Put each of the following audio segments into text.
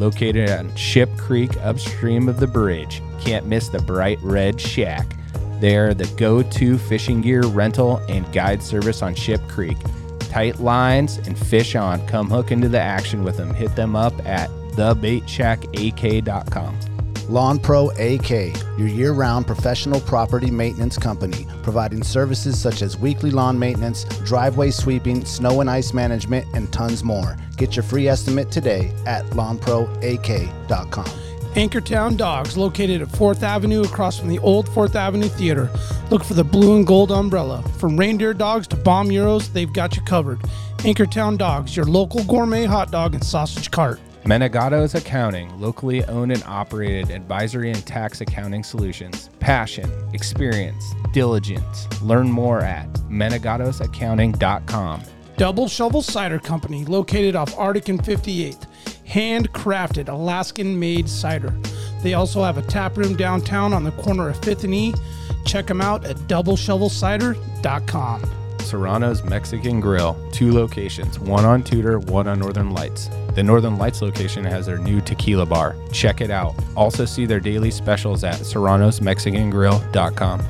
located on Ship Creek upstream of the bridge. Can't miss the bright red shack. They're the go to fishing gear rental and guide service on Ship Creek. Tight lines and fish on. Come hook into the action with them. Hit them up at thebaitshackak.com. Lawn Pro AK, your year round professional property maintenance company, providing services such as weekly lawn maintenance, driveway sweeping, snow and ice management, and tons more. Get your free estimate today at lawnproak.com. Anchortown Dogs, located at 4th Avenue across from the old 4th Avenue Theater. Look for the blue and gold umbrella. From reindeer dogs to bomb euros, they've got you covered. Anchortown Dogs, your local gourmet hot dog and sausage cart. Menegato's Accounting, locally owned and operated advisory and tax accounting solutions. Passion, experience, diligence. Learn more at menegatosaccounting.com. Double Shovel Cider Company, located off Arctic and 58th. Handcrafted Alaskan made cider. They also have a tap room downtown on the corner of 5th and E. Check them out at doubleshovelcider.com. Serrano's Mexican Grill, two locations, one on Tudor, one on Northern Lights. The Northern Lights location has their new tequila bar. Check it out. Also see their daily specials at serranosmexicangrill.com.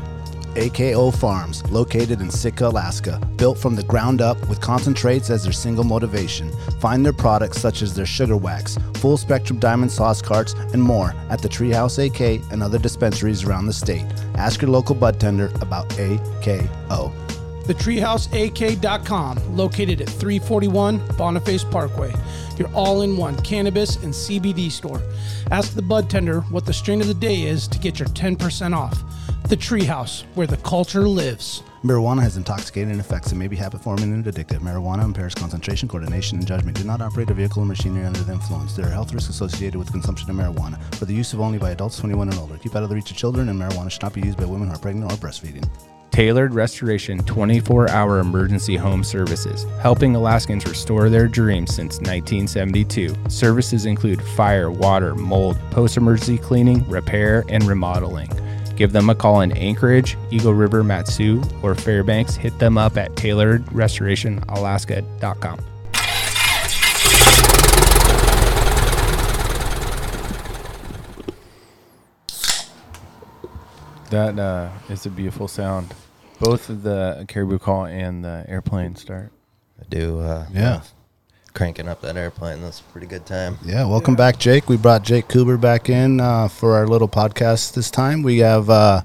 AKO Farms, located in Sitka, Alaska, built from the ground up with concentrates as their single motivation. Find their products such as their sugar wax, full spectrum diamond sauce carts, and more at the Treehouse AK and other dispensaries around the state. Ask your local bud tender about AKO. TheTreehouseAK.com, located at 341 Boniface Parkway. Your all in one cannabis and CBD store. Ask the bud tender what the strain of the day is to get your 10% off. The Treehouse, where the culture lives. Marijuana has intoxicating effects and may be habit forming and addictive. Marijuana impairs concentration, coordination, and judgment. Do not operate a vehicle or machinery under the influence. There are health risks associated with consumption of marijuana. For the use of only by adults 21 and older. Keep out of the reach of children, and marijuana should not be used by women who are pregnant or breastfeeding. Tailored Restoration 24 hour emergency home services, helping Alaskans restore their dreams since 1972. Services include fire, water, mold, post emergency cleaning, repair, and remodeling. Give them a call in Anchorage, Eagle River, Matsu, or Fairbanks. Hit them up at tailoredrestorationalaska.com. That uh, is a beautiful sound. Both of the caribou call and the airplane start. I do. Uh, Yeah. Cranking up that airplane. That's a pretty good time. Yeah, welcome back, Jake. We brought Jake Kuber back in uh, for our little podcast this time. We have uh,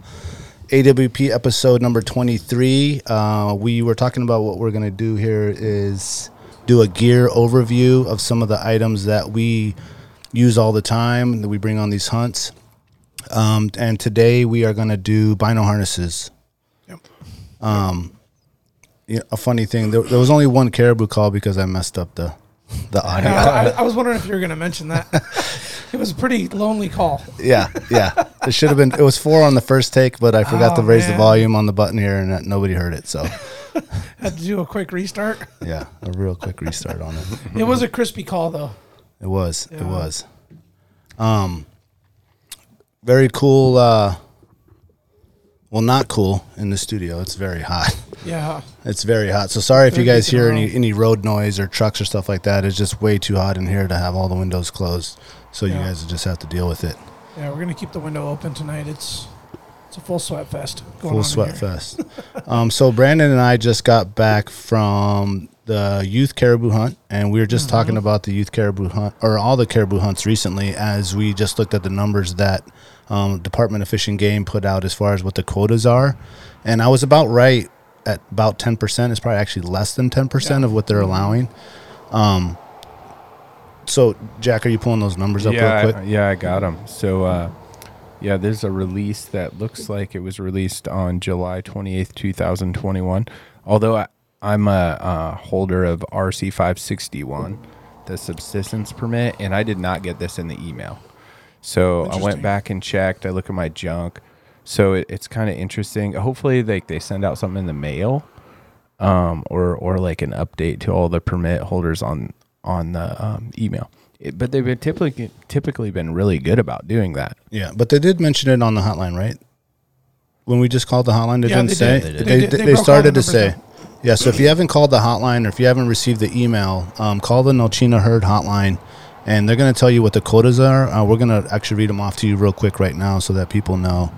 AWP episode number 23. Uh, we were talking about what we're going to do here is do a gear overview of some of the items that we use all the time that we bring on these hunts. Um, and today we are going to do bino harnesses. Yep. Um, yeah, a funny thing, there, there was only one caribou call because I messed up the the audio. I, I was wondering if you were going to mention that. it was a pretty lonely call. Yeah, yeah. It should have been. It was four on the first take, but I forgot to Oh, raise the volume on the button here, and nobody heard it. So, Had to do a quick restart. yeah, a real quick restart on it. It was a crispy call, though. It was. It was. Um, very cool. Uh, well, not cool in the studio. It's very hot. Yeah. It's very hot. So sorry if you guys hear any any road noise or trucks or stuff like that. It's just way too hot in here to have all the windows closed. So you Yeah. guys just have to deal with it. Yeah, we're going to keep the window open tonight. It's it's a full sweat fest. Going Full on sweat here. fest. um, so Brandon and I just got back from the youth caribou hunt, and we were just Mm-hmm. talking about the youth caribou hunt or all the caribou hunts recently, as we just looked at the numbers that um, Department of Fish and Game put out as far as what the quotas are, and I was about right at about ten percent. It's probably actually less than ten percent Yeah. of what they're allowing. Um, so Jack, are you pulling those numbers up yeah, real I- yeah, I got them. So, uh, yeah, there's a release that looks like it was released on July 28th, 2021. Although I, I'm a, uh holder of RC 561, the subsistence permit, and I did not get this in the email. So I went back and checked. I look at my junk. So it, it's kind of interesting. Hopefully, like they send out something in the mail, um, or or like an update to all the permit holders on on the um, email. It, but they've been typically typically been really good about doing that. Yeah, but they did mention it on the hotline, right? When we just called the hotline, they Yeah, didn't they say. did. They They, did. they, They. They they started to say. numbers Yeah, so if you haven't called the hotline or if you haven't received the email, um, call the Nelchina Herd hotline, and they're going to tell you what the quotas are. Uh, we're going to actually read them off to you real quick right now so that people know.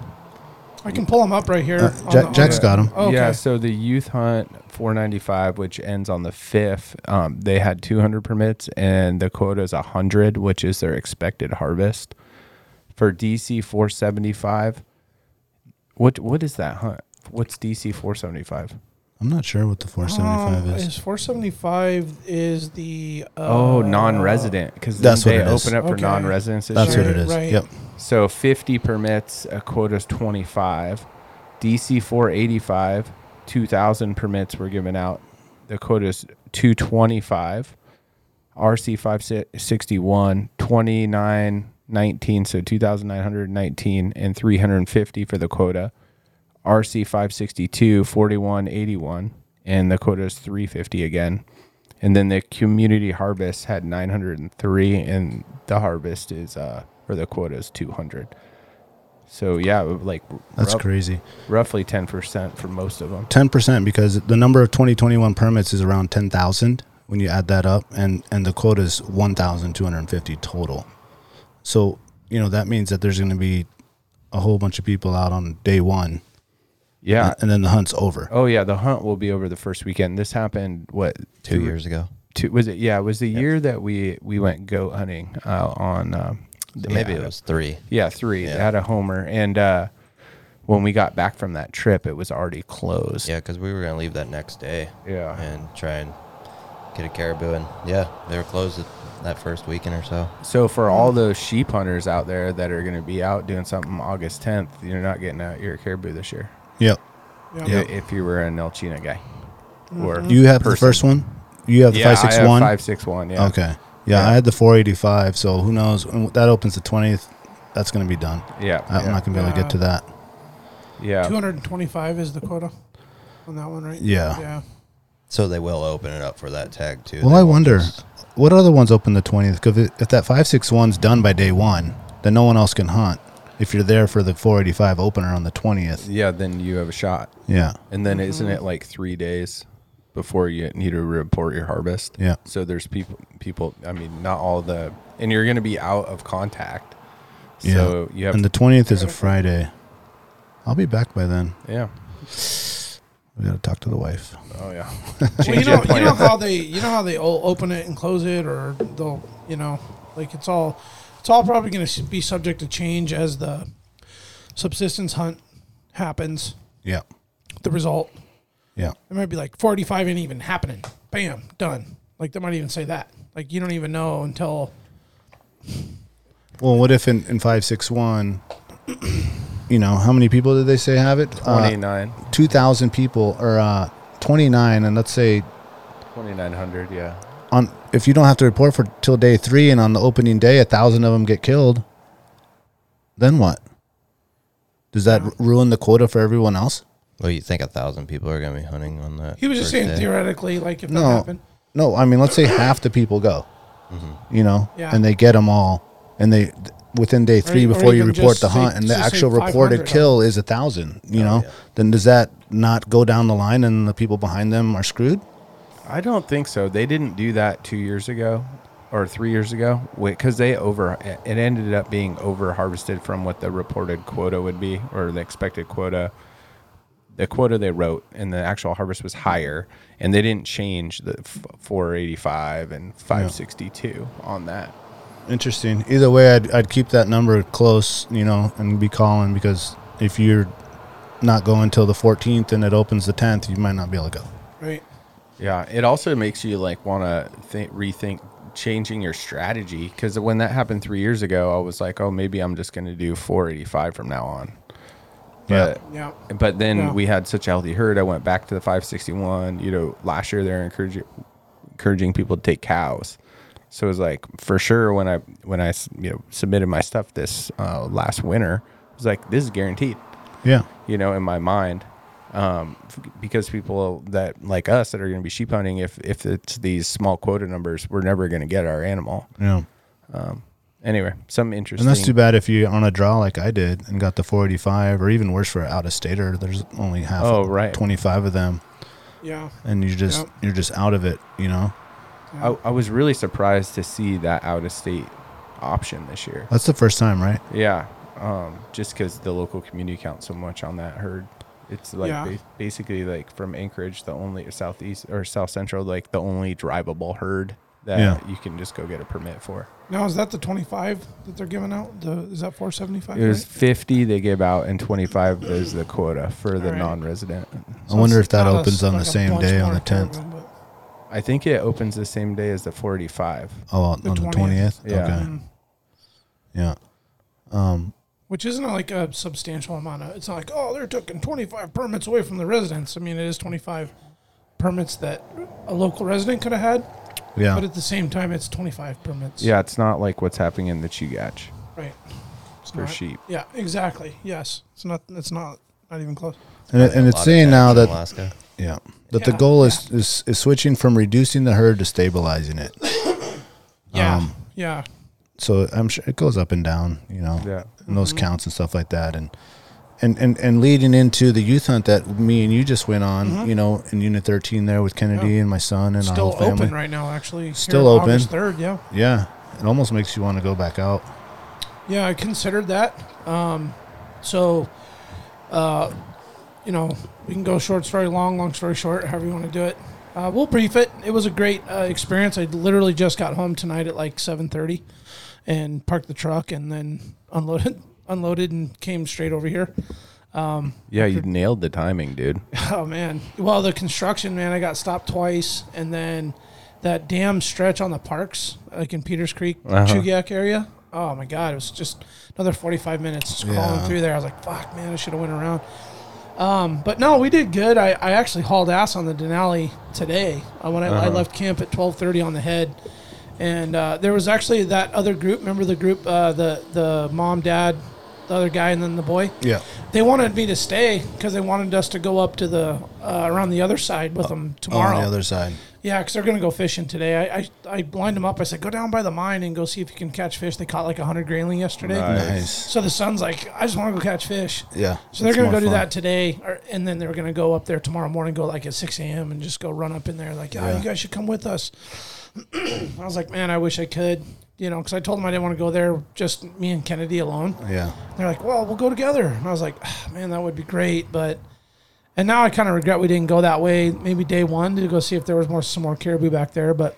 I can pull them up right here. Uh, on Jack- the- on Jack's the- got 'em. Oh, okay. Yeah, so the youth hunt 495, which ends on the 5th, um, they had 200 permits, and the quota is 100, which is their expected harvest. For DC 475, what what is that hunt? What's DC 475? I'm not sure what the 475 Um, is. is 475 is the uh, oh, non-resident, because That's what they it is. open up for non-residents. That's year. what it is. Right. Yep. So 50 permits, a quota is 25. DC 485, 2,000 permits were given out. The quota is 225. RC 561, 2919, so 2,919, and 350 for the quota. RC 562, 4181, and the quota is 350 again. And then the community harvest had 903, and the harvest is, uh, or the quota is 200. So yeah, like That's rough- crazy. roughly 10% for most of them. 10% because the number of 2021 permits is around 10,000 when you add that up and and the quota is 1,250 total. So, you know, that means that there's going to be a whole bunch of people out on day 1 Yeah. and then the hunt's over. Oh yeah, the hunt will be over the first weekend. This happened what Two years ago. Two was it? Yeah, it was the year that we we went goat hunting uh, on. Um, So maybe yeah, it was three. Yeah, three. They Yeah. had a homer, and uh, when we got back from that trip, it was already closed. Yeah, because we were gonna leave that next day Yeah. and try and get a caribou, and yeah, they were closed that first weekend or so. So for all those sheep hunters out there that are going to be out doing something August 10th, you're not getting out your caribou this year. Yep. Yeah. i- If you were a Nelchina guy, or mm-hmm. You have the first one? You have the yeah, I have 561? five six one. Yeah. Okay. Yeah, Yeah. I had the 485, so who knows when that opens the 20th, that's going to be done. Yeah. I'm yeah. not going to be able to get to that. Yeah. 225 is the quota on that one, right? Yeah. Yeah. So they will open it up for that tag too. Well, They I wonder just- what other ones open the 20th cuz if that 561's done by day 1, then no one else can hunt. If you're there for the 485 opener on the 20th. Yeah. Then you have a shot. Yeah. And then isn't it mm-hmm. like three days before you need to report your harvest? Yeah. So there's people, people. I mean, not all the, and you're going to be out of contact. So you have, and the 20th is a Friday. I'll be back by then. yeah. We got to talk to the wife. Oh yeah. Well, you know, you know how they, you know how they all open it and close it, or they'll, you know, like it's all, it's all probably going to be subject to change as the subsistence hunt happens. Yeah. The result, Yeah. it might be like 45 ain't even happening. Bam, done. Like they might even say that. Like you don't even know until Well, what if in, in 561 you know, how many people did they say have it? Uh, 29, 2,000 people or uh 29 and let's say 2900. Yeah. On if you don't have to report for till day 3 and on the opening day a 1000 of them get killed, then what? Does that r- ruin the quota for everyone else? Well, you think a thousand people are gonna be hunting on that? he was just first saying day? theoretically, like if that No. happened. No, I mean, let's say half the people go, mm-hmm. you know, Yeah. and they get them all, and they within day three or before you even report just the say- hunt, and the just say actual 500 reported of kill is a thousand, you oh, know, yeah. then does that not go down the line, and the people behind them are screwed? I don't think so. They didn't do that two years ago or three years ago because they over it ended up being over harvested from what the reported quota would be or the expected quota. The quota they wrote and the actual harvest was higher, and they didn't change the f- 485 and 562 on that. Interesting. Either way, I'd I'd keep that number close, you know, and be calling because if you're not going till the 14th and it opens the 10th, you might not be able to go. Right. Yeah, it also makes you like want to th- rethink changing your strategy because when that happened three years ago, I was like, oh, maybe I'm just going to do 485 from now on. But Yeah. but then Yeah. we had such a healthy herd. I went back to the 561. You know, last year they're encouraging encouraging people to take cows, So it was like for sure when I when I s- you know submitted my stuff this uh, last winter, I was like this is guaranteed. Yeah. You know, in my mind, um, because people that like us that are going to be sheep hunting, if if it's these small quota numbers, we're never going to get our animal. Yeah. Um, anyway, some interesting. And that's too bad if you on a draw like I did and got the 485, or even worse for out of stater. There's only half. Oh, of right. 25 of them, Yeah. and you just Yep. you're just out of it. You know. I, I was really surprised to see that out of state option this year. That's the first time, right? Yeah, um, just because the local community counts so much on that herd. It's like Yeah. ba- basically like from Anchorage, the only southeast or south central, like the only drivable herd that Yeah. you can just go get a permit for. Now is that the 25 that they're giving out? The is that 475? It was right? 50 they gave out, and 25 is the quota for the Alright. non-resident. I wonder if that not a- opens on like the same day on the 10th. I think it opens the same day as the 485. Oh, on The the 20th. 20th. Yeah. Okay. Mm. Yeah. Um. Which isn't like a substantial amount of. It's not like oh they're taking 25 permits away from the residents. I mean it is 25 permits that a local resident could have had, Yeah. but at the same time it's 25 permits. Yeah, it's not like what's happening in the Chugach Right. It's for not- sheep. Yeah. Exactly. Yes. It's not. It's not. Not even close. and, it, and A it's lot of saying now tags in that Alaska. yeah that the Yeah, goal is, is is switching from reducing the herd to stabilizing it. Yeah. Um, yeah. So I'm sure it goes up and down. You know. Yeah. and those Mm-hmm. counts and stuff like that and and, and and leading into the youth hunt that me and you just went on you know in unit 13 there with kennedy Mm-hmm. Yeah. and my son and Still our whole family open right now. Actually. Still open. August 3rd. Yeah. yeah it almost makes you want to go back out Yeah, I considered that. Um, so, uh, you know, we can go short story long, long story short, however you want to do it. Uh, we'll brief it. It was a great uh, experience. I literally just got home tonight at like seven thirty, and parked the truck and then unloaded, unloaded, and came straight over here. Um, Yeah, you nailed the timing, dude. Oh man. Well, the construction, man, I got stopped twice, and then that damn stretch on the parks, like in Peters Creek, Uh-huh. Chugiak area. Oh my god, it was just another forty-five minutes just crawling Yeah. through there. I was like, "Fuck, man, I should have went around." Um, but no, we did good. I, I actually hauled ass on the Denali today uh, when I, I Uh-huh. left camp at twelve thirty on the head, and uh, there was actually that other group. Remember the group, uh, the the mom, dad, the other guy, and then the boy yeah they wanted me to stay because they wanted us to go up to the uh, around the other side with them tomorrow. On the other side Yeah, because they're gonna go fishing today. I, I I lined them up. I said, go down by the mine and go see if you can catch fish. They caught like a hundred grayling yesterday. Nice. So the son's like, I just want to go catch fish. yeah So they're it's gonna more go do fun. that today, or, and then they're gonna go up there tomorrow morning, go like at six a.m. and just go run up in there. Like, oh, Yeah. you guys should come with us. I was like, man, I wish I could, you know, because I told them I didn't want to go there just me and Kennedy alone. yeah They're like, well, we'll go together. And I was like, "Ah, man, that would be great. But, and now I kind of regret we didn't go that way. Maybe day one to go see if there was more, some more caribou back there. But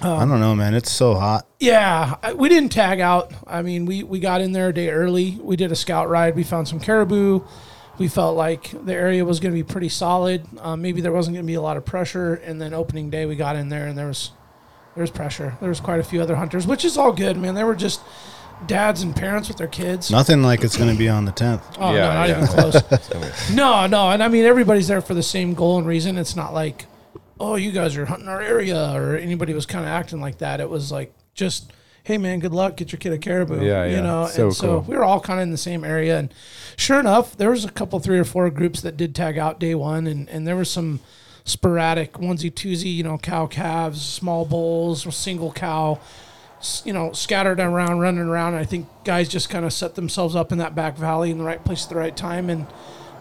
i don't know man it's so hot yeah, I- we didn't tag out. I mean, we, we got in there a day early. We did a scout ride. We found some caribou. We felt like the area was going to be pretty solid. Um, maybe there wasn't going to be a lot of pressure. And then opening day, we got in there and there was, there was pressure. There was quite a few other hunters, which is all good, man. They were just dads and parents with their kids. nothing like it's going to be on the 10th Oh, Yeah, no, not yeah. even close. no, no, and I mean everybody's there for the same goal and reason. It's not like, oh, you guys are hunting our area, or anybody was kind of acting like that. It was like just, hey man, good luck, get your kid a caribou. Yeah, you yeah. know. So and so cool. we were all kind of in the same area, and sure enough, there was a couple, three or four groups that did tag out day one, and and there was some sporadic onesie twosie, you know, cow calves, small bulls, single cow you know, scattered around, running around. I think guys just kind of set themselves up in that back valley in the right place at the right time, and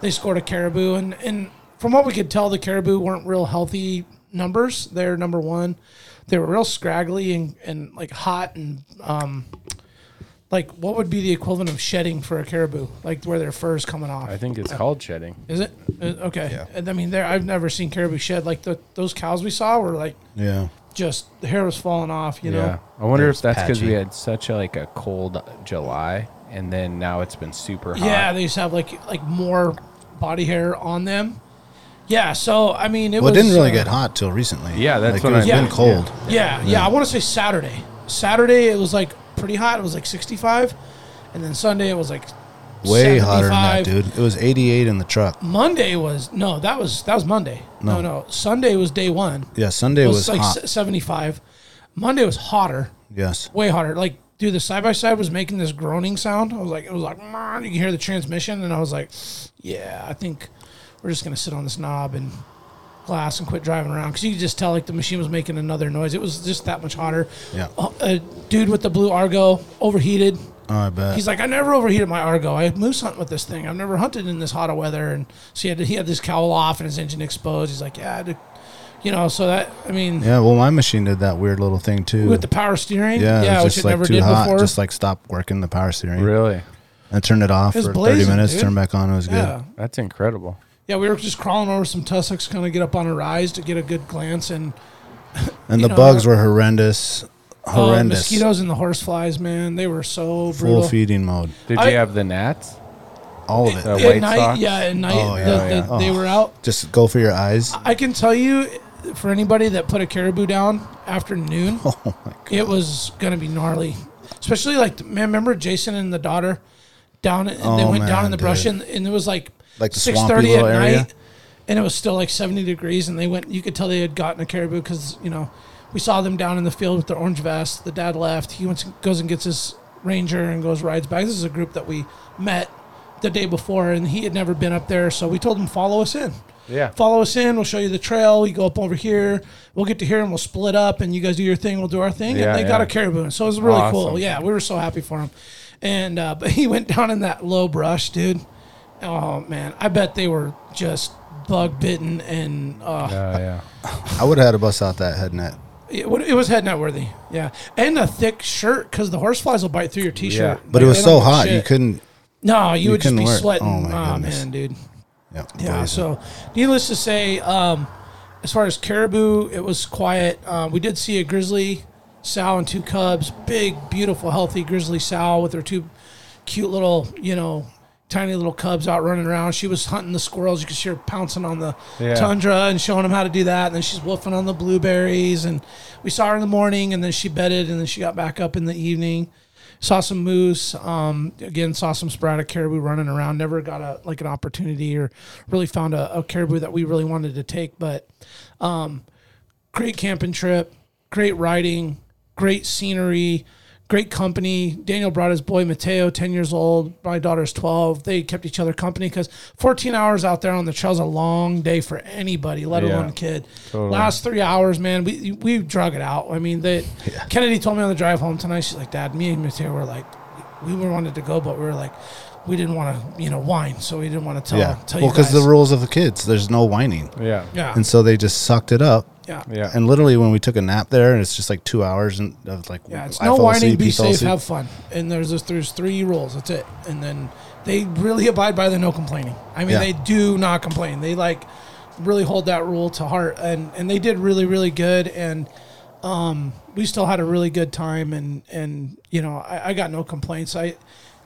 they scored a caribou. And, and from what we could tell, the caribou weren't real healthy numbers. They're number one. They were real scraggly and, and like hot and um, like what would be the equivalent of shedding for a caribou, like where their fur is coming off. I think it's called shedding. Is it Uh, okay? Yeah. And I mean, there I've never seen caribou shed like the, those cows we saw were like yeah just the hair was falling off. You know. yeah, I wonder It's if that's because we patchy. had such a, like a cold July, and then now it's been super hot. Yeah, they just have like like more body hair on them. Yeah, so I mean, it well it didn't really uh, get hot till recently Yeah, that's like, what it was I been mean. cold Yeah, yeah, I want to say Saturday. Saturday it was like pretty hot. It was like sixty-five, and then Sunday it was like way hotter than that dude it was 88 in the truck Monday was no, that was that was Monday. No, No. no, Sunday was day one. yeah sunday It was, was, like hot seventy-five. Monday was hotter, Yes. way hotter. Like, dude, the side by side was making this groaning sound. I was like, it was like, "Mom," you can hear the transmission, and I was like, yeah, I think we're just gonna sit on this knob and glass and quit driving around because you could just tell like the machine was making another noise. It was just that much hotter. Yeah. Uh, A dude with the blue Argo overheated. Oh, I bet. He's like, I never overheated my Argo. I moose hunt with this thing. I've never hunted in this hot of weather. And so he had he had this cowl off and his engine exposed. He's like, yeah, I had to- you know. So that I mean, yeah. Well, my machine did that weird little thing too. with the power steering, yeah, yeah, it was which just it like never too did hot. before. Just like stop working the power steering. Really? And turned it off It for blazing, thirty minutes. dude. Turn back on. It was good. That's incredible. Yeah. We were just crawling over some tussocks, kind of get up on a rise to get a good glance, and And the know, bugs were horrendous. oh, Horrendous. mosquitoes and the horseflies, man, they were so brutal. Full feeding mode. Did I- you have the gnats? All of it. Uh, At White night, Sox? yeah, at night, Oh, the- yeah, the- yeah. they Oh. were out. Just go for your eyes. I can tell you, for anybody that put a caribou down after noon, Oh my god. it was gonna be gnarly. Especially like, man, remember Jason and the daughter down? And they Oh, went down in the brush, and, and it was like Like the six swampy thirty at area? night, and it was still like seventy degrees. And they went. You could tell they had gotten a caribou because you know we saw them down in the field with their orange vests. The dad left. He went goes and gets his ranger and goes rides back. This is a group that we met the day before, and he had never been up there. So we told him follow us in Yeah. follow us in. We'll show you the trail. You go up over here. We'll get to here and we'll split up, and you guys do your thing. We'll do our thing. Yeah, and they got a caribou, so it was really cool. Yeah, we were so happy for him. And uh, but he went down in that low brush, dude. Oh man, I bet they were just bug bitten, and uh, Yeah, yeah. I would have had to bust out that head net. it, it was head net worthy. Yeah, and a thick shirt because the horseflies will bite through your t-shirt. Yeah. But it was so don't give a hot you couldn't. No, you, you would just couldn't be wear it. sweating. Oh, Oh, my goodness. man, dude. Yeah. Yeah. blazing. So, needless to say, um, as far as caribou, it was quiet. Uh, we did see a grizzly sow and two cubs. Big, beautiful, healthy grizzly sow with her two cute little, you know, tiny little cubs out running around. She was hunting the squirrels. You could see her pouncing on the Yeah. tundra and showing them how to do that. And then she's woofing on the blueberries. And we saw her in the morning, and then she bedded, and then she got back up in the evening. Saw some moose. Um, again, saw some sporadic caribou running around. Never got a like an opportunity or really found a, a caribou that we really wanted to take. But um, great camping trip, great riding, great scenery, great company. Daniel brought his boy Mateo, 10 years old. My daughter's 12. They kept each other company because 14 hours out there on the trail is a long day for anybody, let Yeah, alone a kid. totally. Last three hours, man, we we drug it out. I mean, they, Kennedy told me on the drive home tonight, she's like, Dad, me and Mateo were like, we wanted to go, but we were like, we didn't want to, you know, whine, so we didn't want to tell, Yeah. tell Well, because the rules of the kids, there's no whining, Yeah. yeah, and so they just sucked it up. Yeah, Yeah. And literally, when we took a nap there, and it's just like two hours, and of like Yeah, it's I no fell whining, asleep, be safe, asleep. have fun. And there's this, there's three rules. That's it. And then they really abide by the no complaining. I mean, Yeah. they do not complain. They like really hold that rule to heart, and and they did really really good. And um, we still had a really good time, and and you know I, I got no complaints. I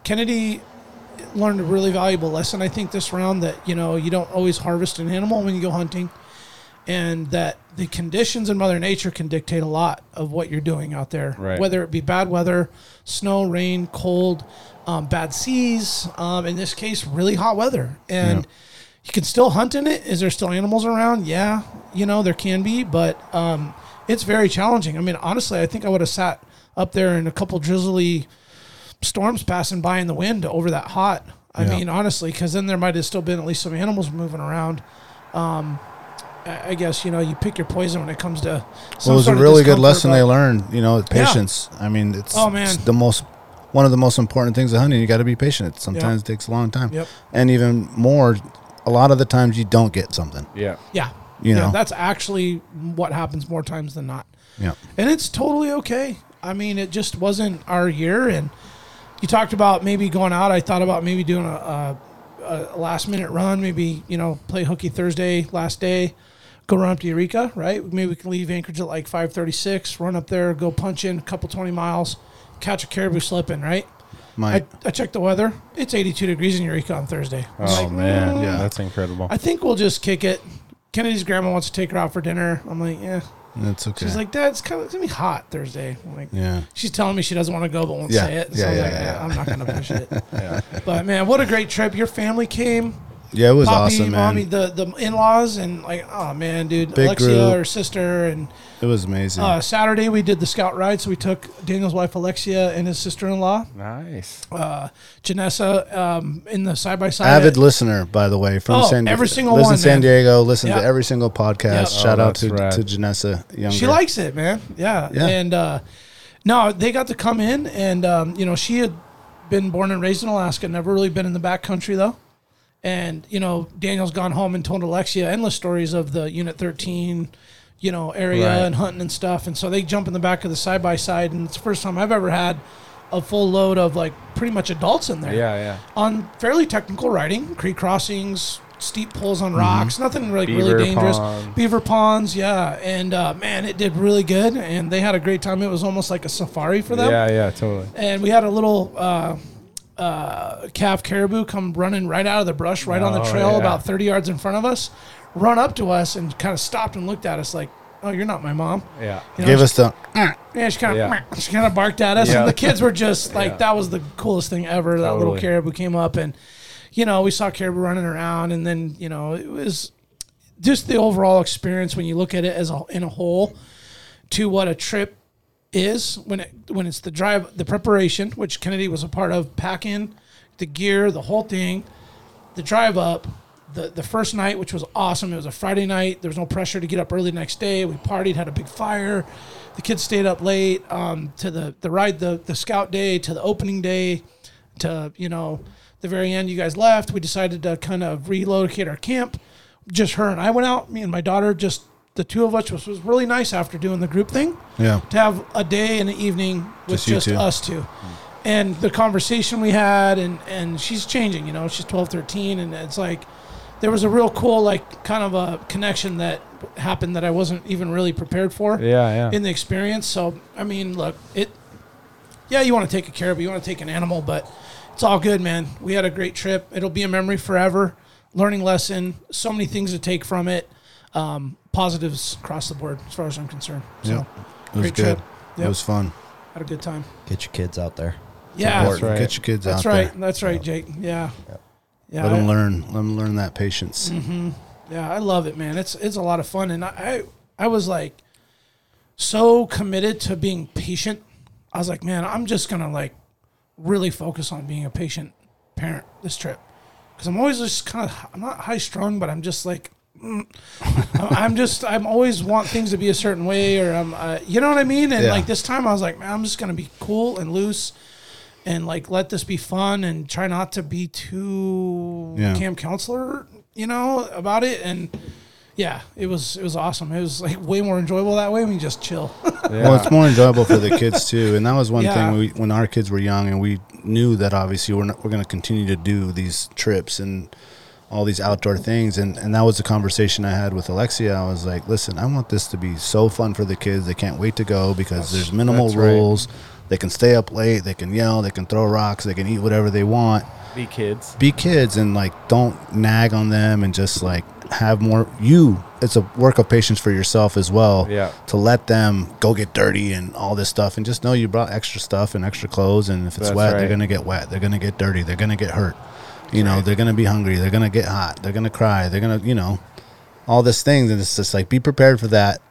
Kennedy learned a really valuable lesson. I think this round that you know you don't always harvest an animal when you go hunting and that the conditions in Mother Nature can dictate a lot of what you're doing out there. Right. Whether it be bad weather, snow, rain, cold, um, bad seas, um, in this case, really hot weather. And you can still hunt in it. Is there still animals around? Yeah, you know, there can be, but um, it's very challenging. I mean, honestly, I think I would have sat up there in a couple drizzly storms passing by in the wind over that hot. I Yeah. mean, honestly, because then there might have still been at least some animals moving around. Um, I I guess you know you pick your poison when it comes to. Some Well, it was a sort of really good lesson they learned. You know, Yeah. patience. I mean, it's, Oh, man. it's the most one of the most important things of hunting. You got to be patient. It sometimes takes a long time, Yep. and even more, a lot of the times you don't get something. Yeah. Yeah. You yeah, know. that's actually what happens more times than not, Yeah, and it's totally okay. I mean, it just wasn't our year, and you talked about maybe going out. I thought about maybe doing a, a, a last minute run, maybe you know play hooky Thursday last day, go run up to Eureka, right? Maybe we can leave Anchorage at like five thirty six, run up there, go punch in a couple twenty miles, catch a caribou slipping, right? my I, I checked the weather. It's 82 degrees in Eureka on Thursday. I was Oh like, man, "Mm, Yeah. that's incredible. I think we'll just kick it. Kennedy's grandma wants to take her out for dinner. I'm like, yeah. That's okay. She's like, Dad, it's kind of it's gonna be hot Thursday. I'm like, yeah, she's telling me she doesn't want to go, but won't Yeah. say it. Yeah, I'm yeah, like, yeah, "Yeah, yeah. I'm not gonna push it. yeah. But man, what a great trip! Your family came. Yeah, it was Poppy, awesome, man. mommy, the the in laws, and like, oh man, dude, Big Alexia, group. her sister, and It was amazing. uh, Saturday we did the scout ride. So we took Daniel's wife Alexia and his sister in law, Nice. uh, Janessa, um, in the side by side. Avid listener, by the way, from Oh, San every single lives one, San man. Diego. Listen Yeah. to every single podcast. Yeah. Shout Oh, out to that's to. Janessa Younger. She likes it, man. Yeah. Yeah. And uh, no, they got to come in, and um, you know, she had been born and raised in Alaska, never really been in the back country though. And you know, Daniel's gone home and told Alexia endless stories of the Unit 13, you know, area Right. and hunting and stuff. And so they jump in the back of the side by side, and it's the first time I've ever had a full load of like pretty much adults in there Yeah, yeah. on fairly technical riding, creek crossings, steep pulls on rocks, nothing like Beaver really dangerous. pond. Beaver ponds, yeah, and uh, man, it did really good, and they had a great time. It was almost like a safari for them, Yeah, yeah, totally. and we had a little uh, uh, calf caribou come running right out of the brush, right on the Oh, trail, yeah. about thirty yards in front of us, run up to us and kind of stopped and looked at us like, "Oh, you're not my mom." Yeah. You know, Gave she- us the yeah, she kind of Yeah. she kind of barked at us, Yeah. and the kids were just like, Yeah. "That was the coolest thing ever." That little Totally. caribou came up, and you know, we saw caribou running around, and then you know, it was just the overall experience when you look at it as a, in a whole to what a trip is when it when it's the drive, the preparation, which Kennedy was a part of, packing the gear, the whole thing, the drive up, the the first night, which was awesome. It was a Friday night. There was no pressure to get up early next day. We partied, had a big fire. The kids stayed up late um, to the the ride, the the scout day, to the opening day, to you know the very end. You guys left. We decided to kind of relocate our camp. Just her and I went out. Me and my daughter, just the two of us, which was really nice after doing the group thing. Yeah. to have a day and an evening with Just just, two. us two. And the conversation we had and and she's changing you know she's 12 13 and it's like there was a real cool like kind of a connection that happened that i wasn't even really prepared for Yeah, yeah. in the experience. So i mean look it yeah you want to take a caribou you want to take an animal but it's all good man. We had a great trip. It'll be a memory forever. Learning lesson so many things to take from it. Um, positives across the board as far as i'm concerned so Yep. It was Great good. trip. It Yep. was fun. had a good time Get your kids out there. yeah That's right. Get your kids That's out right. there. That's right, That's right, Jake. Yeah. Yeah. Let them learn. Let them learn that patience. Mm-hmm. yeah, I love it, man. It's it's a lot of fun and I I, I was like so committed to being patient. I was like, man, I'm just going to like really focus on being a patient parent this trip. Cuz I'm always just kind of I'm not high strung, but I'm just like I'm- I'm just I'm always want things to be a certain way or I'm uh, you know what I mean? And Yeah. like this time I was like, man, I'm just going to be cool and loose and like let this be fun and try not to be too Yeah. camp counselor, you know, about it. And yeah, it was it was awesome. It was like way more enjoyable that way. we just chill. Well, it's more enjoyable for the kids too, and that was one Yeah. thing we, when our kids were young, and we knew that obviously we're not, we're going to continue to do these trips and all these outdoor things, and and that was the conversation I had with Alexia. I was like, listen, I want this to be so fun for the kids. They can't wait to go because there's minimal that's right. rules. They can stay up late. They can yell. They can throw rocks. They can eat whatever they want. Be kids. Be kids and like don't nag on them and just like have more. You, it's a work of patience for yourself as well Yeah. to let them go get dirty and all this stuff and just know you brought extra stuff and extra clothes and if it's That's wet right. they're going to get wet they're going to get dirty they're going to get hurt you know they're going to be hungry they're going to get hot they're going to cry they're going to you know all these things and it's just like be prepared for that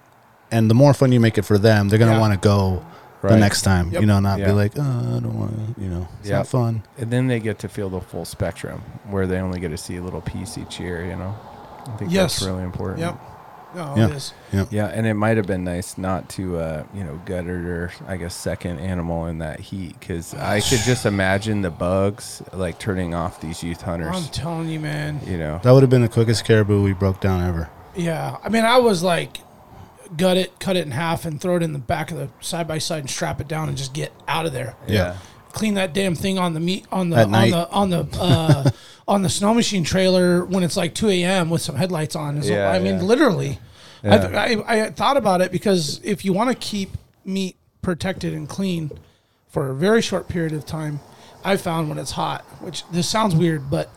and the more fun you make it for them they're going to Yeah. want to go the Right. next time Yep. you know not Yeah. be like oh, i don't want to you know it's Yeah. not fun And then they get to feel the full spectrum where they only get to see a little piece each year, you know? I think Yes. that's really important. yep. No, Yeah. it is. Yeah, and it might have been nice not to, uh, you know, gut it or I guess second animal in that heat because I could just imagine the bugs like turning off these youth hunters. I'm telling you, man. You know, that would have been the quickest caribou we broke down ever Yeah. I mean, I was like, gut it, cut it in half, and throw it in the back of the side by side and strap it down and just get out of there. Yeah. Clean that damn thing on the meat on the At on night. the on the uh, on the snow machine trailer when it's like 2 a.m. with some headlights on. So, Yeah, I mean, yeah. literally. Yeah. I, I, I thought about it because if you want to keep meat protected and clean for a very short period of time, I found when it's hot, which this sounds weird, but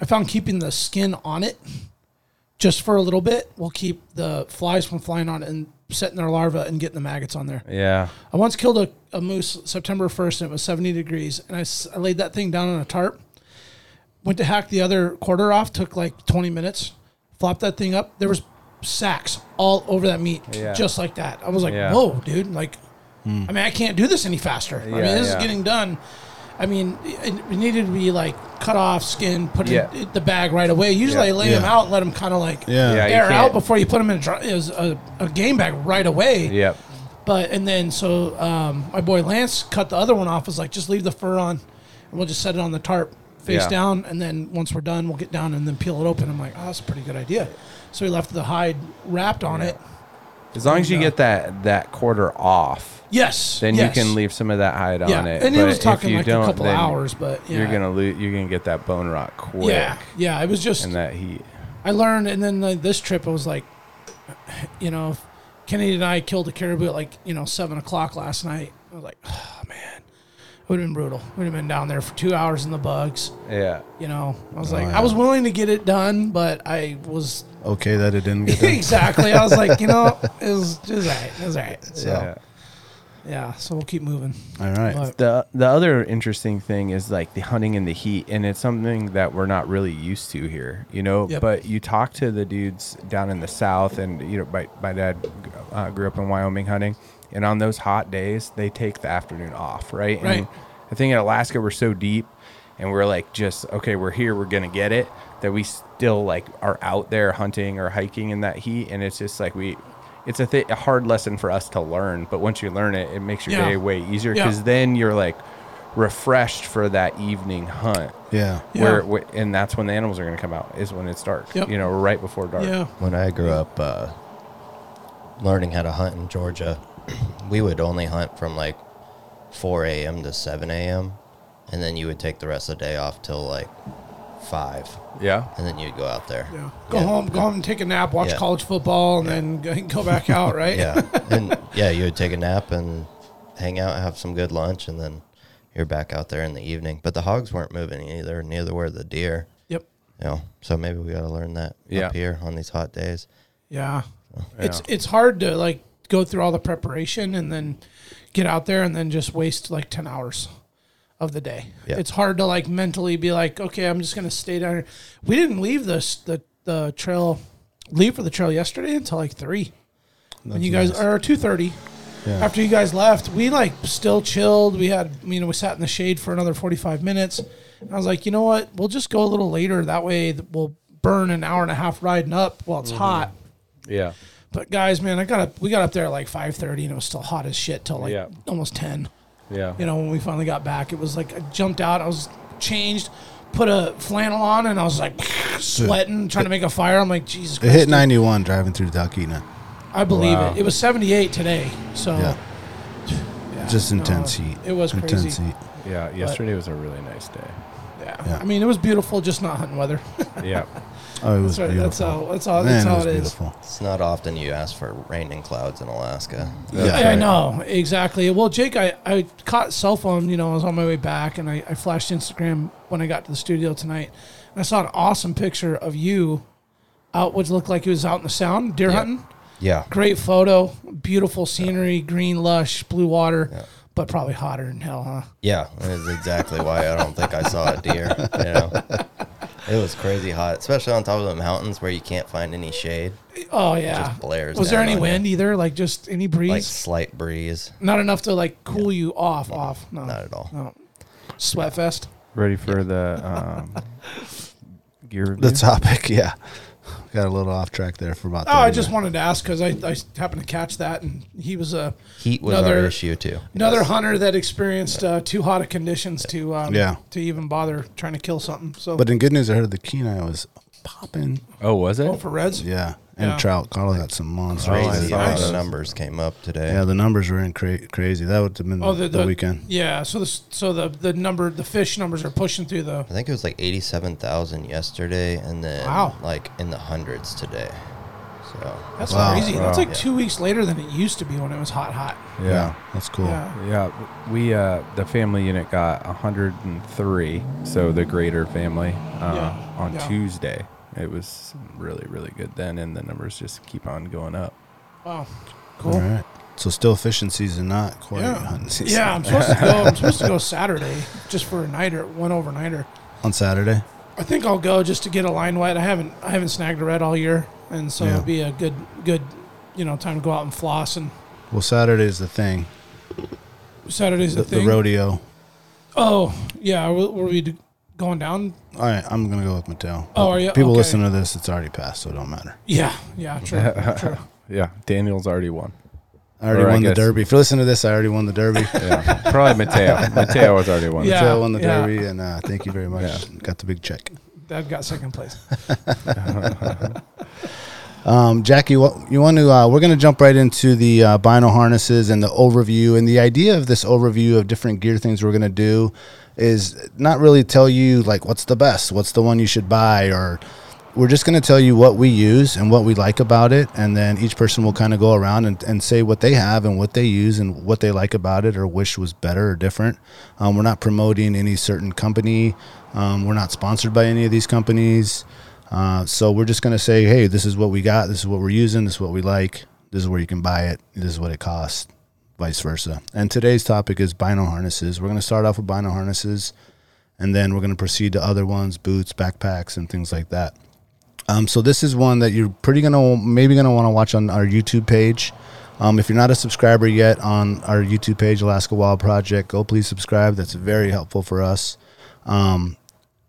I found keeping the skin on it just for a little bit we'll keep the flies from flying on it and setting their larvae and getting the maggots on there. yeah, I once killed a, a moose September 1st and it was 70 degrees and I, s- I laid that thing down on a tarp. went to hack the other quarter off. Took like 20 minutes. Flopped that thing up. There was sacks all over that meat, Yeah. just like that. I was like, Yeah. whoa, dude! Like, hmm. I mean, I can't do this any faster. I mean, Yeah, this yeah. is getting done. I mean, it, it needed to be like cut off, skin, put Yeah. in the bag right away. Usually, Yeah. I lay them out, let them kind of like Yeah. Yeah, air out before you put them in a, dry, it was a, a game bag right away. Yep. But and then so um, my boy Lance cut the other one off. Was like, just leave the fur on, and we'll just set it on the tarp face Yeah. down, and then once we're done, we'll get down and then peel it open. I'm like, oh, that's a pretty good idea. So he left the hide wrapped on it. As long as you uh, get that that quarter off, Yes. then yes. you can leave some of that hide Yeah, on it. and it was talking like a couple hours, but yeah. You're gonna lose. You're gonna get that bone rot quick. Yeah, yeah. It was just And that heat. I learned, and then like, this trip, I was like, you know, Kennedy and I killed a caribou at like you know seven o'clock last night. I was like, oh man, it would have been brutal. Would have been down there for two hours in the bugs. Yeah. You know, I was Oh, like, yeah. I was willing to get it done, but I was Okay, that it didn't get done. exactly. I was like, you know, it was just all right. It was all right. So Yeah. yeah, so we'll keep moving. All right. But The the other interesting thing is like the hunting in the heat, and it's something that we're not really used to here, you know. Yep. But you talk to the dudes down in the south, and you know, my my dad uh, grew up in Wyoming hunting, and on those hot days, they take the afternoon off, right? Right. And I think in Alaska we're so deep, and we're like just okay, we're here, we're gonna get it. That we still like are out there hunting or hiking in that heat, and it's just like we. It's a, th- a hard lesson for us to learn, but once you learn it, it makes your Yeah. day way easier Yeah. because then you're like refreshed for that evening hunt. Yeah. Yeah. Where, wh- and that's when the animals are going to come out is when it's dark. Yep. You know, right before dark. yeah, When I grew up uh, learning how to hunt in Georgia, we would only hunt from like 4 a.m. to 7 a.m. And then you would take the rest of the day off till like 5. Yeah. And then you'd go out there. yeah. Go Yeah. home, go home and take a nap, watch Yeah. college football, and then go- go back out. Right? Yeah. and yeah, you would take a nap and hang out, have some good lunch, and then you're back out there in the evening. But the hogs weren't moving either, neither were the deer. Yep. You know, so maybe we got to learn that Yeah. up here on these hot days. Yeah. It's it's hard to like go through all the preparation and then get out there and then just waste like 10 hours of the day. Yeah. It's hard to like mentally be like, okay, I'm just going to stay down here. We didn't leave this the the trail leave for the trail yesterday until like 3. and you guys nice. are 2:30. Yeah. After you guys left, we like still chilled. We had, you know, we sat in the shade for another 45 minutes. And I was like, you know what? We'll just go a little later. That way we'll burn an hour and a half riding up while it's mm-hmm. hot. Yeah. But guys, man, I got up. We got up there at like five thirty, and it was still hot as shit till like Yeah. almost ten. Yeah. You know, when we finally got back, it was like I jumped out. I was changed, put a flannel on, and I was like sweating, trying to make a fire. I'm like, Jesus It Christ! hit 91 driving through Talkeetna. I believe Wow. it. It was 78 today, so Yeah. yeah, Just no, intense heat. It was Intense crazy. heat. Yeah. Yesterday was a really nice day. Yeah. Yeah. I mean, it was beautiful, just not hunting weather. Yeah. Oh, it was that's right. beautiful. That's all. That's all. Man, That's it was it is. beautiful. It's not often you ask for rain and clouds in Alaska. Yeah. Yeah, I know exactly. Well, Jake, I, I caught cell phone. You know, I was on my way back, and I, I flashed Instagram when I got to the studio tonight, and I saw an awesome picture of you out. What looked like it was out in the sound, deer Yeah. hunting. Yeah. Great photo, beautiful scenery, green, lush, blue water, Yeah. but probably hotter than hell, huh? Yeah, that's exactly why I don't think I saw a deer. You know, it was crazy hot, especially on top of the mountains where you can't find any shade. Oh yeah. Just blares Was there any wind you. either? Like just any breeze? Like slight breeze. Not enough to like cool you off. Off. No. Not at all. No. Sweat fest. Ready for the um, gear review? The topic, yeah. Got a little off track there for about Oh, I 30 just minutes. wanted to ask because I, I happened to catch that, and he was a Heat was Another- our issue too. another Yes. hunter that experienced uh, too hot of conditions to um, Yeah. to even bother trying to kill something. So, But in good news, I heard the Kenai was popping. oh, was it? oh, for reds, Yeah. And Yeah. trout. Carl got some monsters. I Crazy saw how those. the numbers came up today. Yeah, the numbers were in cra- crazy. That would have been Oh, the, the, the, the weekend. Yeah, so the so the the number the fish numbers are pushing through the. I think it was like eighty-seven thousand yesterday, and then Wow. like in the hundreds today. So That's Wow. crazy. That's Wow. like two weeks later than it used to be when it was hot, hot. Yeah. That's cool. Yeah. Yeah, we uh, the family unit got 103, so the greater family uh, Yeah, on yeah. Tuesday. It was really really good then, and the numbers just keep on going up. Wow. Cool. All right. So still fishing season, not quite Yeah. hunting season. Yeah, I'm supposed to go. I'm supposed to go Saturday just for a nighter, one overnighter. On Saturday. I think I'll go just to get a line wet. I haven't I haven't snagged a red all year, and so Yeah. it'll be a good good you know time to go out and floss. And Well, Saturday's the thing. Saturday's The, the, thing. the rodeo. Oh yeah, were, were we d- going down? All right, I'm gonna go with Mateo. Oh, are you? People Okay. listen to this; it's already passed, so it don't matter. Yeah, yeah, true, true. Yeah, Daniel's already won. I already Or I won the guess- Derby. If you listen to this, I already won the Derby. Yeah, probably Mateo. Mateo has already won. Yeah. Mateo won the yeah. Derby, and uh, thank you very much. Yeah. Got the big check. Dad got second place. Um, Jackie, what, you want to? Uh, we're going to jump right into the uh, bino harnesses and the overview. And the idea of this overview of different gear things we're going to do is not really tell you like what's the best, what's the one you should buy, or we're just going to tell you what we use and what we like about it. And then each person will kind of go around and, and say what they have and what they use and what they like about it or wish was better or different. Um, we're not promoting any certain company. Um, we're not sponsored by any of these companies. Uh, so we're just going to say, hey, this is what we got. This is what we're using. This is what we like. This is where you can buy it. This is what it costs, vice versa. And today's topic is bino harnesses. We're going to start off with bino harnesses, and then we're going to proceed to other ones, boots, backpacks, and things like that. Um, so this is one that you're pretty gonna maybe gonna want to watch on our YouTube page. Um, if you're not a subscriber yet on our YouTube page, Alaska Wild Project, go please subscribe. That's very helpful for us, um,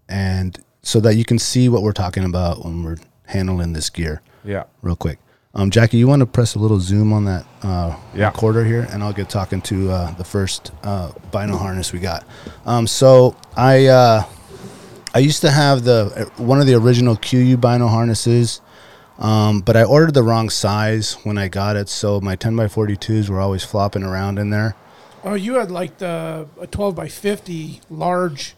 and so that you can see what we're talking about when we're handling this gear. Yeah. Real quick, um, Jackie, you want to press a little zoom on that uh, Yeah. recorder here, and I'll get talking to uh, the first uh, bino harness we got. Um, so I. Uh, I used to have the one of the original KUIU bino harnesses, um, but I ordered the wrong size when I got it, so my 10 by 42s were always flopping around in there. Oh, you had like the a twelve by fifty large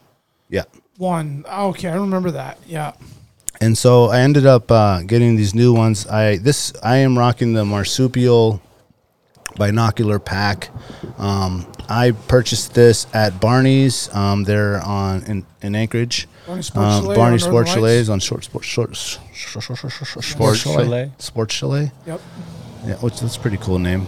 Yeah. one. Oh, Okay, I remember that. Yeah. And so I ended up uh, getting these new ones. I this I am rocking the marsupial binocular pack. Um, I purchased this at Barney's. Um, they're on in, in Anchorage. Barney Sports Um, Chalet Barney on Sports Chalet is on short sports short, Sports Chalet. Chalet? Sports Chalet. Yep. Yeah, which that's a pretty cool name.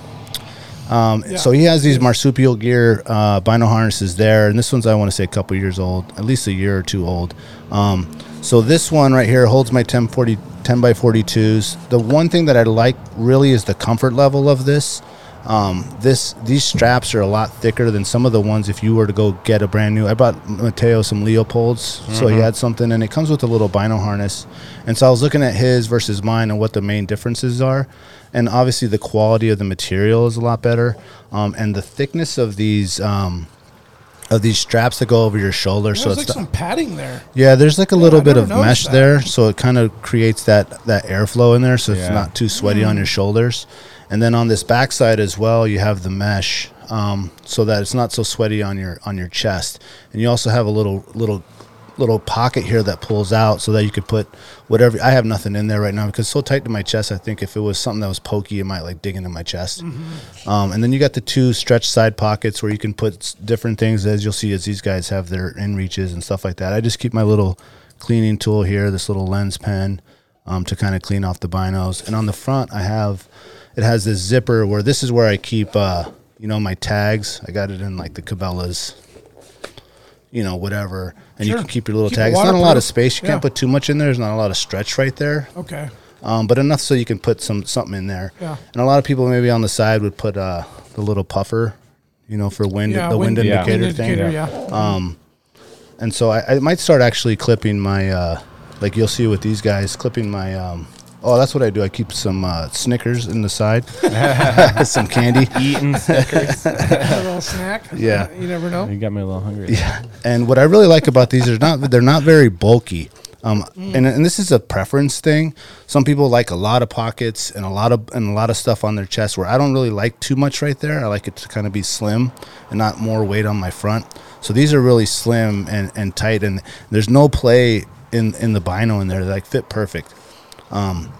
Um, Yeah. So he has these marsupial gear uh, bino harnesses there, and this one's I want to say a couple years old, at least a year or two old. Um, so this one right here holds my 1040, 10 by 42s. The one thing that I like really is the comfort level of this. Um, this these straps are a lot thicker than some of the ones if you were to go get a brand new. I bought Mateo some Leupolds, so he had something, and it comes with a little bino harness. And so I was looking at his versus mine and what the main differences are, and obviously the quality of the material is a lot better, um, and the thickness of these um, of these straps that go over your shoulder. so There's it's like the- some padding there. yeah, there's like a little I bit of mesh that. there, so it kind of creates that that airflow in there, so it's not too sweaty Mm. on your shoulders. And then on this backside as well, you have the mesh, um, so that it's not so sweaty on your on your chest. And you also have a little little little pocket here that pulls out, so that you could put whatever. I have nothing in there right now because it's so tight to my chest. I think if it was something that was pokey, it might like dig into my chest. Mm-hmm. Um, and then you got the two stretch side pockets where you can put different things, as you'll see as these guys have their InReaches and stuff like that. I just keep my little cleaning tool here, this little lens pen, um, to kind of clean off the binos. And on the front, I have it has this zipper where this is where I keep, uh, you know, my tags. I got it in like the Cabela's, you know, whatever, and you can keep your little Keep it tags. It's not a lot of space. You Yeah. can't put too much in there. There's not a lot of stretch right there Okay. um, but enough so you can put some something in there. Yeah. And a lot of people maybe on the side would put uh, the little puffer, you know, for wind, Yeah. the wind, yeah. indicator wind thing. indicator, yeah. Um, And so I, I might start actually clipping my, uh, like you'll see with these guys, clipping my. Um, oh, that's what I do. I keep some uh, Snickers in the side, some candy. Eating Snickers. a little snack. Yeah. You never know. you got me a little hungry. Yeah, and what I really like about these is not they're not very bulky. Um, and, and this is a preference thing. Some people like a lot of pockets and a lot of and a lot of stuff on their chest. Where I don't really like too much right there. I like it to kind of be slim and not more weight on my front. So these are really slim and, and tight, and there's no play in in the bino in there. They like fit perfect. Um,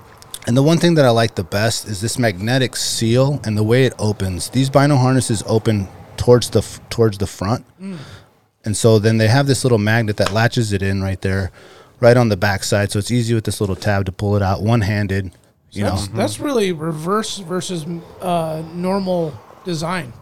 and the one thing that I like the best is this magnetic seal and the way it opens. These bino harnesses open towards the towards the front, and so then they have this little magnet that latches it in right there, right on the back side. So it's easy with this little tab to pull it out one handed. You know, That's, that's really reverse versus uh, normal design.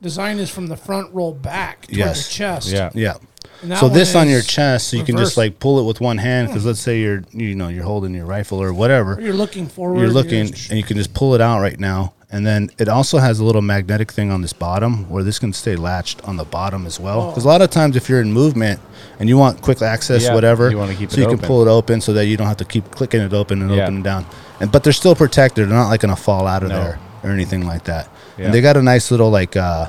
Design is from the front roll back to Yes. the chest. Yeah. Yeah. And that So this on your chest, so you can just like pull it with one hand. Because let's say you're you know you're holding your rifle or whatever. You're looking forward. you're looking just- and you can just pull it out right now and then it also has a little magnetic thing on this bottom where this can stay latched on the bottom as well because a lot of times if you're in movement and you want quick access Yeah, whatever you wanna keep so it you can open. pull it open so that you don't have to keep clicking it open and Yeah. open and down and but they're still protected they're not like gonna fall out of No. there or anything like that Yeah. and they got a nice little like uh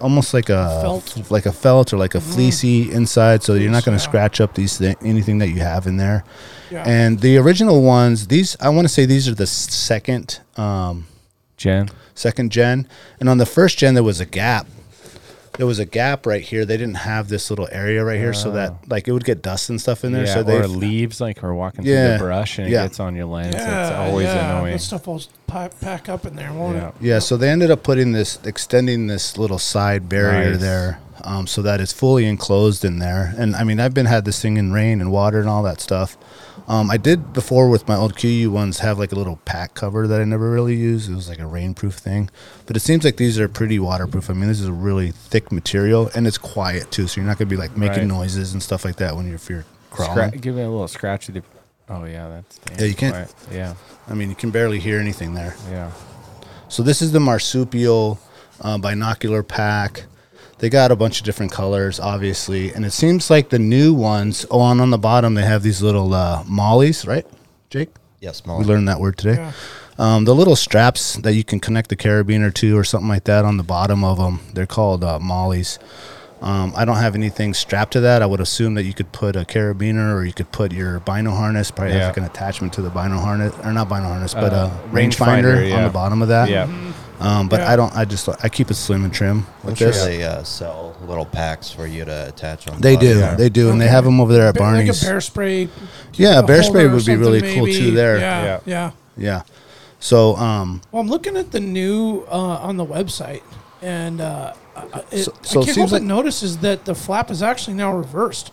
almost like a Felt. like a felt or like a fleecy inside so you're not going to yeah. scratch up these thi- anything that you have in there Yeah. and the original ones these i want to say these are the second um Jen. second gen and on the first gen there was a gap there was a gap right here they didn't have this little area right here so that like it would get dust and stuff in there Yeah, so they or leaves like we're walking through the brush and yeah. it gets on your lens. yeah, it's always yeah, annoying. That stuff will pack, pack up in there, won't Yeah. it? Yeah, so they ended up putting this, extending this little side barrier Nice. there, um, so that it's fully enclosed in there. And I mean, I've been had this thing in rain and water and all that stuff. Um, I did before with my old KUIU ones have like a little pack cover that I never really used. It was like a rainproof thing, but it seems like these are pretty waterproof. I mean, this is a really thick material and it's quiet too, so you're not gonna be like making Right. noises and stuff like that when you're if you're crawling. Scra- give it a little scratch. The, oh yeah, that's Yeah, you can't- quiet. Yeah, I mean, you can barely hear anything there. yeah. So this is the marsupial uh, binocular pack. They got a bunch of different colors, obviously, and it seems like the new ones. Oh, and on the bottom they have these little uh, MOLLEs, right, Jake? Yes, We MOLLE. learned that word today. Yeah. Um, the little straps that you can connect the carabiner to, or something like that, on the bottom of them, they're called uh, MOLLEs. Um, I don't have anything strapped to that. I would assume that you could put a carabiner, or you could put your bino harness. Probably Yeah. has like an attachment to the bino harness, or not bino harness, but Uh, a rangefinder rangefinder, on yeah. the bottom of that. Yeah. Um, but Yeah. I don't. I just I keep it slim and trim I'm sure this. they uh, sell little packs for you to attach on. They top. do, Yeah. they do, and they have them over there at Ba- Like Barney's. a bear spray. yeah, a bear spray would be really something cool too. There, Yeah, Yeah. yeah. yeah. So, um, Well, I'm looking at the new uh, on the website, and uh, it, So- so I can't seems help but like- notices that the flap is actually now reversed.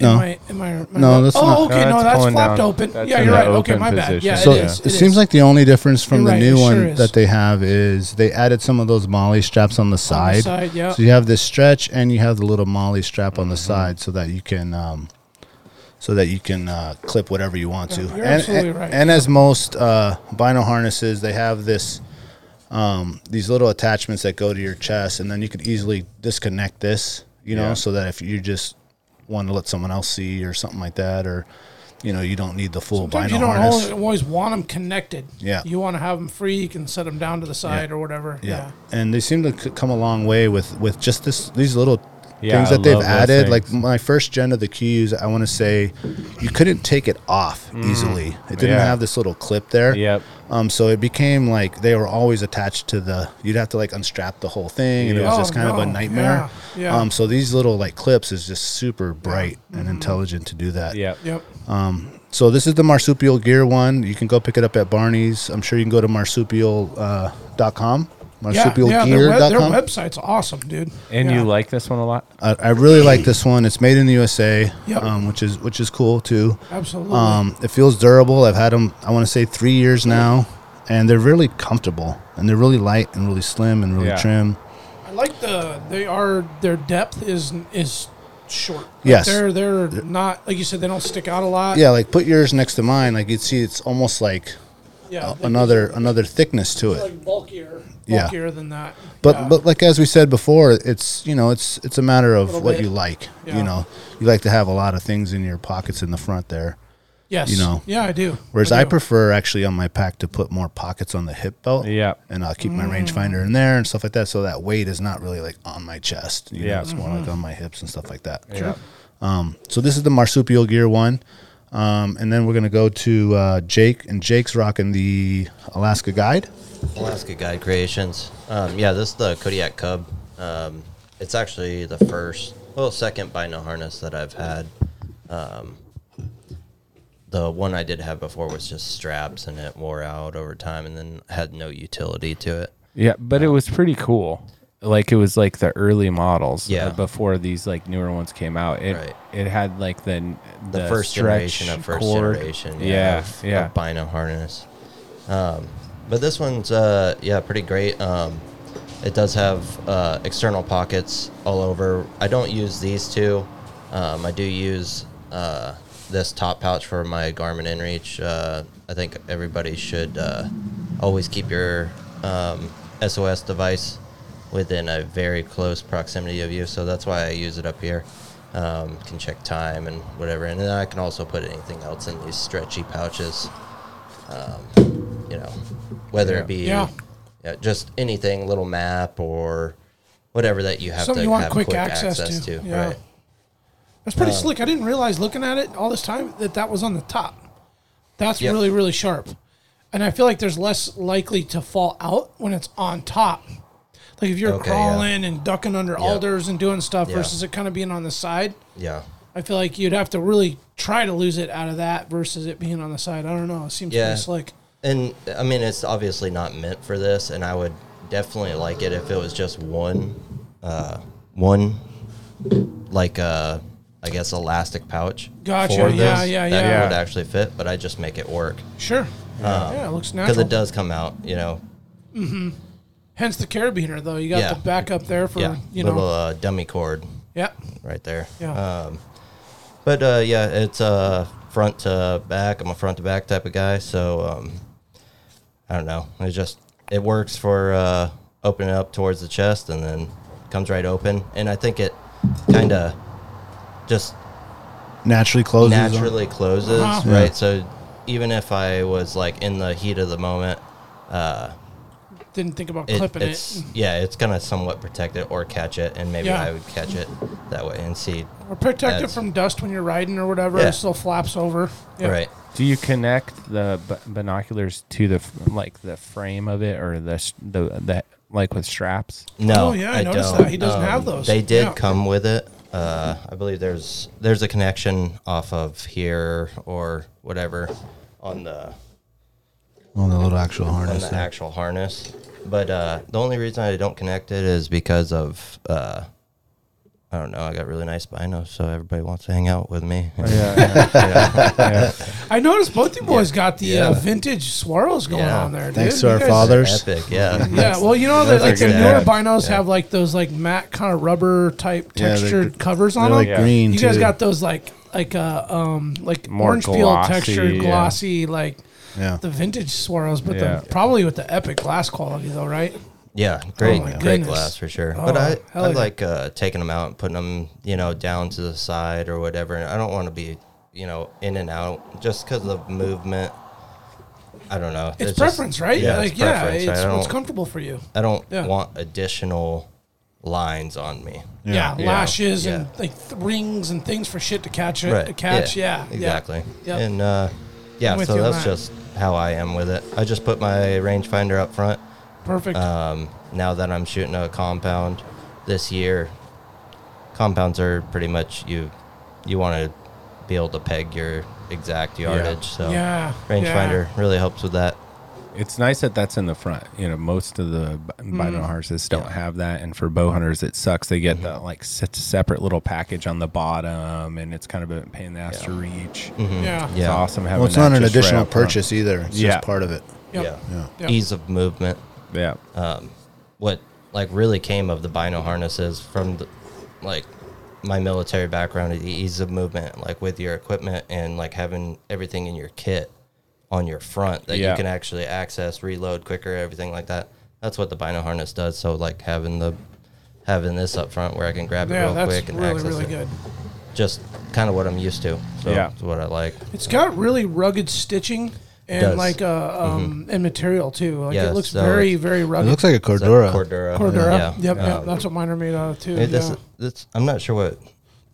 No. Am I, am I, am No, that's oh, not- okay, No, no, that's that's flapped down. open. That's yeah, you're right. Okay, open my bad. position. Yeah, so it it, is. it seems like the only difference from You're the right, new one sure that they have is they added some of those MOLLE straps on the side. side, yeah. So you have this stretch, and you have the little MOLLE strap on the Mm-hmm. side, so that you can, um, so that you can uh, clip whatever you want to. You're and, absolutely and, right. and as most uh, bino harnesses, they have this. Um, these little attachments that go to your chest, and then you could easily disconnect this, you know, Yeah. so that if you just want to let someone else see or something like that, or you know, you don't need the full Sometimes bino you don't harness. always, always want them connected. Yeah. You want to have them free. You can set them down to the side or whatever. Yeah. and they seem to come a long way with with just this these little Yeah, things I that they've love those added. Like my first gen of the Qs, I want to say you couldn't take it off easily. It didn't Mm. Yeah. have this little clip there. Yep. Um, so it became like they were always attached to the. You'd have to like unstrap the whole thing, and it was Yeah. just Oh, kind of a nightmare. Yeah, yeah. Um, so these little like clips is just super bright Mm-hmm. and intelligent to do that. Yep. Yep. So this is the marsupial gear one. You can go pick it up at Barney's. I'm sure you can go to marsupial.com. Uh, dot com, Yeah, yeah, their, web, their website's awesome, dude. And Yeah. you like this one a lot? I, I really like this one. It's made in the USA, Yep. um, which is which is cool too. Absolutely. Um, it feels durable. I've had them. I want to say three years now, and they're really comfortable and they're really light and really slim and really Yeah. trim. I like the they are their depth is is short. Like Yes. they're they're not like you said they don't stick out a lot. Yeah, like put yours next to mine. Like you'd see, it's almost like yeah. uh, another another thickness to they're it. like bulkier, Yeah. than that. But Yeah. but like as we said before, it's you know it's it's a matter of Little what bit. you like. Yeah. You know, you like to have a lot of things in your pockets in the front there. yes, you know. yeah, I do. Whereas I, do. prefer actually on my pack to put more pockets on the hip belt. Yeah. And I'll keep my Mm. rangefinder in there and stuff like that, so that weight is not really like on my chest. You Yeah. know, it's more Mm-hmm. like on my hips and stuff like that. Yeah. Um, so this is the marsupial gear one, um, and then we're gonna go to uh, Jake, and Jake's rocking the Alaska Guide. Alaska Guide Creations. Um, yeah, this is the Kodiak Cub. Um, it's actually the first, well, second bino harness that I've had. Um, the one I did have before was just straps, and it wore out over time, and then had no utility to it. Yeah, but it was pretty cool. Like it was like the early models. Yeah. uh, before these like newer ones came out. It Right. it had like the The, first stretch generation of first cord. generation. Yeah. of, Yeah. of bino harness. Um, but this one's uh, yeah pretty great. Um, it does have uh, external pockets all over. I don't use these two. Um, I do use uh, this top pouch for my Garmin InReach. Uh, I think everybody should uh, always keep your um, SOS device within a very close proximity of you. So that's why I use it up here. Um, can check time and whatever, and then I can also put anything else in these stretchy pouches. Um, you know, whether Yeah. it be Yeah. yeah, just anything, little map or whatever that you have Something to you want have quick access to, yeah. Right. That's Um, pretty slick. I didn't realize looking at it all this time that that was on the top. That's Yep. really really sharp, and I feel like there's less likely to fall out when it's on top. Like if you're Okay, yeah. crawling and ducking under alders and doing stuff Yeah. versus it kind of being on the side. Yeah. I feel like you'd have to really try to lose it out of that versus it being on the side. I don't know. It seems Yeah. pretty slick. And I mean, it's obviously not meant for this, and I would definitely like it if it was just one, uh, one, like uh, I guess elastic pouch. Gotcha, for yeah, this yeah, that yeah. would actually fit, but I just make it work Sure. yeah, it looks nice. because it does come out. You know, Hence the carabiner, though. You got Yeah. the backup there for yeah, you little know. uh, dummy cord yeah. right there. Yeah. Um, but uh, yeah, it's uh, front to back. I'm a front to back type of guy, so um, I don't know. It just it works for uh, opening up towards the chest and then comes right open. And I think it kind of just Naturally closes. on- naturally closes, Uh-huh. Yeah. right? So even if I was like in the heat of the moment, uh, Didn't think about it, clipping it's it. yeah, it's gonna somewhat protect it or catch it, and maybe Yeah. I would catch it that way and see. Or protect it from dust when you're riding or whatever. Yeah. It still flaps over. Yeah. Right. Do you connect the b- binoculars to the like the frame of it or the the the like with straps? No, Oh, yeah, I I noticed don't. Um, that. He doesn't have those. They did Yeah. come with it. Uh, I believe there's there's a connection off of here or whatever on the on the little actual harness. on the there. actual harness. But uh, the only reason I don't connect it is because of uh, I don't know. I got really nice binos, so everybody wants to hang out with me. Yeah. I noticed both you boys got the uh, vintage swirls going Yeah. on there. Thanks dude. to You our fathers. Epic, yeah. Yeah, well, you know, that like are the good. newer binos Yeah. have like those like matte kind of rubber type textured gr- covers on them. like green you guys too. got those like like uh um like More orange peel textured yeah. glossy like yeah. the vintage swirls, but Yeah. the, probably with the epic glass quality though, right? Yeah, great, Oh my great goodness. glass for sure. Oh, but I, hell I yeah. like uh, taking them out and putting them, you know, down to the side or whatever. And I don't want to be, you know, in and out just because of movement. I don't know. It's, just- preference, right? Yeah, like it's yeah, preference. it's I what's don't, comfortable for you. I don't Yeah. want additional lines on me. Yeah, Yeah. lashes and Yeah. like th- rings and things for shit to catch it, Right. to catch. Yeah, yeah. exactly. Yep. And uh, yeah, I'm with so you on that's that. just how I am with it. I just put my rangefinder up front. Perfect. Um, now that I'm shooting a compound this year, compounds are pretty much you you want to be able to peg your exact yardage. So yeah, rangefinder really helps with that. It's nice that that's in the front. You know, most of the b- Mm-hmm. bino harnesses don't have that, and for bow hunters, it sucks. They get Mm-hmm. the like se- separate little package on the bottom, and it's kind of a pain in the ass to reach. Yeah, yeah. Mm-hmm. Yeah. It's awesome having. Well, it's that not an just right additional front. purchase either. It's Yeah. just part of it. Yep. Yeah. Yeah. Yep. Ease of movement. Yeah, um, what like really came of the bino harnesses from the, like my military background the ease of movement like with your equipment and like having everything in your kit on your front that Yeah. you can actually access reload quicker everything like that that's what the bino harness does so like having the having this up front where i can grab it Yeah, real that's quick and really access really it good. just kind of what i'm used to so Yeah. it's what i like It's got really rugged stitching and Does. Mm-hmm. like uh um and material too. Like Yeah, it looks so very it's- very It rugged. looks like a It's like Cordura. cordura Cordura. yeah Yep, yep. Um, That's what mine are made out of too. it- this, yeah. this, i'm not sure what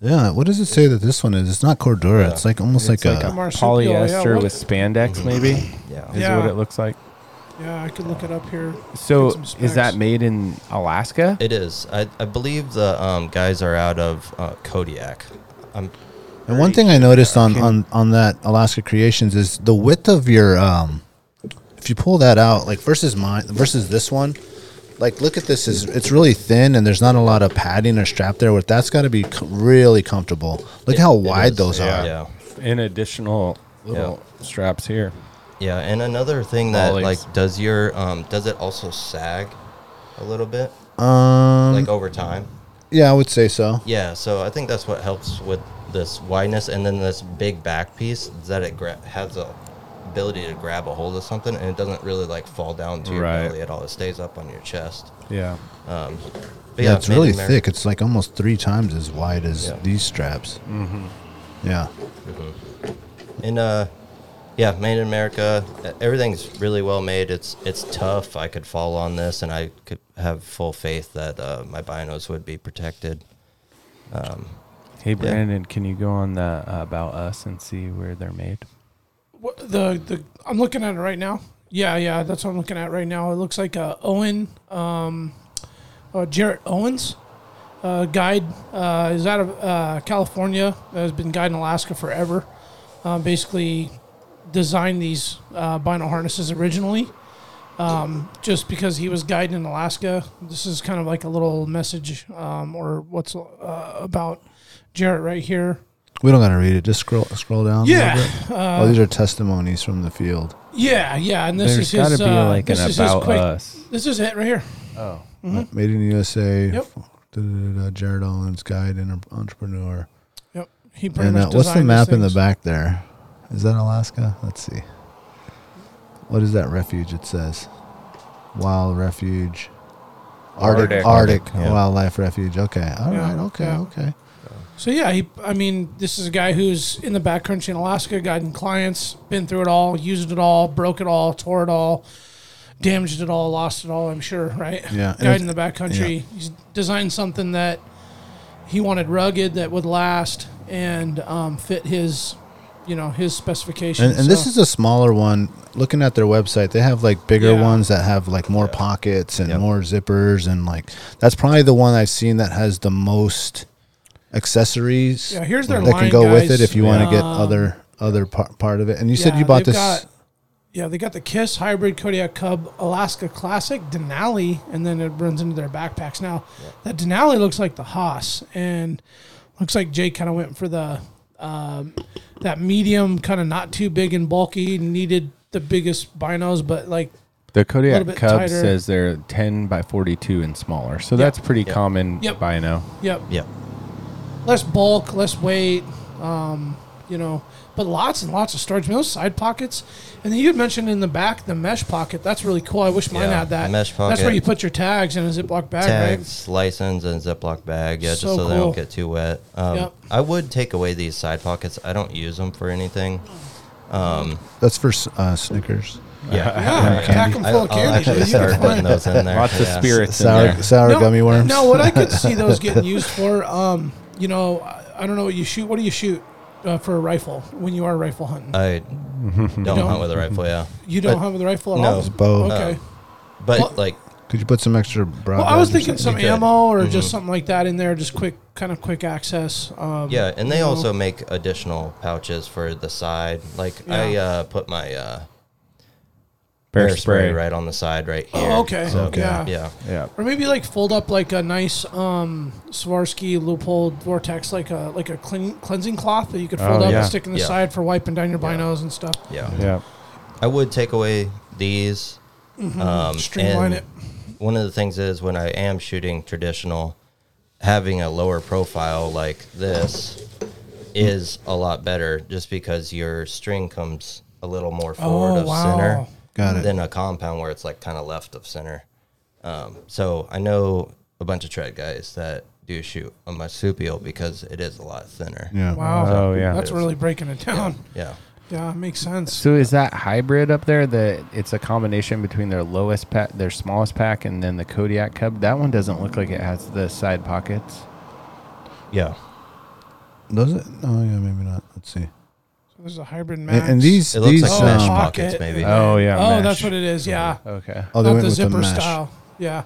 yeah. What does it say that this one is? It's not Cordura. Yeah. It's like almost It's like, like a. a marsupial, yeah, polyester with spandex, maybe yeah is Yeah. what it looks like. Yeah, I could look it up here. So, is that made in Alaska? It is. I, I believe the um, guys are out of uh, Kodiak. I'm and one thing I noticed on, on on that Alaska Creations is the width of your um. If you pull that out, like versus mine versus this one, like look at this is it's really thin and there's not a lot of padding or strap there. With that's got to be c- really comfortable. Look how wide those yeah. are. Yeah. In additional little straps here. Yeah, and another thing that Ollies. like does your um does it also sag? a little bit, Um, like over time. yeah, I would say so. Yeah, so I think that's what helps with this wideness, and then this big back piece is that it gra- has the ability to grab a hold of something, and it doesn't really like fall down to your Right. belly at all. It stays up on your chest. Yeah. Um, but Yeah, it's really America. thick. It's like almost three times as wide as Yeah. these straps. Mm-hmm. Yeah. And uh, yeah, made in America. Everything's really well made. It's it's tough. I could fall on this, and I could have full faith that uh, my binos would be protected. Um, hey Brandon, can you go on the uh, about us and see where they're made? The the I'm looking at it right now. Yeah, yeah, that's what I'm looking at right now. It looks like uh, Owen, um, uh, Jarrett Owens, uh, guide. Uh, is out of uh, California. Has been guiding Alaska forever. Uh, basically, designed these uh, bino harnesses originally. Um, just because he was guiding in Alaska, this is kind of like a little message um, or what's uh, about Jarrett right here. We don't got to read it. Just scroll scroll down. a little Yeah, bit. oh, these are testimonies from the field. Yeah, yeah, and this There's is got to his. be uh, like an this is his about quick- us. This is it right here. Oh. Made in the USA. Yep. da, da, da, da, Jared Allen's guide and entrepreneur. Yep, he pretty And uh, much. what's the designed map these in the things. back there? Is that Alaska? Let's see. What is that refuge? It says wild refuge. Arctic, Arctic. Arctic, Arctic, yeah. wildlife refuge. Okay, all right, Yeah, okay, yeah. okay. So yeah, he. I mean, this is a guy who's in the backcountry in Alaska, guiding clients, been through it all, used it all, broke it all, tore it all, damaged it all, lost it all. I'm sure, right? Yeah, and guiding the it's- backcountry. He's designed something that he wanted rugged, that would last, and um, fit his, you know, his specifications. And, and this is a smaller one. Looking at their website, they have like bigger Yeah. ones that have like more pockets and Yep. more zippers, and like that's probably the one I've seen that has the most accessories. Yeah, here's their that line, can go with it if you want to get other other par- part of it. And you said you bought this. got- yeah, they got the Kiss Hybrid Kodiak Cub Alaska Classic Denali, and then it runs into their backpacks. Now, that Denali looks like the Haas, and looks like Jake kind of went for the um, that medium, kind of not too big and bulky. Needed the biggest binos, but like The Kodiak Cub tighter. says they're 10 by 42 and smaller. So that's pretty Yep. common Yep. bino. yep, Yeah. Less bulk, less weight. Um, you know, but lots and lots of storage. I mean, those side pockets, and then you had mentioned in the back the mesh pocket. That's really cool. I wish mine Yeah, had that. mesh pocket. That's where you put your tags in a Ziploc bag, Tags, license, and Ziploc bag. Yeah, So just so they don't get too wet. Um, Yep. I would take away these side pockets. I don't use them for anything. Um, That's for uh, Snickers. yeah. right? Yeah, pack them full of I'll candy. actually dude. You'll be start putting those in there. Lots of Yeah. spirits in Sour there. sour No, gummy worms. No, what I could see those getting used for, um, you know, I, I don't know what you shoot. What do you shoot uh, for a rifle when you are rifle hunting? I don't, don't? hunt with a rifle. Yeah, you don't but- have with a rifle at no. all. Bow. Okay. but Well- like Could you put some extra broad? well, I was thinking some could. ammo or just something like that in there, just quick, kind of quick access. Um, yeah, and they you know. also make additional pouches for the side. Like I Yeah. uh, put my uh, Bear, bear spray. spray. right on the side right here. Oh, okay. So, Okay. Yeah. yeah. Yeah. Or maybe like fold up like a nice um, Swarovski Leupold Vortex, like a like a clean, cleansing cloth that you could fold Oh, up yeah. and stick in the Yeah. side for wiping down your Yeah. binos and stuff. Yeah. Yeah. I would take away these. Um, Mm-hmm. Streamline and it. One of the things is when I am shooting traditional, having a lower profile like this is a lot better just because your string comes a little more forward Oh, of wow. center Got it. than a compound where it's like kind of left of center. Um, so I know a bunch of tread guys that do shoot a marsupial because it is a lot thinner. Yeah. Wow. Oh, yeah. That's really breaking it down. Yeah. Yeah, makes sense. So is that hybrid up there that it's a combination between their lowest pack, their smallest pack, and then the Kodiak Cub? That one doesn't look like it has the side pockets. Yeah. Does it? Oh yeah, maybe not. Let's see. So there's a hybrid And, max. and these It looks these like Oh, mesh um, pockets, maybe. Oh yeah. oh, mesh. that's what it is. Yeah, Okay. oh, they not went the with zipper the mesh. style. Yeah.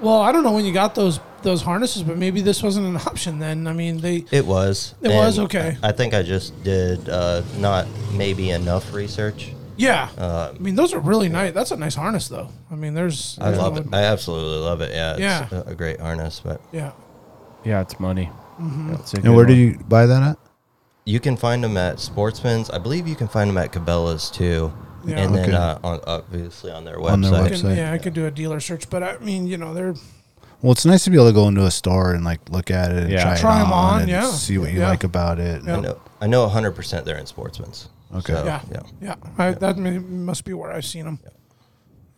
Well, I don't know when you got those those harnesses, but maybe this wasn't an option then. I mean, they It was. It was? Okay. I think I just did uh, not maybe enough research. yeah. Uh, I mean, those are really nice. That's a nice harness, though. I mean, there's. I there's love no- it. I absolutely love it. Yeah, it's Yeah. a, a great harness. But Yeah. Yeah, it's money. Mm-hmm. Yeah, it's a And good where did you buy that at? You can find them at Sportsman's. I believe you can find them at Cabela's too. Yeah. and then uh, on obviously on their website. On their I website. can- yeah, I could do a dealer search, but I mean, you know, they're Well, it's nice to be able to go into a store and like look at it and Yeah. try, it Try 'em on, and yeah. see what you Yeah. like about it. Yeah. I know I know 100 percent they're in Sportsman's. Okay. So, yeah, yeah. yeah. I, that may, must be where I've seen them.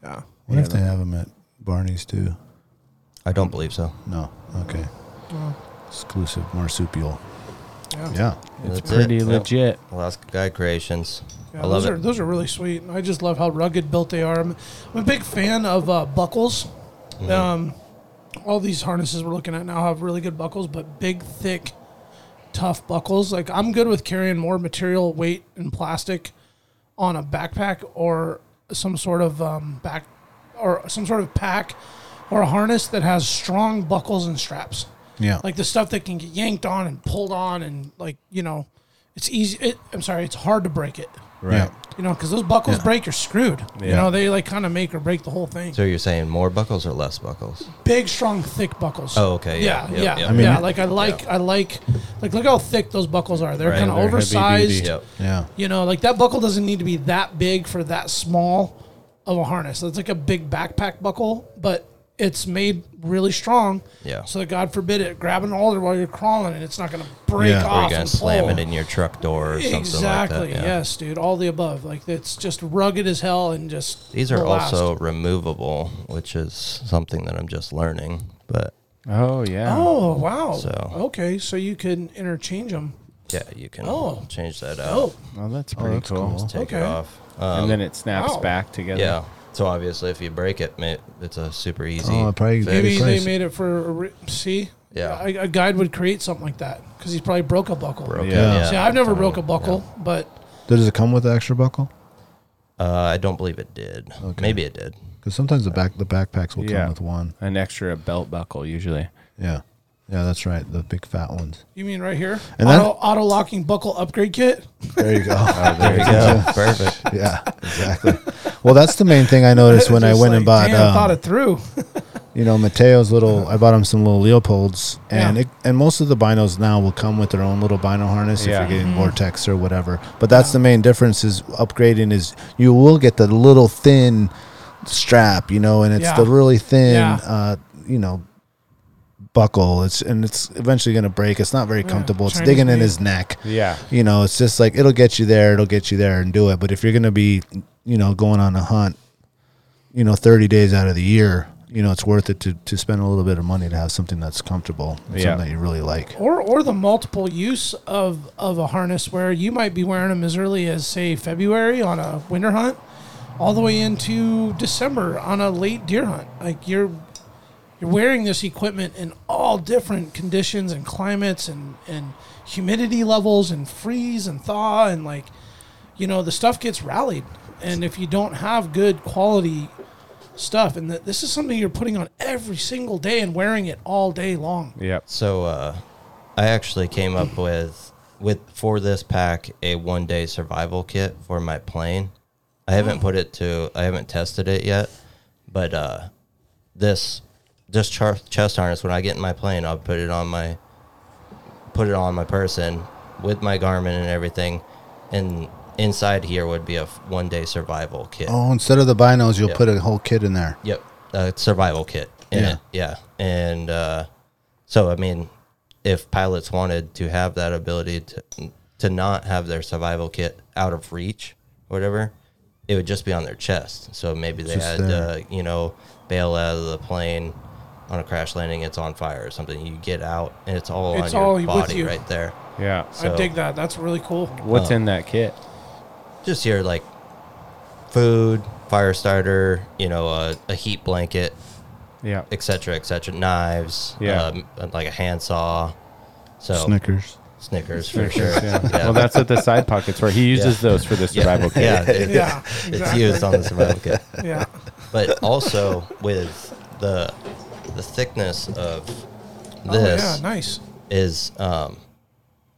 Yeah. What if they have them at Barney's too? I don't believe so. No. Okay. Exclusive marsupial. Yeah. Yeah. It's That's pretty it. Yep. legit. Alaska Guide Creations. Yeah, I love those it. are those are really sweet. I just love how rugged built they are. I'm, I'm a big fan of uh, buckles. Mm-hmm. Um, all these harnesses we're looking at now have really good buckles, but big, thick, tough buckles. Like I'm good with carrying more material, weight, and plastic on a backpack or some sort of um, back or some sort of pack or a harness that has strong buckles and straps. Yeah. Like the stuff that can get yanked on and pulled on, and like you know, it's easy. It, I'm sorry, it's hard to break it. Right. You know, because those buckles Yeah. break, you're screwed. You know, they like kind of make or break the whole thing. So you're saying more buckles or less buckles? Big, strong, thick buckles. Oh, okay, yeah, yeah, yep, yeah. yep. I mean- yeah. Like I like, I like, like look how thick those buckles are. They're Right, kind of oversized. duty. Yep. Yeah. You know, like that buckle doesn't need to be that big for that small of a harness. It's like a big backpack buckle, but it's made really strong. Yeah. So that God forbid it grab an alder while you're crawling and it's not going to break Yeah. Or Or off. you're gonna and slam pull. it in your truck door or something Exactly. like that. yeah. Yes, dude. All the above. Like it's just rugged as hell and just. These are will last. also removable, which is something that I'm just learning. But Oh yeah. Oh wow. So- okay, so you can interchange them. yeah, you can Oh. change that out. Oh, Oh, that's pretty that's cool. cool. Take okay. it off. Um, And then it snaps wow. back together. yeah. So obviously, if you break it, ma- it's a super easy. Oh, probably- fix. maybe price. they made it for a re- see. Yeah. a, a guide would create something like that because he's probably broke a buckle. Broke it, Yeah. yeah. See, I've never broke a Yeah. buckle, but Does it come with the extra buckle? Uh, I don't believe it did. Okay. Maybe it did. Because sometimes the back the backpacks will Yeah. come with one. An extra belt buckle usually. Yeah. Yeah, that's right. The big fat ones. you mean right here? And auto, auto locking buckle upgrade kit. There you go. There you go. Perfect. yeah, exactly. Well, that's the main thing I noticed when I Just went and bought, Damn, um, thought it through. you know, Mateo's little. I bought him some little Leupolds, and Yeah. it, and most of the binos now will come with their own little bino harness Yeah. if you're Mm-hmm. getting Vortex or whatever. But that's the main difference is upgrading is you will get the little thin strap, you know, and it's Yeah. the really thin, Yeah. uh, you know, buckle. It's and it's eventually going to break. It's not very comfortable. It's Chinese digging in made. his neck. Yeah. You know, it's just like it'll get you there. It'll get you there and do it. But if you're going to be, you know, going on a hunt, you know, 30 days out of the year, you know, it's worth it to, to spend a little bit of money to have something that's comfortable, Yeah. something that you really like. or or the multiple use of of a harness where you might be wearing them as early as say February on a winter hunt, all the way into December on a late deer hunt. Like you're you're wearing this equipment in all different conditions and climates and and humidity levels and freeze and thaw and like you know the stuff gets rallied and if you don't have good quality stuff and that this is something you're putting on every single day and wearing it all day long Yep. So uh, I actually came up with with for this pack a one day survival kit for my plane. I haven't put it to I haven't tested it yet, but uh, this char- chest harness when I get in my plane, I'll put it on my put it on my person with my Garmin and everything, and inside here would be a one day survival kit. Oh, instead of the binos, you'll Yeah. put a whole kit in there. Yep, a survival kit. In Yeah. it. yeah, and uh, so I mean, if pilots wanted to have that ability to to not have their survival kit out of reach, or whatever, it would just be on their chest. So maybe they Just had uh, you know bail out of the plane on a crash landing. It's on fire or something. You get out and it's all It's on all your body you. right there. Yeah. So I dig that. That's really cool. What's Oh. in that kit? just your like food, fire starter, you know, a, a heat blanket, Yeah. etc., etc. Knives, Yeah. um, like a handsaw. So Snickers. Snickers for sure. Yeah. Yeah. Well, that's what the side pockets were. He uses Yeah. those for the Yeah. survival kit. Yeah, it- Yeah, it's used on the survival kit. Yeah. But also with the the thickness of Oh, this yeah, nice. is um,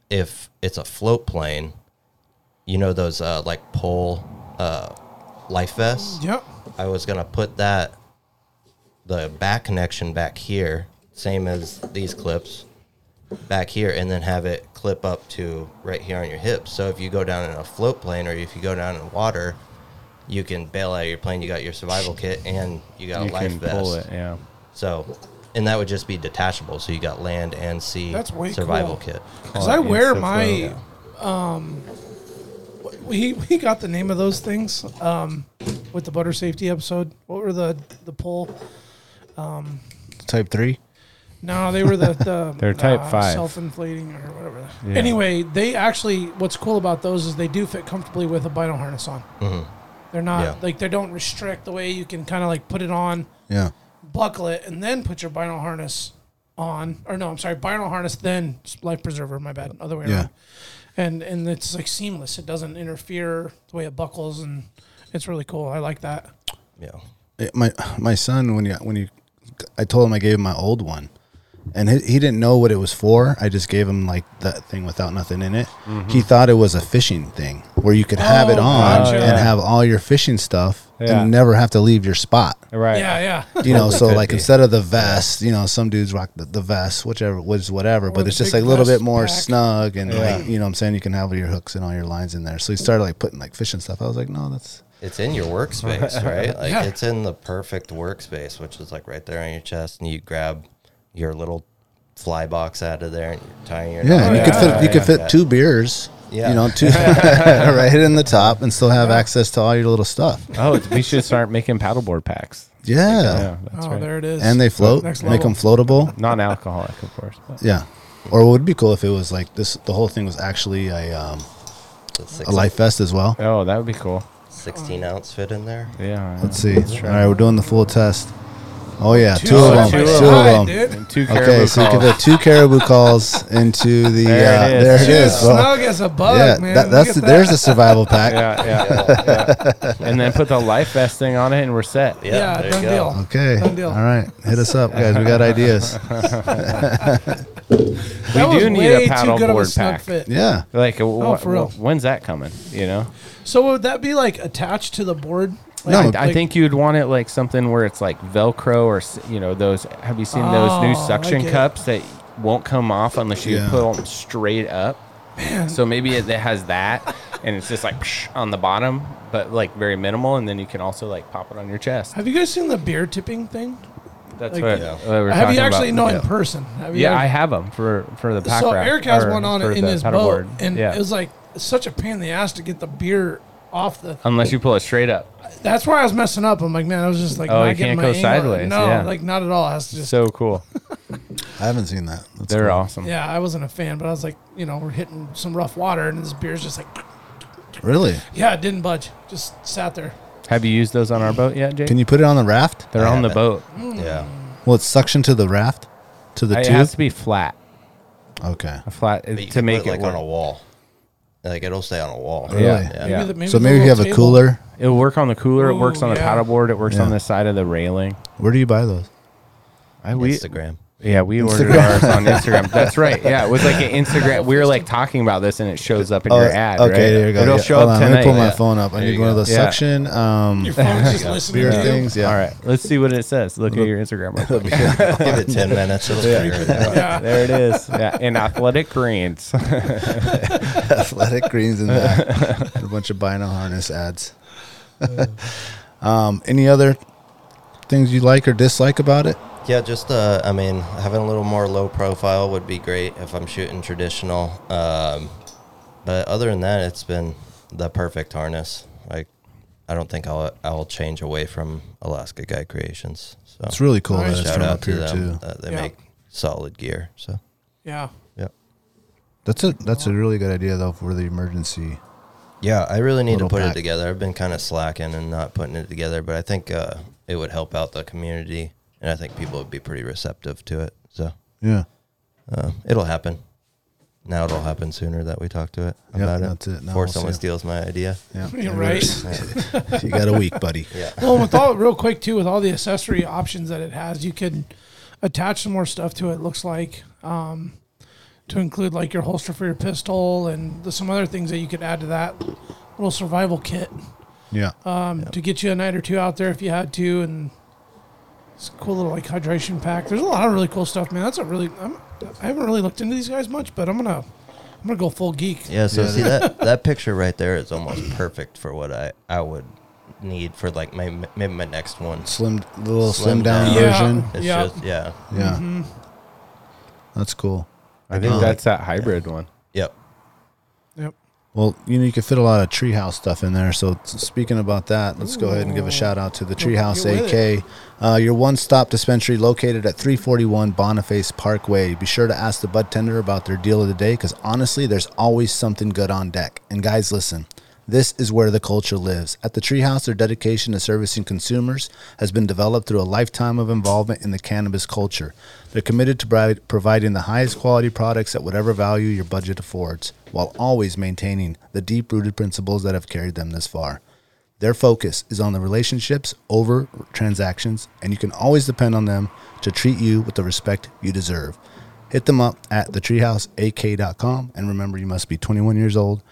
if it's a float plane, you know those uh, like pole uh, life vests. Yep. I was gonna put that the back connection back here, same as these clips, back here, and then have it clip up to right here on your hips. So if you go down in a float plane or if you go down in water, you can bail out your plane. You got your survival kit and you got You a life can vest. pull it. Yeah. So, and that would just be detachable. So you got land and sea That's way survival cool. kit. Because Call I wear my. Um, we we got the name of those things um, with the butter safety episode. What were the the pull? Um, Type three. No, they were the, the They're type five. self-inflating or whatever. Yeah. Anyway, they actually what's cool about those is they do fit comfortably with a bino harness on. Mhm. They're not Yeah. like they don't restrict the way you can kind of like put it on, Yeah. Buckle it, and then put your bino harness on. Or no, I'm sorry, bino harness then life preserver. My bad, other way Yeah. around. And and it's like seamless. It doesn't interfere the way it buckles, and it's really cool. I like that. Yeah. It- my my son when you when you I told him I gave him my old one, and he, he didn't know what it was for. I just gave him like that thing without nothing in it. Mm-hmm. He thought it was a fishing thing where you could have it Oh, on gotcha. and have all your fishing stuff Yeah. and never have to leave your spot. Right. Yeah, yeah. You know, so like be. instead of the vest, you know, some dudes rock the, the vest, whichever was whatever, but it's just like a little bit more pack. snug and Yeah. like you know what I'm saying you can have all your hooks and all your lines in there. So he started like putting like fishing stuff. I was like, no, that's It's in your workspace, right? Like Yeah. it's in the perfect workspace, which is like right there on your chest, and you grab your little fly box out of there and you're tying your Yeah, and you could fit you could Yeah. fit two beers. Yeah. You know, two right in the top and still have access to all your little stuff. Oh, we should start making paddleboard packs. Yeah. Yeah, that's oh, right. there it is. And they float, Next make level. them floatable. Non-alcoholic, of course. But. Yeah. Or it would be cool if it was like this the whole thing was actually a um, a life vest as well. Oh, that would be cool. 16 ounce fit in there. Yeah. Let's see. Let's All try. right, we're doing the full test. Oh yeah, two, Two of of them. them. Two of Right, them. dude. And two Okay, caribou so you can put two caribou calls into the. There uh, it is. There it Dude, is. Well, snug as a bug, yeah, man. that, that's the, that. there's the survival pack. Yeah, yeah, yeah. And then put the life vest thing on it, and we're set. Yeah, Yeah, there done you go. deal. Okay. Done deal. All right. Hit us up, guys. We got ideas. We do need a too good paddleboard pack. fit. Yeah. Like, oh, for real. when's that coming? You know, So would that be like attached to the board? No, Like- I think you'd want it like something where it's like Velcro or you know those. Have you seen those new Oh, suction I cups that won't come off unless you Yeah. put them straight up? So maybe it, it has that, and it's just like psh, on the bottom, but like very minimal, and then you can also like pop it on your chest. Have you guys seen the beer tipping thing? That's Like- what, Yeah. what Have you actually about. know in person? Have Yeah, ever- I have them for for the pack so rack, Eric has one on it in his boat, and yeah, it was like such a pain in the ass to get the beer off the. unless you pull it straight up. That's where I was messing up. I'm like, man, I was just like, Oh, not you getting can't my go angle. sideways, No, yeah. like not at all. I was just, So cool. I haven't seen that. That's They're cool. awesome. yeah, I wasn't a fan, but I was like, you know, we're hitting some rough water, and this beer's just like, Really? yeah, it didn't budge, just sat there. Have you used those on our boat yet, Jake? Can you put it on the raft? They're I on the haven't. boat. Yeah. Well, it's suction to the raft, to the It tube. has to be flat. okay. A flat to make put it it like on work. a wall. Like it'll stay on a wall. Really? Yeah, Yeah. yeah. the- So maybe if you have little a cooler. It'll work on the cooler. it oh, works Ooh, on the yeah. paddleboard. It works Yeah. on the side of the railing. Where do you buy those? I, we, Instagram. Yeah, we ordered ours on Instagram. That's right. Yeah, it was like an Instagram. We were like talking about this, and it shows up in your ad. Oh, okay, right? there you go. It'll Yeah. show Hold up on, tonight. Let me pull my Yeah. phone up. I need you one of go. those Yeah. suction um, Your phone's just listening to you. things. Yeah. All right, let's see what it says. Look at your Instagram. Give it 10 minutes. It'll figure it out. Yeah. there it is. Yeah, in athletic greens. athletic greens in there. a bunch of bino harness ads. um, any other things you like or dislike about it? Yeah, just uh, I mean, having a little more low profile would be great if I'm shooting traditional. Um, but other than that, it's been the perfect harness. Like, I don't think I'll I'll change away from Alaska Guide Creations. So It's really cool Nice. that shout from out up to here them. too. Uh, they Yeah. make solid gear. So Yeah. yeah, That's a that's a really good idea though for the emergency. yeah. I really need to put pack. it together. I've been kind of slacking and not putting it together, but I think uh, it would help out the community, and I think people would be pretty receptive to it. So Yeah. uh, it'll happen. Now it'll happen sooner that we talk to it Yep, about it. that's it. Now Before we'll someone steals my idea. Yeah. You're right. it is. you got a week, buddy. Yeah. well, with all real quick too, with all the accessory options that it has, you could attach some more stuff to it. Looks like um, to include like your holster for your pistol and the, some other things that you could add to that little survival kit Yeah. um, to get you a night or two out there if you had to, and it's a cool little like hydration pack. There's a lot of really cool stuff, man. That's a really I'm, I haven't really looked into these guys much, but I'm gonna I'm gonna go full geek. Yeah. So Yeah. see that that picture right there is almost perfect for what I I would need for like my maybe my next one. Slim, little slim, Slim down down. Yeah. version. It's Yeah. just yeah. Yeah, that's cool. I think Uh, that's that hybrid one. Well, you know, you can fit a lot of treehouse stuff in there. So, speaking about that, let's go ahead and give a shout out to the Treehouse AK, uh, your one stop dispensary located at 341 Boniface Parkway. Be sure to ask the bud tender about their deal of the day because honestly, there's always something good on deck. And guys, listen. This is where the culture lives. At the Treehouse, their dedication to servicing consumers has been developed through a lifetime of involvement in the cannabis culture. They're committed to provi- providing the highest quality products at whatever value your budget affords, while always maintaining the deep rooted principles that have carried them this far. Their focus is on the relationships over transactions, and you can always depend on them to treat you with the respect you deserve. Hit them up at thetreehouseak.com, and remember, you must be 21 years old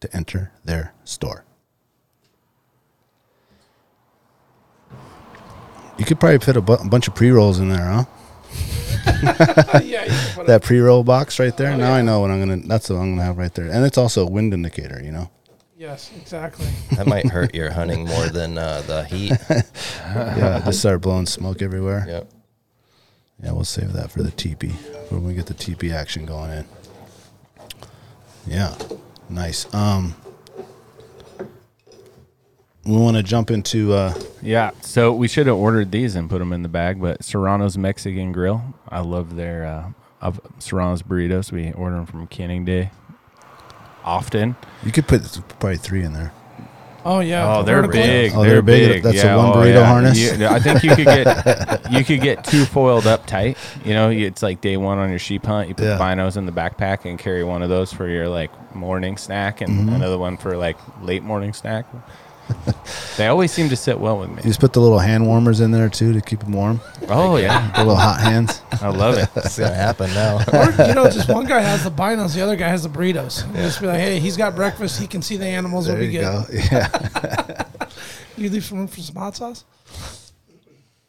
to enter their store. You could probably put a, bu- a bunch of pre rolls in there, huh? yeah, you can put That pre roll box right there. now I know what I'm gonna. That's what I'm gonna have right there, and it's also a wind indicator. You know. yes, exactly. That might hurt your hunting more than uh, the heat. Yeah, just start blowing smoke everywhere. Yep. Yeah, we'll save that for the teepee when we get the teepee action going in. Yeah, nice. Um, we want to jump into. Uh, Yeah, so we should have ordered these and put them in the bag, but Serrano's Mexican Grill. I love their uh, of Serrano's burritos. We order them from Canning Day often. you could put probably three in there. Oh yeah. Oh, they're vertically. big. Oh, they're big. That's a one burrito harness? You- I think you could get you could get two foiled up tight. You know, it's like day one on your sheep hunt. You put Yeah. the binos in the backpack and carry one of those for your like morning snack, and Mm-hmm. another one for like late morning snack. they always seem to sit well with me. You just put the little hand warmers in there too to keep them warm. Oh yeah, The little hot hands. I love it. It's gonna happen now. Or, you know, just one guy has the binos, the other guy has the burritos. And Just be like, hey, he's got breakfast. He can see the animals. There It'll be you good. go. Yeah. You leave some room for some hot sauce.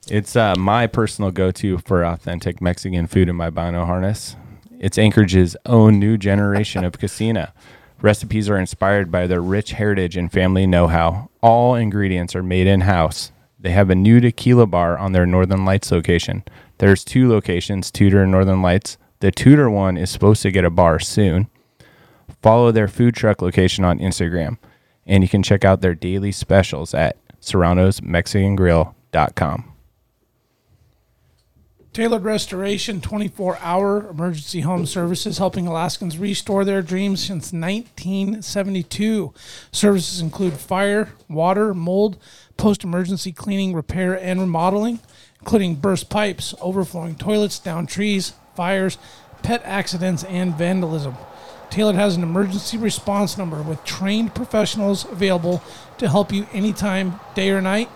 It's uh, my personal go-to for authentic Mexican food in my bino harness. It's Anchorage's own new generation of casina. Recipes are inspired by their rich heritage and family know-how. All ingredients are made in-house. They have a new tequila bar on their Northern Lights location. There's two locations, Tudor and Northern Lights. The Tudor one is supposed to get a bar soon. Follow their food truck location on Instagram, and you can check out their daily specials at serranosmexicangrill.com. Tailored Restoration 24 hour emergency home services helping Alaskans restore their dreams since 1972. Services include fire, water, mold, post emergency cleaning, repair, and remodeling, including burst pipes, overflowing toilets, down trees, fires, pet accidents, and vandalism. Tailored has an emergency response number with trained professionals available to help you anytime, day or night.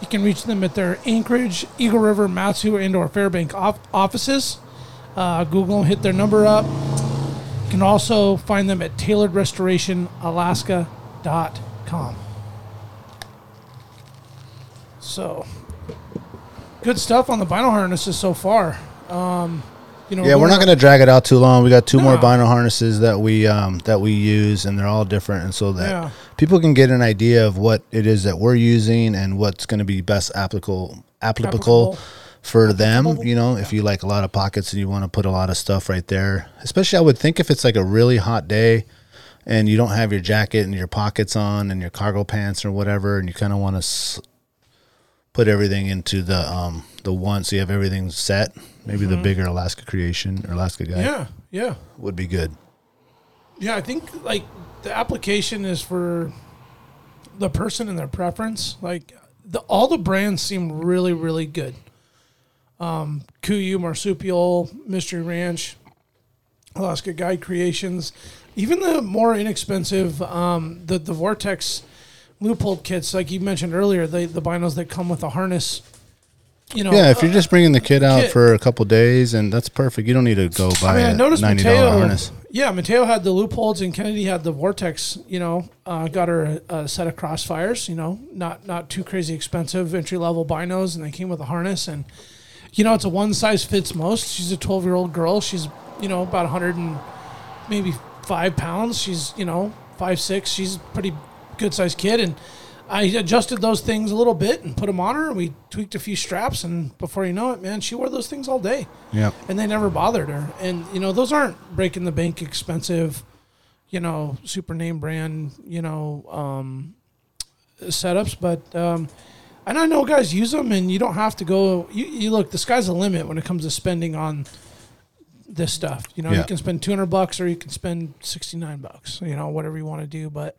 You can reach them at their Anchorage, Eagle River, Mat-Su, and or Fairbank off- offices. Uh, Google them, hit their number up. You can also find them at tailoredrestorationalaska.com. So, good stuff on the bino harnesses so far. Um, you know, Yeah, we're not going to drag it out too long. We got two more bino harnesses that we um, that we use, and they're all different, and so that Yeah. People can get an idea of what it is that we're using and what's going to be best applicable applicable Applicable. for them. You know, if you like a lot of pockets and you want to put a lot of stuff right there, especially I would think if it's like a really hot day and you don't have your jacket and your pockets on and your cargo pants or whatever, and you kind of want to s- put everything into the um the one so you have everything set. Maybe the bigger Alaska creation or Alaska guy Mm-hmm. Yeah, yeah. would be good. Yeah, I think like the application is for the person and their preference. Like the all the brands seem really really good. Um, KUIU, Marsupial, Mystery Ranch, Alaska Guide Creations, even the more inexpensive um, the the Vortex Leupold kits, like you mentioned earlier, the the binos that come with a harness. You know, Yeah, if you're just bringing the kid out kid. for a couple days, and that's perfect. You don't need to go buy I mean, I ninety dollar harness. Yeah, Mateo had the Leupolds, and Kennedy had the vortex. You know, uh, got her a, a set of crossfires. You know, not not too crazy expensive entry level binos, and they came with a harness. And you know, it's a one size fits most. She's a twelve year old girl. She's you know about hundred and maybe five pounds. She's you know five six. She's a pretty good sized kid, and I adjusted those things a little bit and put them on her. And we tweaked a few straps, and before you know it, man, she wore those things all day. Yep. and they never bothered her. And you know, those aren't breaking the bank expensive, you know, super name brand, you know, um, setups. But um, and I know guys use them, and you don't have to go. You, you look, the sky's the limit when it comes to spending on this stuff. You know, Yeah. you can spend two hundred bucks, or you can spend sixty nine bucks. You know, whatever you want to do. But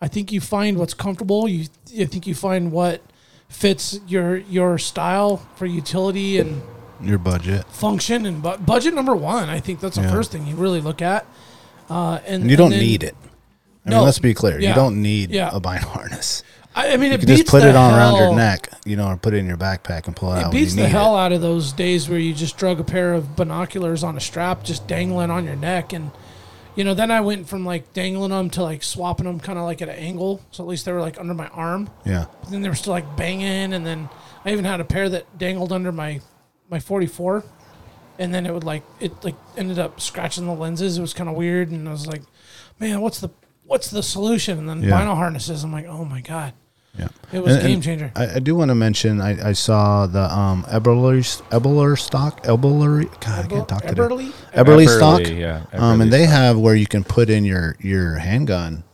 I think you find what's comfortable. You, I think you find what fits your your style for utility and Your budget. function and bu- budget number one. I think that's the Yeah. first thing you really look at. Uh, and, And you don't then- need it. I No. mean, let's be clear. Yeah. You don't need Yeah. a bino harness. I, I mean, You it can beats just put the it on around your neck, you know, or put it in your backpack and pull it, It out beats when the need hell it. out of those days where you just drug a pair of binoculars on a strap, just dangling on your neck, and you know. Then I went from like dangling them to like swapping them, kind of like at an angle, so at least they were like under my arm. Yeah. But then they were still like banging, and then I even had a pair that dangled under my my 44, and then it would like it like ended up scratching the lenses. It was kind of weird, and I was like, man, what's the what's the solution? And then Yeah. bino harnesses. I'm like, oh my god, Yeah. it was And- a game changer. I, I do want to mention I, I saw the um Eberler Eberler stock Eberler God I can't talk today. Eberly? Eberly Eberly, stock. yeah, Um, Eberly and they stock. have where you can put in your your handgun,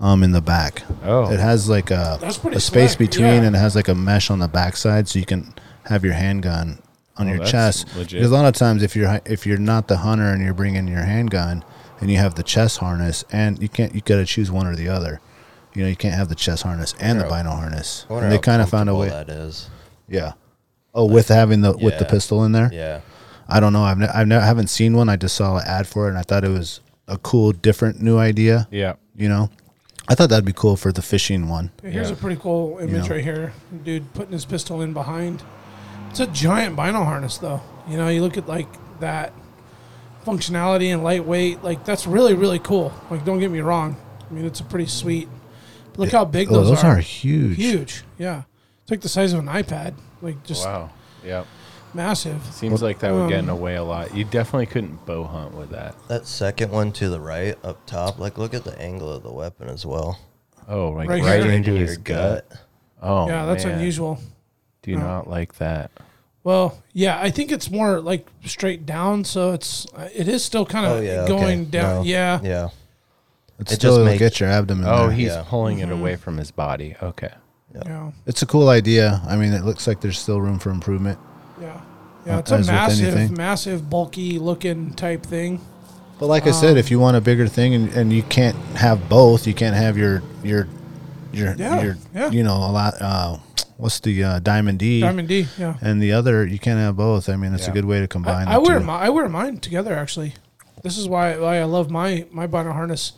um, in the back. Oh. It has like a That's pretty a space slick, between, yeah. and it has like a mesh on the backside, so you can have your handgun on Oh, your chest. legit. Because a lot of times, if you're if you're not the hunter and you're bringing your handgun, and you have the chest harness, and you can't you got to choose one or the other. You know, you can't have the chest harness and the Yeah. bino harness. And they kind of found a way. That is. Yeah. Oh, with having the with the pistol in there. Yeah. I don't know. I've ne- I've never haven't seen one. I just saw an ad for it, and I thought it was a cool, different, new idea. Yeah. You know, I thought that'd be cool for the fishing one. Here's Yeah. a pretty cool image know. right here. Dude putting his pistol in behind. It's a giant bino harness, though. You know, you look at like that functionality and lightweight. Like that's really really cool. Like don't get me wrong. I mean, it's a pretty sweet. But look how big Oh, those, those are. are huge. Huge. Yeah, it's like the size of an iPad. Like just Wow. Yeah. massive. Seems like that would get in Um, the way a lot. You definitely couldn't bow hunt with that. That second one to the right up top, like look at the angle of the weapon as well. Oh, like Right right, here. into Your his gut. Oh, yeah, that's man. unusual. Do you not like that? Well, yeah, I think it's more like straight down, so it's uh, it is still kind of Oh yeah. going okay. down. No. Yeah, Yeah. It's It still just will makes- get your abdomen. Oh, there. he's Yeah. pulling Mm-hmm. it away from his body. Okay. yeah, It's a cool idea. I mean, it looks like there's still room for improvement. yeah, yeah. Uh, It's a massive, massive, bulky looking type thing. But like I said, Um, if you want a bigger thing and, and you can't have both, you can't have your your your Yeah, your yeah. you know a lot. Uh, what's the uh, Diamond D? Diamond D. Yeah. and the other you can't have both. I mean, it's a good way to combine. I, I wear my I wear mine together actually. This is why why I love my my bino harness,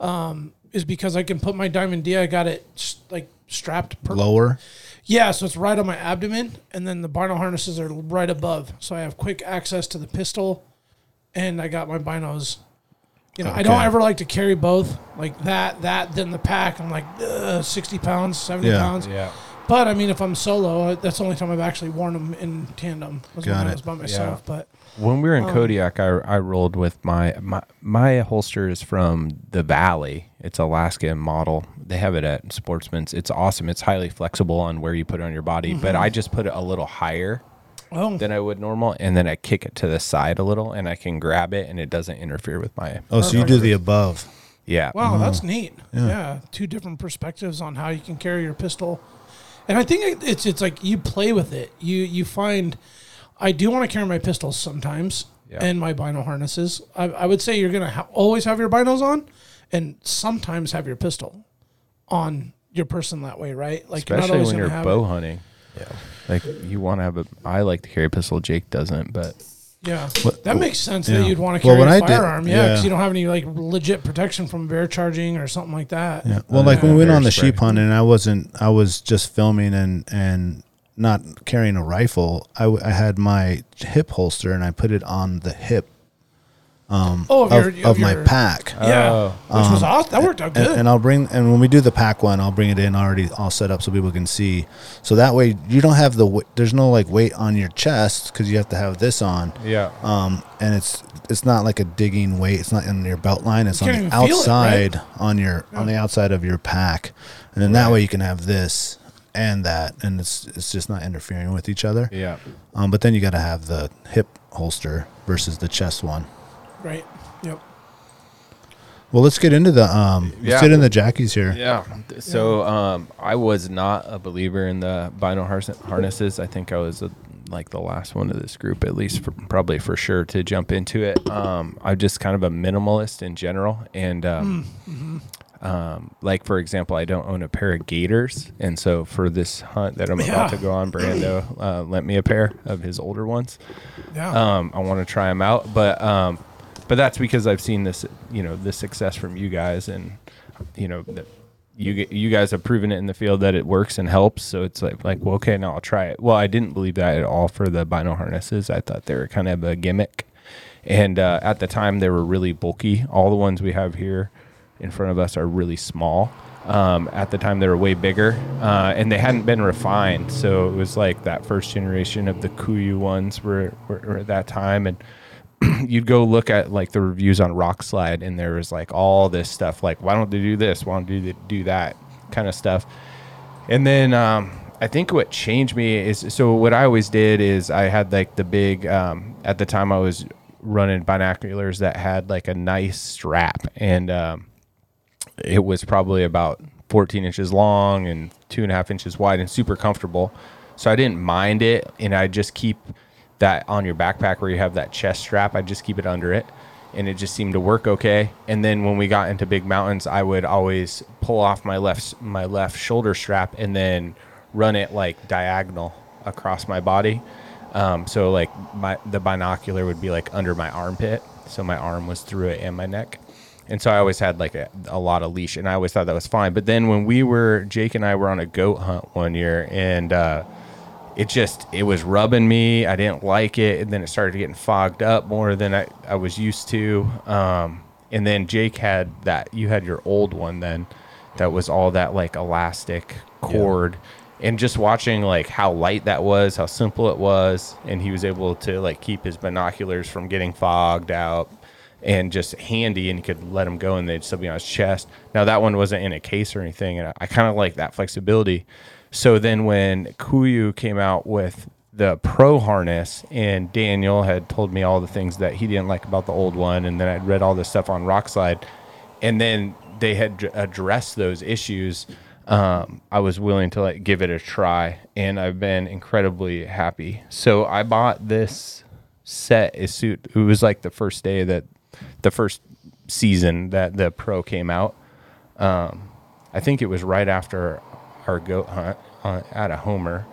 um, is because I can put my Diamond D. I got it like strapped. Per- lower. yeah, so it's right on my abdomen, and then the bino harnesses are right above, so I have quick access to the pistol, and I got my binos. You know, I don't ever like to carry both like that, that, then the pack. I'm like Ugh, sixty pounds, seventy Yeah. pounds. Yeah. But I mean, if I'm solo, uh, that's the only time I've actually worn them in tandem. Was Got when I it. was by myself. But When we were in Um, Kodiak, I, I rolled with my, my my holster is from the Valley. It's Alaska model. They have it at Sportsman's. It's awesome. It's highly flexible on where you put it on your body. But Mm-hmm. I just put it a little higher oh, than I would normal, and then I kick it to the side a little, and I can grab it, and it doesn't interfere with my. Oh, so you do the above. Yeah. Wow, that's neat. Yeah. Yeah. two different perspectives on how you can carry your pistol, and I think it's it's like you play with it. You you find, I do want to carry my pistols sometimes Yeah. and my bino harnesses. I, I would say you're gonna ha- always have your binos on, and sometimes have your pistol on your person that way, right? Like you're not Especially always when you're have bow it. hunting. Yeah. Like you want to have a. I like to carry a pistol. Jake doesn't, but Yeah, What- that makes sense yeah. that you'd want to carry when a I did- firearm. yeah, because yeah. you don't have any like legit protection from bear charging or something like that. Yeah. Well, like uh, when we went on the spray. sheep hunt, and I wasn't, I was just filming and and not carrying a rifle. I, w- I had my hip holster and I put it on the hip um, Oh, of, of your- of of my your- pack. Yeah, Oh. which was awesome. That worked out and, good. and I'll bring and when we do the pack one, I'll bring it in already all set up so people can see. So that way you don't have the w- there's no like weight on your chest because you have to have this on. Yeah. Um, and it's it's not like a digging weight. It's not in your belt line. It's You on the even feel it, right? outside on your on the outside of your pack, and then that way you can have this and that, and it's it's just not interfering with each other. Yeah. Um, but then you got to have the hip holster versus the chest one. right. Yep. Well, let's get into the um. Let's Yeah. get into Jackie's here. Yeah. So um, I was not a believer in the bino harnesses. I think I was uh like the last one of this group, at least for, probably for sure, to jump into it. Um, I'm just kind of a minimalist in general, and um, um, like for example, I don't own a pair of Gaiters, and so for this hunt that I'm Yeah. about to go on, Brando uh, lent me a pair of his older ones. Yeah. Um, I want to try them out, but um, but that's because I've seen this, you know, the success from you guys, and you know, that you you guys have proven it in the field that it works and helps. So it's like like well, okay, now I'll try it. Well, I didn't believe that at all for the bino harnesses. I thought they were kind of a gimmick, and uh, at the time they were really bulky. All the ones we have here in front of us are really small. Um, at the time, they were way bigger, uh, and they hadn't been refined. So it was like that first generation of the KUIU ones were, were, were at that time, and you'd go look at like the reviews on Rokslide, and there was like all this stuff, like why don't they do this? Why don't they do, do that kind of stuff? And then um, I think what changed me is so what I always did is I had like the big um, at the time I was running binoculars that had like a nice strap and um, it was probably about 14 inches long and two and a half inches wide and super comfortable. So I didn't mind it, and I just keep that on your backpack where you have that chest strap. I just keep it under it, and it just seemed to work okay. And then when we got into big mountains, I would always pull off my left my left shoulder strap and then run it like diagonal across my body. Um, so like my the binocular would be like under my armpit, so my arm was through it and my neck. And so I always had like a, a lot of leash, and I always thought that was fine. But then when we were Jake and I were on a goat hunt one year, and uh, it just it was rubbing me. I didn't like it, and then it started getting fogged up more than I, I was used to. Um, and then Jake had that. You had your old one then, that was all that like elastic cord. And just watching like how light that was, how simple it was, and he was able to like keep his binoculars from getting fogged out and just handy and you could let them go and they'd still be on his chest. Now that one wasn't in a case or anything, and I, I kind of like that flexibility. So then when KUIU came out with the pro harness and Daniel had told me all the things that he didn't like about the old one, and then I'd read all this stuff on Rokslide, and then they had d- addressed those issues. Um, I was willing to like give it a try, and I've been incredibly happy. So I bought this set a suit. It was like the first day that the first season that the pro came out. Um, I think it was right after our goat hunt uh, at a Homer,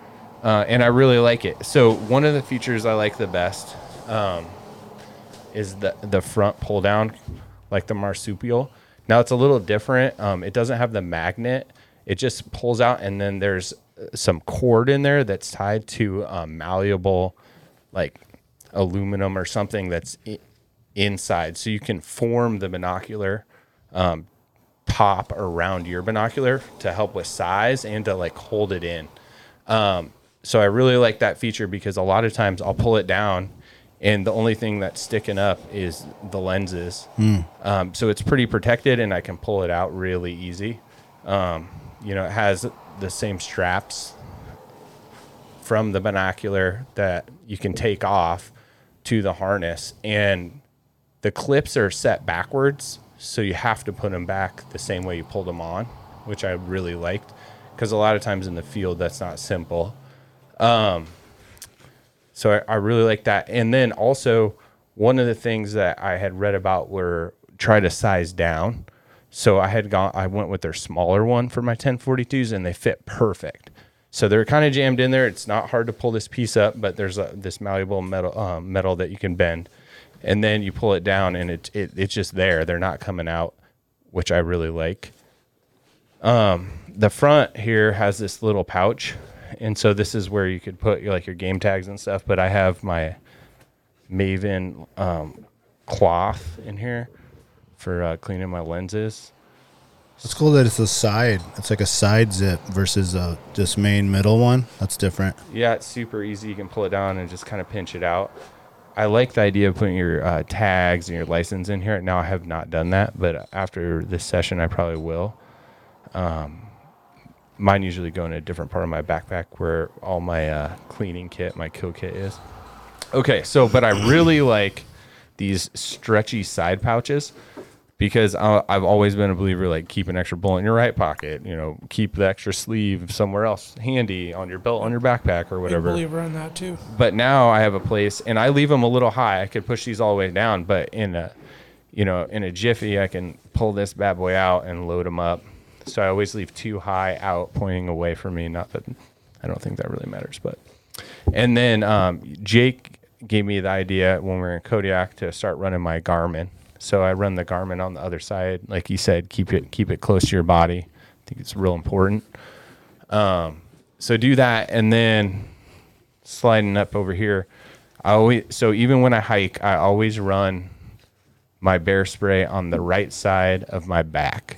uh, and I really like it. So one of the features I like the best um, is the the front pull down, like the marsupial. Now it's a little different. Um, it doesn't have the magnet. It just pulls out, and then there's uh, some cord in there that's tied to malleable, like aluminum or something that's inside, so you can form the binocular um, top around your binocular to help with size and to like hold it in. Um, so I really like that feature because a lot of times I'll pull it down and the only thing that's sticking up is the lenses. Um, so it's pretty protected and I can pull it out really easy. Um, you know, it has the same straps from the binocular that you can take off to the harness and the clips are set backwards so you have to put them back the same way you pulled them on which i really liked because a lot of times in the field that's not simple. Um, so I, I really like that. And then also one of the things that i had read about were try to size down. So i had gone i went with their smaller one for my 1042s and they fit perfect. So they're kind of jammed in there. It's not hard to pull this piece up but there's a, this malleable metal um, metal that you can bend and then you pull it down and it, it it's just there they're not coming out which i really like um, the front here has this little pouch and so this is where you could put your, like your game tags and stuff but i have my maven um, cloth in here for uh, cleaning my lenses. It's cool that it's a side. It's like a side zip versus a just main middle one. That's different. Yeah, it's super easy. You can pull it down and just kind of pinch it out. I like the idea of putting your uh, tags and your license in here. Now I have not done that, but after this session, I probably will. Um, mine usually go in a different part of my backpack where all my uh, cleaning kit, my kill kit is. Okay, so but I really like these stretchy side pouches because I, I've always been a believer like keep an extra bullet in your right pocket. You know, keep the extra sleeve somewhere else handy on your belt, on your backpack, or Big whatever believer in that too. but now I have a place, and I leave them a little high. I could push these all the way down, but in a, you know, in a jiffy, I can pull this bad boy out and load them up. So I always leave two high out, pointing away from me. Not that I don't think that really matters, but. And then um, Jake gave me the idea when we were in Kodiak to start running my Garmin. So I run the Garmin on the other side, like you said, keep it keep it close to your body. I think it's real important. Um, so do that, and then sliding up over here. I always so even when I hike, I always run my bear spray on the right side of my back,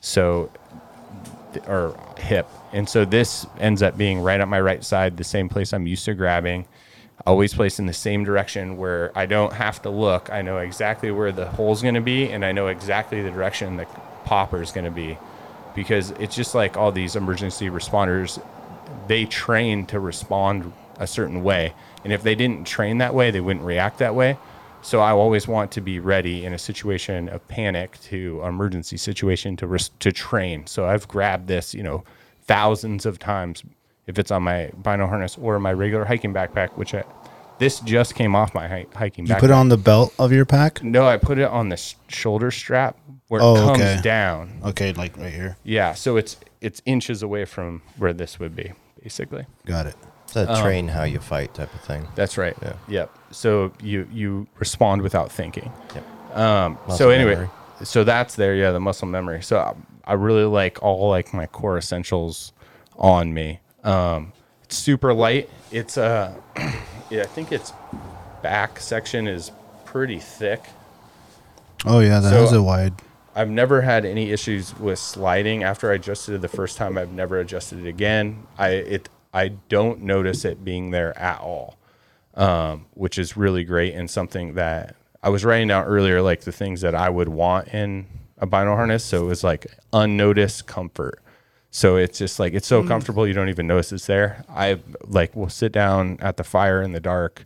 so or hip, and so this ends up being right at my right side, the same place I'm used to grabbing. Always placed in the same direction where I don't have to look. I know exactly where the hole's going to be, and I know exactly the direction the popper is going to be, because it's just like all these emergency responders they train to respond a certain way. And if they didn't train that way, they wouldn't react that way. So I always want to be ready in a situation of panic to emergency situation to to train. So I've grabbed this, you know, thousands of times if it's on my bino harness or my regular hiking backpack, which I, this just came off my hi- hiking backpack. You backpack. put it on the belt of your pack. no, I put it on the s- shoulder strap where Oh, it comes okay. down. Okay, like right here. Yeah, so it's it's inches away from where this would be, basically. Got it. It's a train how you fight type of thing. That's right. Yeah. Yep. So you you respond without thinking. Yep. Um, so Muscle anyway, memory. so that's there. Yeah, the muscle memory. So I, I really like all like my core essentials on me. Um, it's super light. It's uh, yeah, I think its back section is pretty thick. Oh yeah, that So- has a wide. I've never had any issues with sliding. After I adjusted it the first time, I've never adjusted it again. I it I don't notice it being there at all, um, which is really great and something that I was writing down earlier, like the things that I would want in a bino harness. So it was like unnoticed comfort. So it's just like it's so comfortable you don't even notice it's there. I like will sit down at the fire in the dark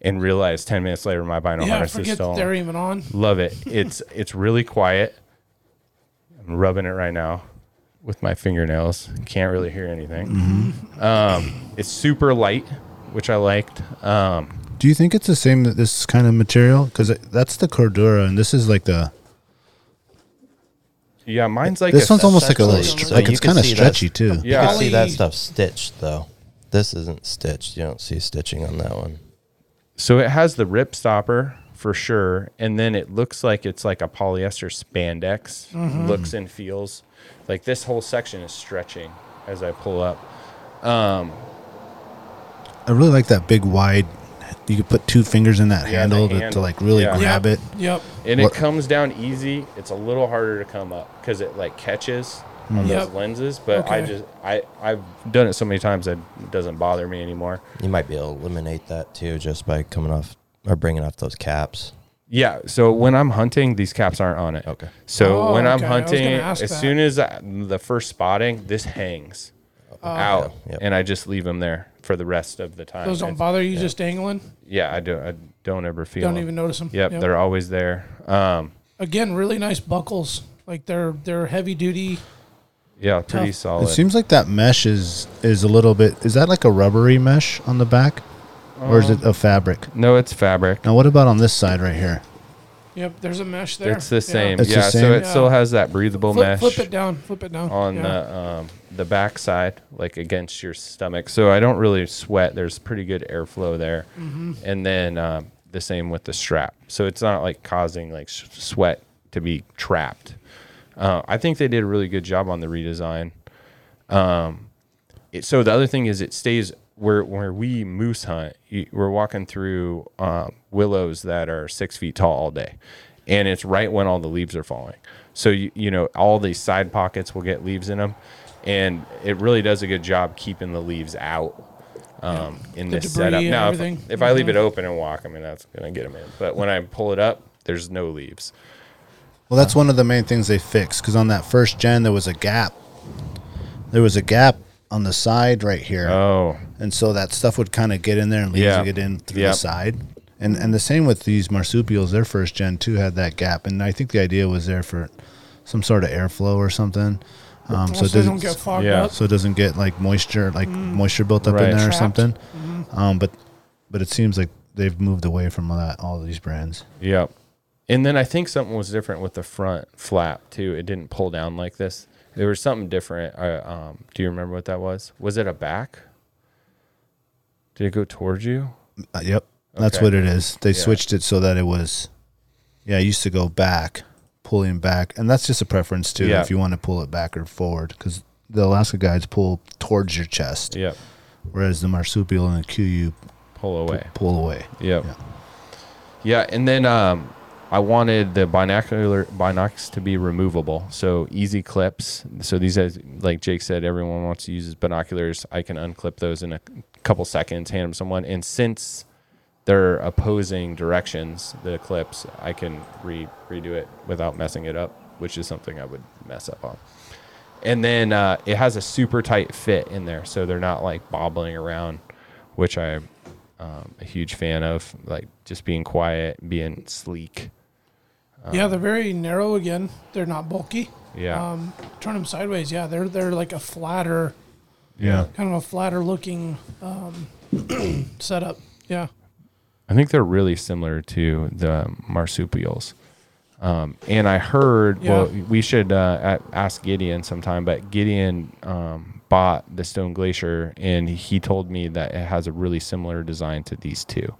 and realize ten minutes later my bino Yeah, harness is forget still they're even on. Love it. It's it's really quiet. I'm rubbing it right now with my fingernails. Can't really hear anything. Um, it's super light, which I liked. Um, Do you think it's the same that this kind of material? Because that's the Cordura, and this is like the. Yeah, mine's like This a- one's almost like a little, Essentially, str- so like you it's can kind of see stretchy that's- too. Yeah. You can see that stuff stitched though. This isn't stitched. You don't see stitching on that one. So it has the rip stopper for sure, and then it looks like it's like a polyester spandex. Mm-hmm. Looks and feels like this whole section is stretching as I pull up. Um, I really like that big wide. You could put two fingers in that Yeah, handle to, to like really Yeah. grab Yep, it. Yep. and What- it comes down easy. It's a little harder to come up because it like catches on mm. Yep. those lenses. But I just I I've done it so many times that it doesn't bother me anymore. You might be able to eliminate that too just by coming off or bringing off those caps. Yeah. So when I'm hunting, these caps aren't on it. Okay. So Oh, when I'm okay. I was hunting, as that. soon as I, the first spotting, this hangs Oh. out, Yep. and I just leave them there for the rest of the time. Those don't It's- bother you just dangling. yeah, I don't. I don't ever feel. Don't them. even notice them. Yep, they're always there. Um, Again, really nice buckles. Like they're they're heavy duty. yeah, pretty Tough. solid. It seems like that mesh is is a little bit. Is that like a rubbery mesh on the back, or is it a fabric? no, it's fabric. Now, what about on this side right here? Yep, there's a mesh there. It's the Yeah. same. It's the yeah, so same? it still has that breathable Flip, mesh. flip it down. Flip it down. on Yeah. the um, the back side, like against your stomach. So I don't really sweat. There's pretty good airflow there, Mm-hmm. and then um, the same with the strap. So it's not like causing like s- sweat to be trapped. Uh, I think they did a really good job on the redesign. Um, it, so the other thing is it stays where where we moose hunt, you- we're walking through um, willows that are six feet tall all day, and it's right when all the leaves are falling. So you you know all these side pockets will get leaves in them, and it really does a good job keeping the leaves out. Um, in The this setup. Now, if. Mm-hmm. if I leave it open and walk, I mean that's gonna get them in. But when I pull it up, there's no leaves. Well, that's one of the main things they fixed because on that first gen there was a gap. There was a gap on the side right here, Oh, and so that stuff would kind of get in there and leaves Yeah. would get in through Yep. the side. And and the same with these marsupials. Their first gen too had that gap, and I think the idea was there for some sort of airflow or something. Um, so so it doesn't get fogged Yeah. up. so it doesn't get like moisture like moisture built up Right. in there or Trapped. something. Um, but but it seems like they've moved away from all that all these brands. Yep. And then I think something was different with the front flap too. It didn't pull down like this. There was something different. Uh, um, do you remember what that was? Was it a back? Did it go towards you? Uh, yep, that's what it is. They Yeah. switched it so that it was, yeah, it used to go back, pulling back, and that's just a preference too. Yeah. If you want to pull it back or forward, because the Alaska guides pull towards your chest, Yep. whereas the marsupial and the KUIU Pull away. pull away. Yep. Yeah. Yeah, and then um, I wanted the binocular binocs to be removable, so easy clips. So these, guys, like Jake said, everyone wants to use his binoculars. I can unclip those in a couple seconds, hand them someone, and since they're opposing directions, the clips, I can re redo it without messing it up, which is something I would mess up on. And then uh, it has a super tight fit in there, so they're not like bobbling around, which I'm um, a huge fan of. Like just being quiet, being sleek. yeah, they're very narrow again. They're not bulky. Yeah, Um, turn them sideways. Yeah, they're they're like a flatter, Yeah, kind of a flatter looking um, setup. Yeah. I think they're really similar to the marsupials. Um, and I heard, well, we should uh, ask Gideon sometime, but Gideon um, bought the Stone Glacier and he told me that it has a really similar design to these two.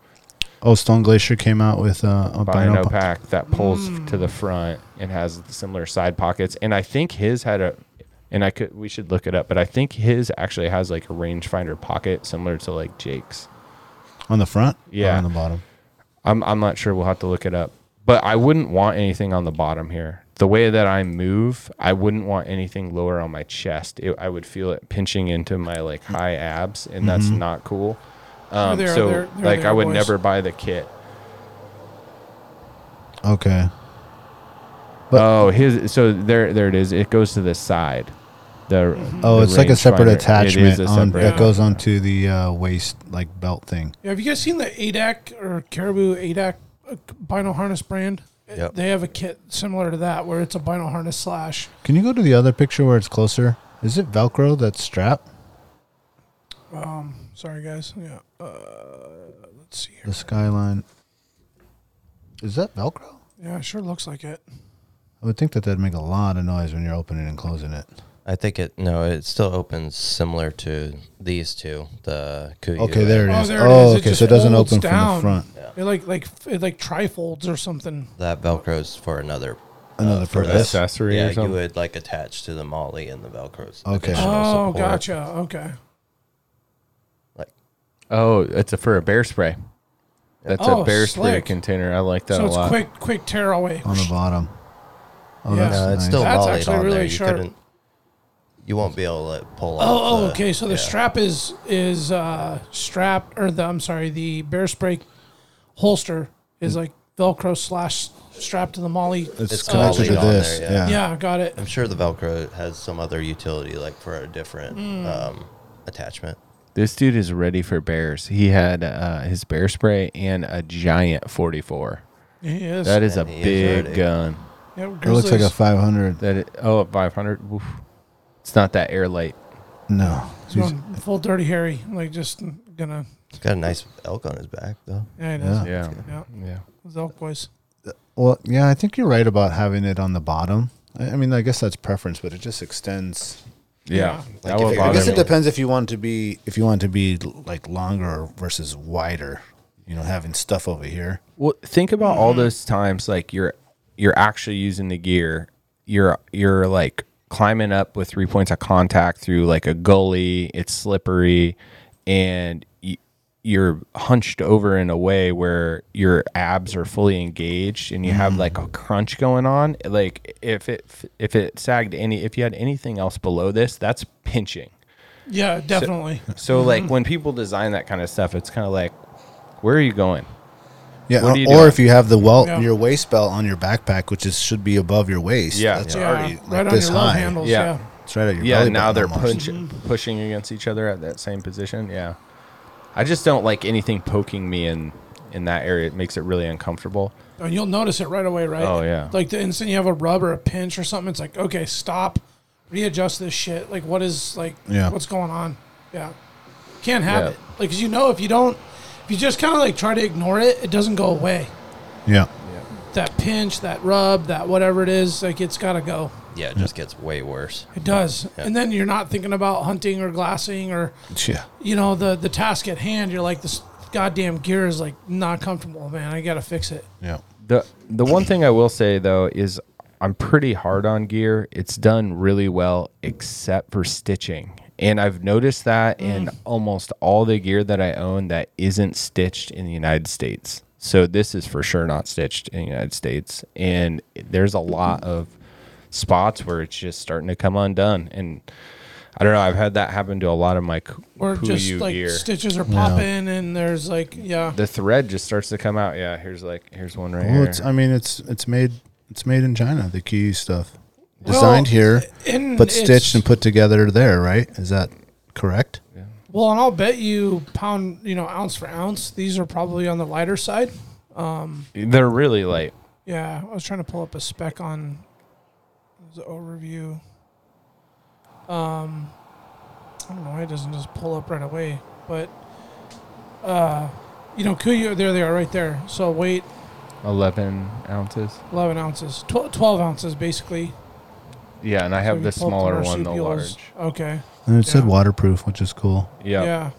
Oh, Stone Glacier came out with uh, a Bino bino. pack that pulls f- to the front and has similar side pockets. And I think his had a, and I could, we should look it up, but I think his actually has like a rangefinder pocket similar to like Jake's. On the front. or Yeah. on the bottom. I'm I'm not sure. We'll have to look it up. But I wouldn't want anything on the bottom here. The way that I move, I wouldn't want anything lower on my chest. It, I would feel it pinching into my like high abs, and that's not cool. Um, There, so there, there, like I would boys. never buy the kit. Okay. But- oh, his so there there it is. It goes to the side. The Oh, the it's like a separate rangefinder. attachment a on, separate. that goes onto the uh, waist like belt thing. Yeah, have you guys seen the ADAC or Caribou ADAC uh, bino harness brand? Yep. They have a kit similar to that where it's a bino harness slash. Can you go to the other picture where it's closer? Is it Velcro that's strap? Um, sorry guys. Yeah. Uh, let's see here. The Skyline. Is that Velcro? Yeah, it sure looks like it. I would think that that'd make a lot of noise when you're opening and closing it. I think it no, it still opens similar to these two. The KUIU Okay, there it Oh, is. there it oh, is. It okay, just so it doesn't folds open from down. the front. It like like it like trifolds or something. That Velcro's for another. Another uh, for purpose. Accessory or Yeah, you something? would like attach to the MOLLE and the Velcro's. Okay. additional Oh, support. gotcha. Okay. Like Oh, it's a, for a bear spray. That's Oh, a bear spray slick. container. I like that so a it's lot. quick quick tear away. on the bottom. Oh, Yeah. that's no, nice. it's still That's mollied actually on really there. You sharp. couldn't. You won't be able to pull off. Oh, oh, the- okay. So the yeah. strap is is uh, strapped, or the I'm sorry, the bear spray holster is like Velcro slash strapped to the MOLLE. It's, It's connected to on this. there, yeah. yeah. Yeah, got it. I'm sure the Velcro has some other utility, like for a different Hmm. um, attachment. This dude is ready for bears. He had uh, his bear spray and a giant 44. He is. That is a And he is big ready. gun. yeah, It looks like a Grizzlies. 500. That it, oh, 500. Oof. It's not that air light. No. He's going full dirty Harry. Like just gonna. He's got a nice elk on his back, though. Yeah, it Yeah. Yeah. Yeah, Yeah. those elk boys. Well, yeah, I think you're right about having it on the bottom. I, I mean, I guess that's preference, but it just extends. Yeah. Yeah. That Like would if I guess me. it depends if you want to be if you want to be like longer versus wider. You know, having stuff over here. Well, think about all mm-hmm. those times like you're you're actually using the gear. You're you're like climbing up with three points of contact through like a gully. It's slippery, and you're hunched over in a way where your abs are fully engaged and you have mm. like a crunch going on like if it if it sagged any if you had anything else below this that's pinching Yeah, definitely. so like when people design that kind of stuff it's kind of like where are you going Yeah, What do you or do? if you have the welt, Yeah. your waist belt on your backpack, which is should be above your waist. Yeah. that's yeah, already like right on this your love high. handles. Yeah. Yeah. It's right at your yeah belly now they're almost. punch, mm-hmm. pushing against each other at that same position yeah i just don't like anything poking me in in that area it makes it really uncomfortable oh, And you'll notice it right away, right? Oh, yeah. Like the instant you have a rub or a pinch or something, it's like, okay, stop, readjust this shit. Like, what is like, Yeah. what's going on? Yeah, can't have Yeah. it. Like, 'cause you know, if you don't, if you just kind of like try to ignore it, it doesn't go away. Yeah, That pinch, that rub, that whatever it is, like it's got to go. Yeah, it just gets way worse. It does. And then you're not thinking about hunting or glassing or yeah. you know the the task at hand. You're like this goddamn gear is like not comfortable, man. I got to fix it. Yeah. The the one thing I will say though is I'm pretty hard on gear. It's done really well except for stitching. And I've noticed that mm. in almost all the gear that I own that isn't stitched in the United States. So this is for sure not stitched in the United States. And there's a lot mm-hmm. of spots where it's just starting to come undone. And I don't know, I've had that happen to a lot of my K- Or just like gear. stitches are popping and there's like yeah. the thread just starts to come out. Yeah, here's like here's one right Well, here. it's. I mean, it's it's made it's made in China. The key stuff Well, designed here, And but stitched and put together there. Right? Is that correct? Yeah. Well, and I'll bet you pound, you know, ounce for ounce, these are probably on the lighter side. They're really light. Yeah, I was trying to pull up a spec on the overview. Um, I don't know why it doesn't just pull up right away, but uh, you know, KUIU, there they are, right there. So weight 11 ounces. eleven ounces, Tw- twelve ounces basically. Yeah, and I have if the you pull up smaller one, the marsupials- large. Okay. And it said Yeah. waterproof, which is cool. Yeah. Yeah.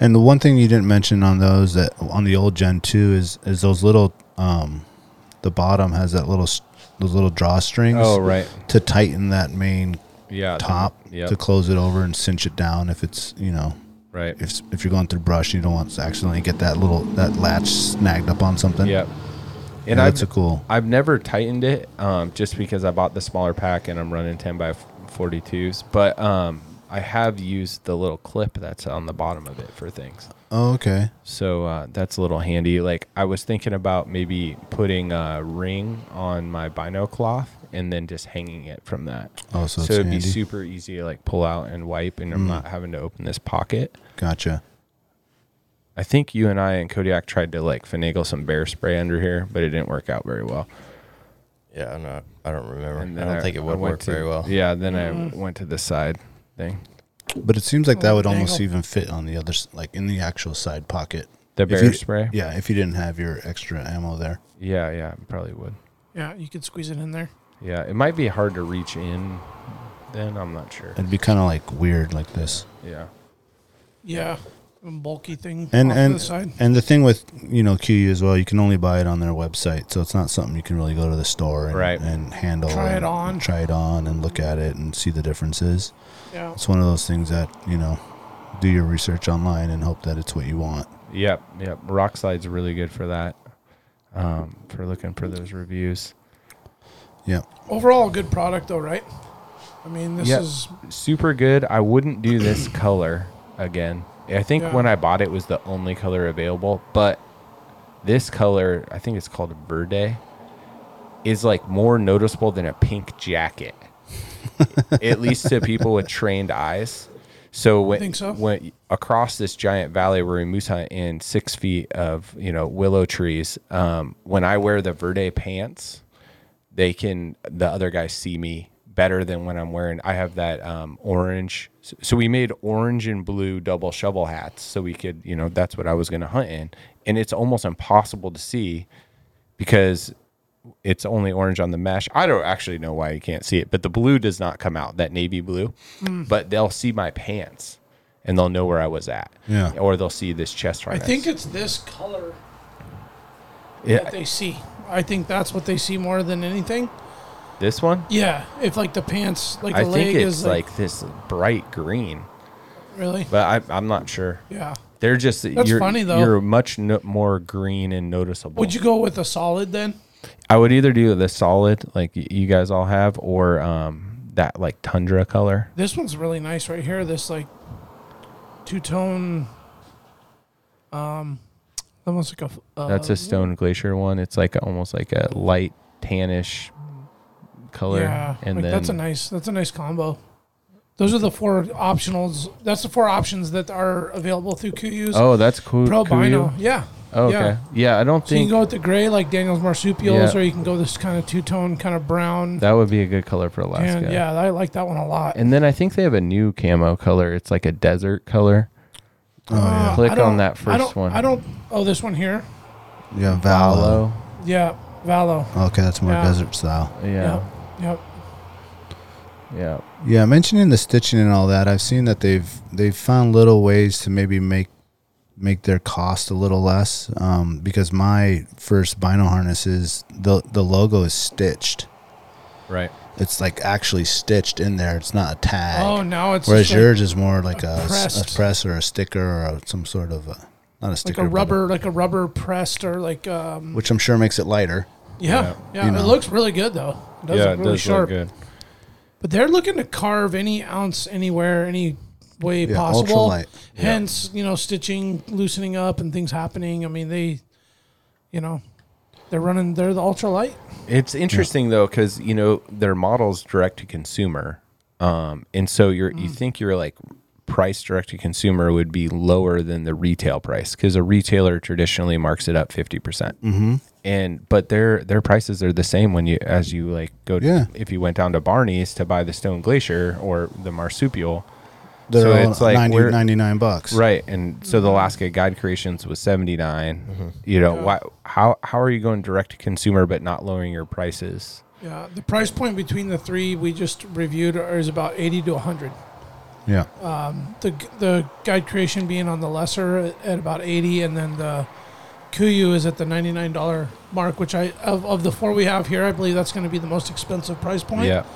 And the one thing you didn't mention on those that on the old Gen two is is those little um, the bottom has that little s- those little drawstrings Oh, right. to tighten that main Yeah. the- top Yep. to close it over and cinch it down if it's you know right. if if you're going through brush you don't want to accidentally get that little that latch snagged up on something. Yep. And And I've, that's a cool. I've never tightened it um, just because I bought the smaller pack and I'm running 10 by 42s. But um, I have used the little clip that's on the bottom of it for things. Oh, okay. So uh, that's a little handy. Like I was thinking about maybe putting a ring on my bino cloth and then just hanging it from that. Oh, so, So, it'd handy. be super easy to like pull out and wipe, and I'm not having to open this pocket. Gotcha. I think you and I and Kodiak tried to like finagle some bear spray under here, but it didn't work out very well. Yeah, I'm not, I don't remember. And I then don't think it I would went work to- very well. Yeah, then I mm. went to the side thing. But it seems like that Oh, would almost even fit on the other, s- like in the actual side pocket. The If bear you- spray. Yeah, if you didn't have your extra ammo there. Yeah, yeah, probably would. Yeah, you could squeeze it in there. Yeah, it might be hard to reach in. Then I'm not sure. It'd be kind of like weird like this. Yeah. Yeah. A bulky thing And off and the side. and the thing with you know KUIU as well, you can only buy it on their website, so it's not something you can really go to the store and, Right. and handle. Try it and on. try it on, and look at it and see the differences. Yeah. It's one of those things that you know, do your research online and hope that it's what you want. Yep, yep. Rokslide's really good for that. Um, for looking for those reviews. Yeah, Overall, good product though, right? I mean, this Yep. is Super good. I wouldn't do this color again. I think Yeah. when I bought it was the only color available, but this color, I think it's called Verde, is like more noticeable than a pink jacket. At least to people with trained eyes. So when, think so? when across this giant valley where we moose hunt in six feet of you know willow trees, um, when I wear the Verde pants, they can the other guys see me better than when I'm wearing. I have that um, orange. So, so we made orange and blue double shovel hats so we could you know that's what I was going to hunt in, and it's almost impossible to see because it's only orange on the mesh. I don't actually know why you can't see it, but the blue does not come out, that navy blue. Mm. But they'll see my pants and they'll know where I was at. Yeah. Or they'll see this chest right. I think it's this color Yeah. that they see. I think that's what they see more than anything. This one. Yeah, if like the pants, like the I leg think it's is like, like, this bright green. Really? but I, I'm not sure. Yeah. They're just That's you're, funny, though. You're much no, more green and noticeable. Would you go with a solid then? I would either do the solid like y- you guys all have, or um, that like tundra color. This one's really nice right here. This like two tone. Um, almost like a. f- Uh, That's a stone glacier one. It's like almost like a light tannish color, Yeah, and like then that's a nice. That's a nice combo. Those are the four optionals. That's the four options that are available through KUIU's oh, that's cool. Pro Bino. Yeah. Oh, okay. Yeah. Yeah. I don't So you can go with the gray like Daniel's marsupials, Yeah. or you can go this kind of two tone, kind of brown. that would be a good color for Alaska. and yeah, I like that one a lot. And then I think they have a new camo color. It's like a desert color. Oh yeah, Uh, Click on that I first don't, one. I don't. Oh, this one here. yeah, Valo. Aloe. Yeah, Valo. Okay, that's more Yeah. desert style. Yeah. Yep. Yeah. Yeah, mentioning the stitching and all that, I've seen that they've they've found little ways to maybe make make their cost a little less. Um, because my first bino harness is the the logo is stitched. Right. It's like actually stitched in there. It's not a tag. Oh, now it's Whereas just like- yours is more like a, s- pressed. a press or a sticker or a, some sort of a, not a sticker, like sticker, a but rubber, like a rubber pressed or like um. which I'm sure makes it lighter. Yeah, yeah. You know. it looks really good though. It does yeah, look really does sharp. look good. But they're looking to carve any ounce anywhere, any way Yeah, possible. ultralight. Hence, you know, stitching, loosening up, and things happening. I mean, they, you know, they're running. They're the ultralight. It's interesting though, because you know their models direct to consumer, um, and so you're Mm. you think you're like price direct to consumer would be lower than the retail price because a retailer traditionally marks it up fifty percent, mm-hmm. and but their their prices are the same when you as you like go to, Yeah. if you went down to Barney's to buy the Stone Glacier or the marsupial, They're So it's like 90, 99 bucks. Right, and so Mm-hmm. the Alaska Guide Creations was seventy You know, why? How how are you going direct to consumer but not lowering your prices? Yeah, the price point between the three we just reviewed is about eighty to hundred. Yeah. Um, the the guide creation being on the lesser at, at about eighty, and then the KUIU is at the ninety nine dollar mark. Which I of, of the four we have here, I believe that's going to be the most expensive price point. Yeah,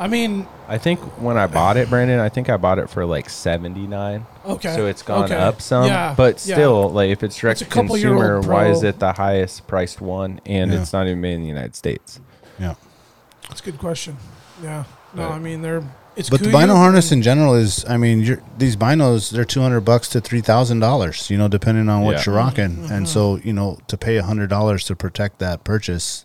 I mean, I think when I bought it, Brandon, I think I bought it for like seventy nine. okay, So it's gone okay. up some, Yeah, but yeah. still, like if it's direct It's to a consumer, why is it the highest priced one and Yeah. it's not even made in the United States? Yeah. That's a good question. Yeah. No, Right. I mean they're it's But the KUIU bino harness in general is, I mean, you're, these binos they're two hundred bucks to three thousand dollars. You know, depending on what Yeah. you're rocking. Mm-hmm. And so, you know, to pay hundred dollars to protect that purchase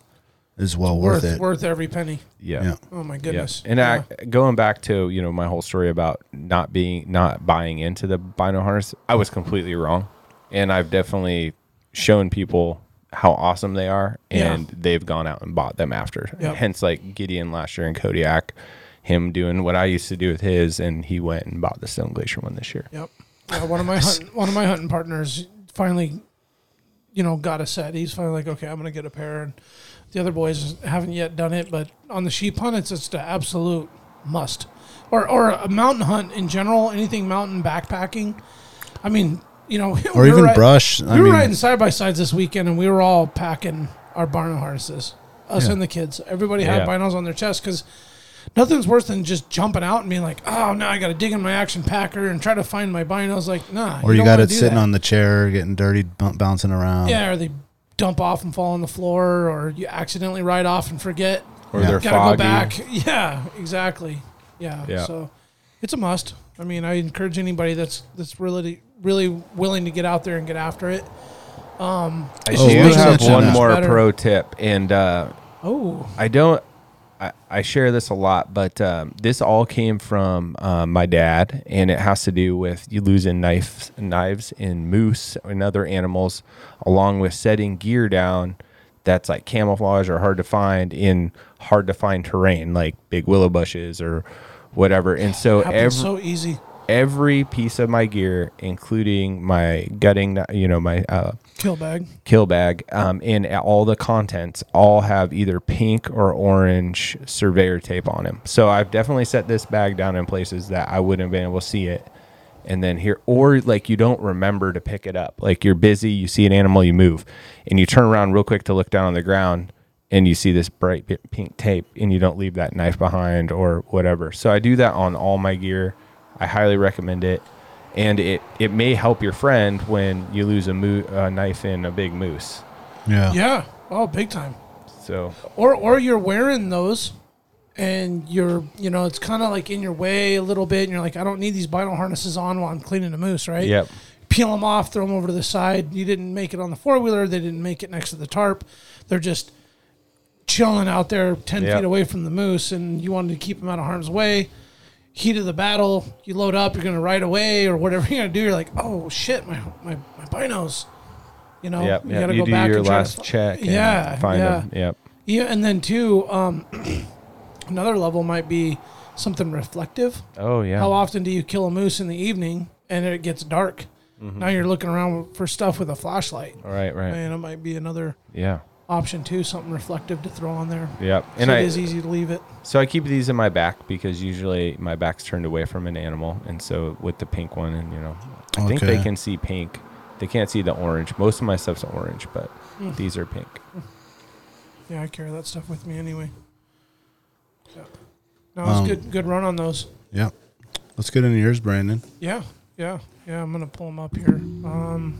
is well worth, worth it. worth every penny. Yeah. Yeah. Oh my Yeah. goodness. And Yeah. I, going back to you know my whole story about not being not buying into the bino harness, I was completely wrong, and I've definitely shown people how awesome they are, Yeah. and they've gone out and bought them after. Yep. Hence, like Gideon last year in Kodiak, him doing what I used to do with his, and he went and bought the Stone Glacier one this year. Yep. Yeah, one of my hunting, one of my hunting partners finally, you know, got a set. He's finally like, okay, I'm gonna get a pair. And the other boys haven't yet done it, but on the sheep hunt, it's just an absolute must. Or or a mountain hunt in general, anything mountain backpacking. I mean, you know, or we were even ri- brush. I we were mean, riding side by sides this weekend, and we were all packing our bino harnesses. Us Yeah. and the kids. Everybody had Yeah. binos on their chest because nothing's worse than just jumping out and being like, "Oh, now I got to dig in my action packer and try to find my binos." Like, nah. or you, don't got it sitting that. on the chair, getting dirty, b- bouncing around. Yeah, or they dump off and fall on the floor, or you accidentally ride off and forget. Or Yeah. they're Gotta foggy. go back. Yeah, exactly. Yeah. Yeah. So it's a must. I mean, I encourage anybody that's that's really really willing to get out there and get after it. Um, I Oh, do let's have one more Better. pro tip, and uh, Oh, I don't. I, I share this a lot, but um, this all came from um, my dad, and it has to do with you losing knives, knives in moose and other animals, along with setting gear down that's like camouflage or hard to find in hard to find terrain, like big willow bushes or whatever. And so every so easy. Every piece of my gear, including my gutting, you know, my uh, Kill bag. kill bag um, and all the contents all have either pink or orange surveyor tape on them so i've definitely set this bag down in places that i wouldn't have been able to see it and then here or like you don't remember to pick it up. Like you're busy you see an animal you move and you turn around real quick to look down on the ground and you see this bright pink tape and you don't leave that knife behind or whatever. So i do that on all my gear I highly recommend it, and it it may help your friend when you lose a, mo- a knife in a big moose. Yeah. Yeah. Oh, big time. So Or or you're wearing those and you're you know, it's kinda like in your way a little bit and you're like, I don't need these bino harnesses on while I'm cleaning a moose, right? Yep. Peel them off, throw them over to the side. You didn't make it on the four wheeler, they didn't make it next to the tarp. They're just chilling out there ten Yep. feet away from the moose and you wanted to keep them out of harm's way. Heat of the battle, you load up, you're gonna ride away or whatever you're gonna do, you're like, Oh shit, my my, my binos. You know, yep, you yep. gotta you go back your and try to last fi- check. And Yeah, find yeah. them. Yep. Yeah, and then too, um, another level might be something reflective. Oh yeah. How often do you kill a moose in the evening and it gets dark? Now you're looking around for stuff with a flashlight, All right, right. and it might be another Yeah. Option two, something reflective to throw on there. Yep. And And so I it is easy to leave it. so I keep these in my back because usually my back's turned away from an animal, and so with the pink one, and you know, I think they can see pink. They can't see the orange. Most of my stuff's orange, but these are pink. Yeah, I carry that stuff with me anyway. Yeah. No, it's Um, good. Good run on those. Yeah. Let's get into yours, Brandon. Yeah, yeah, yeah. I'm gonna pull them up here. Um,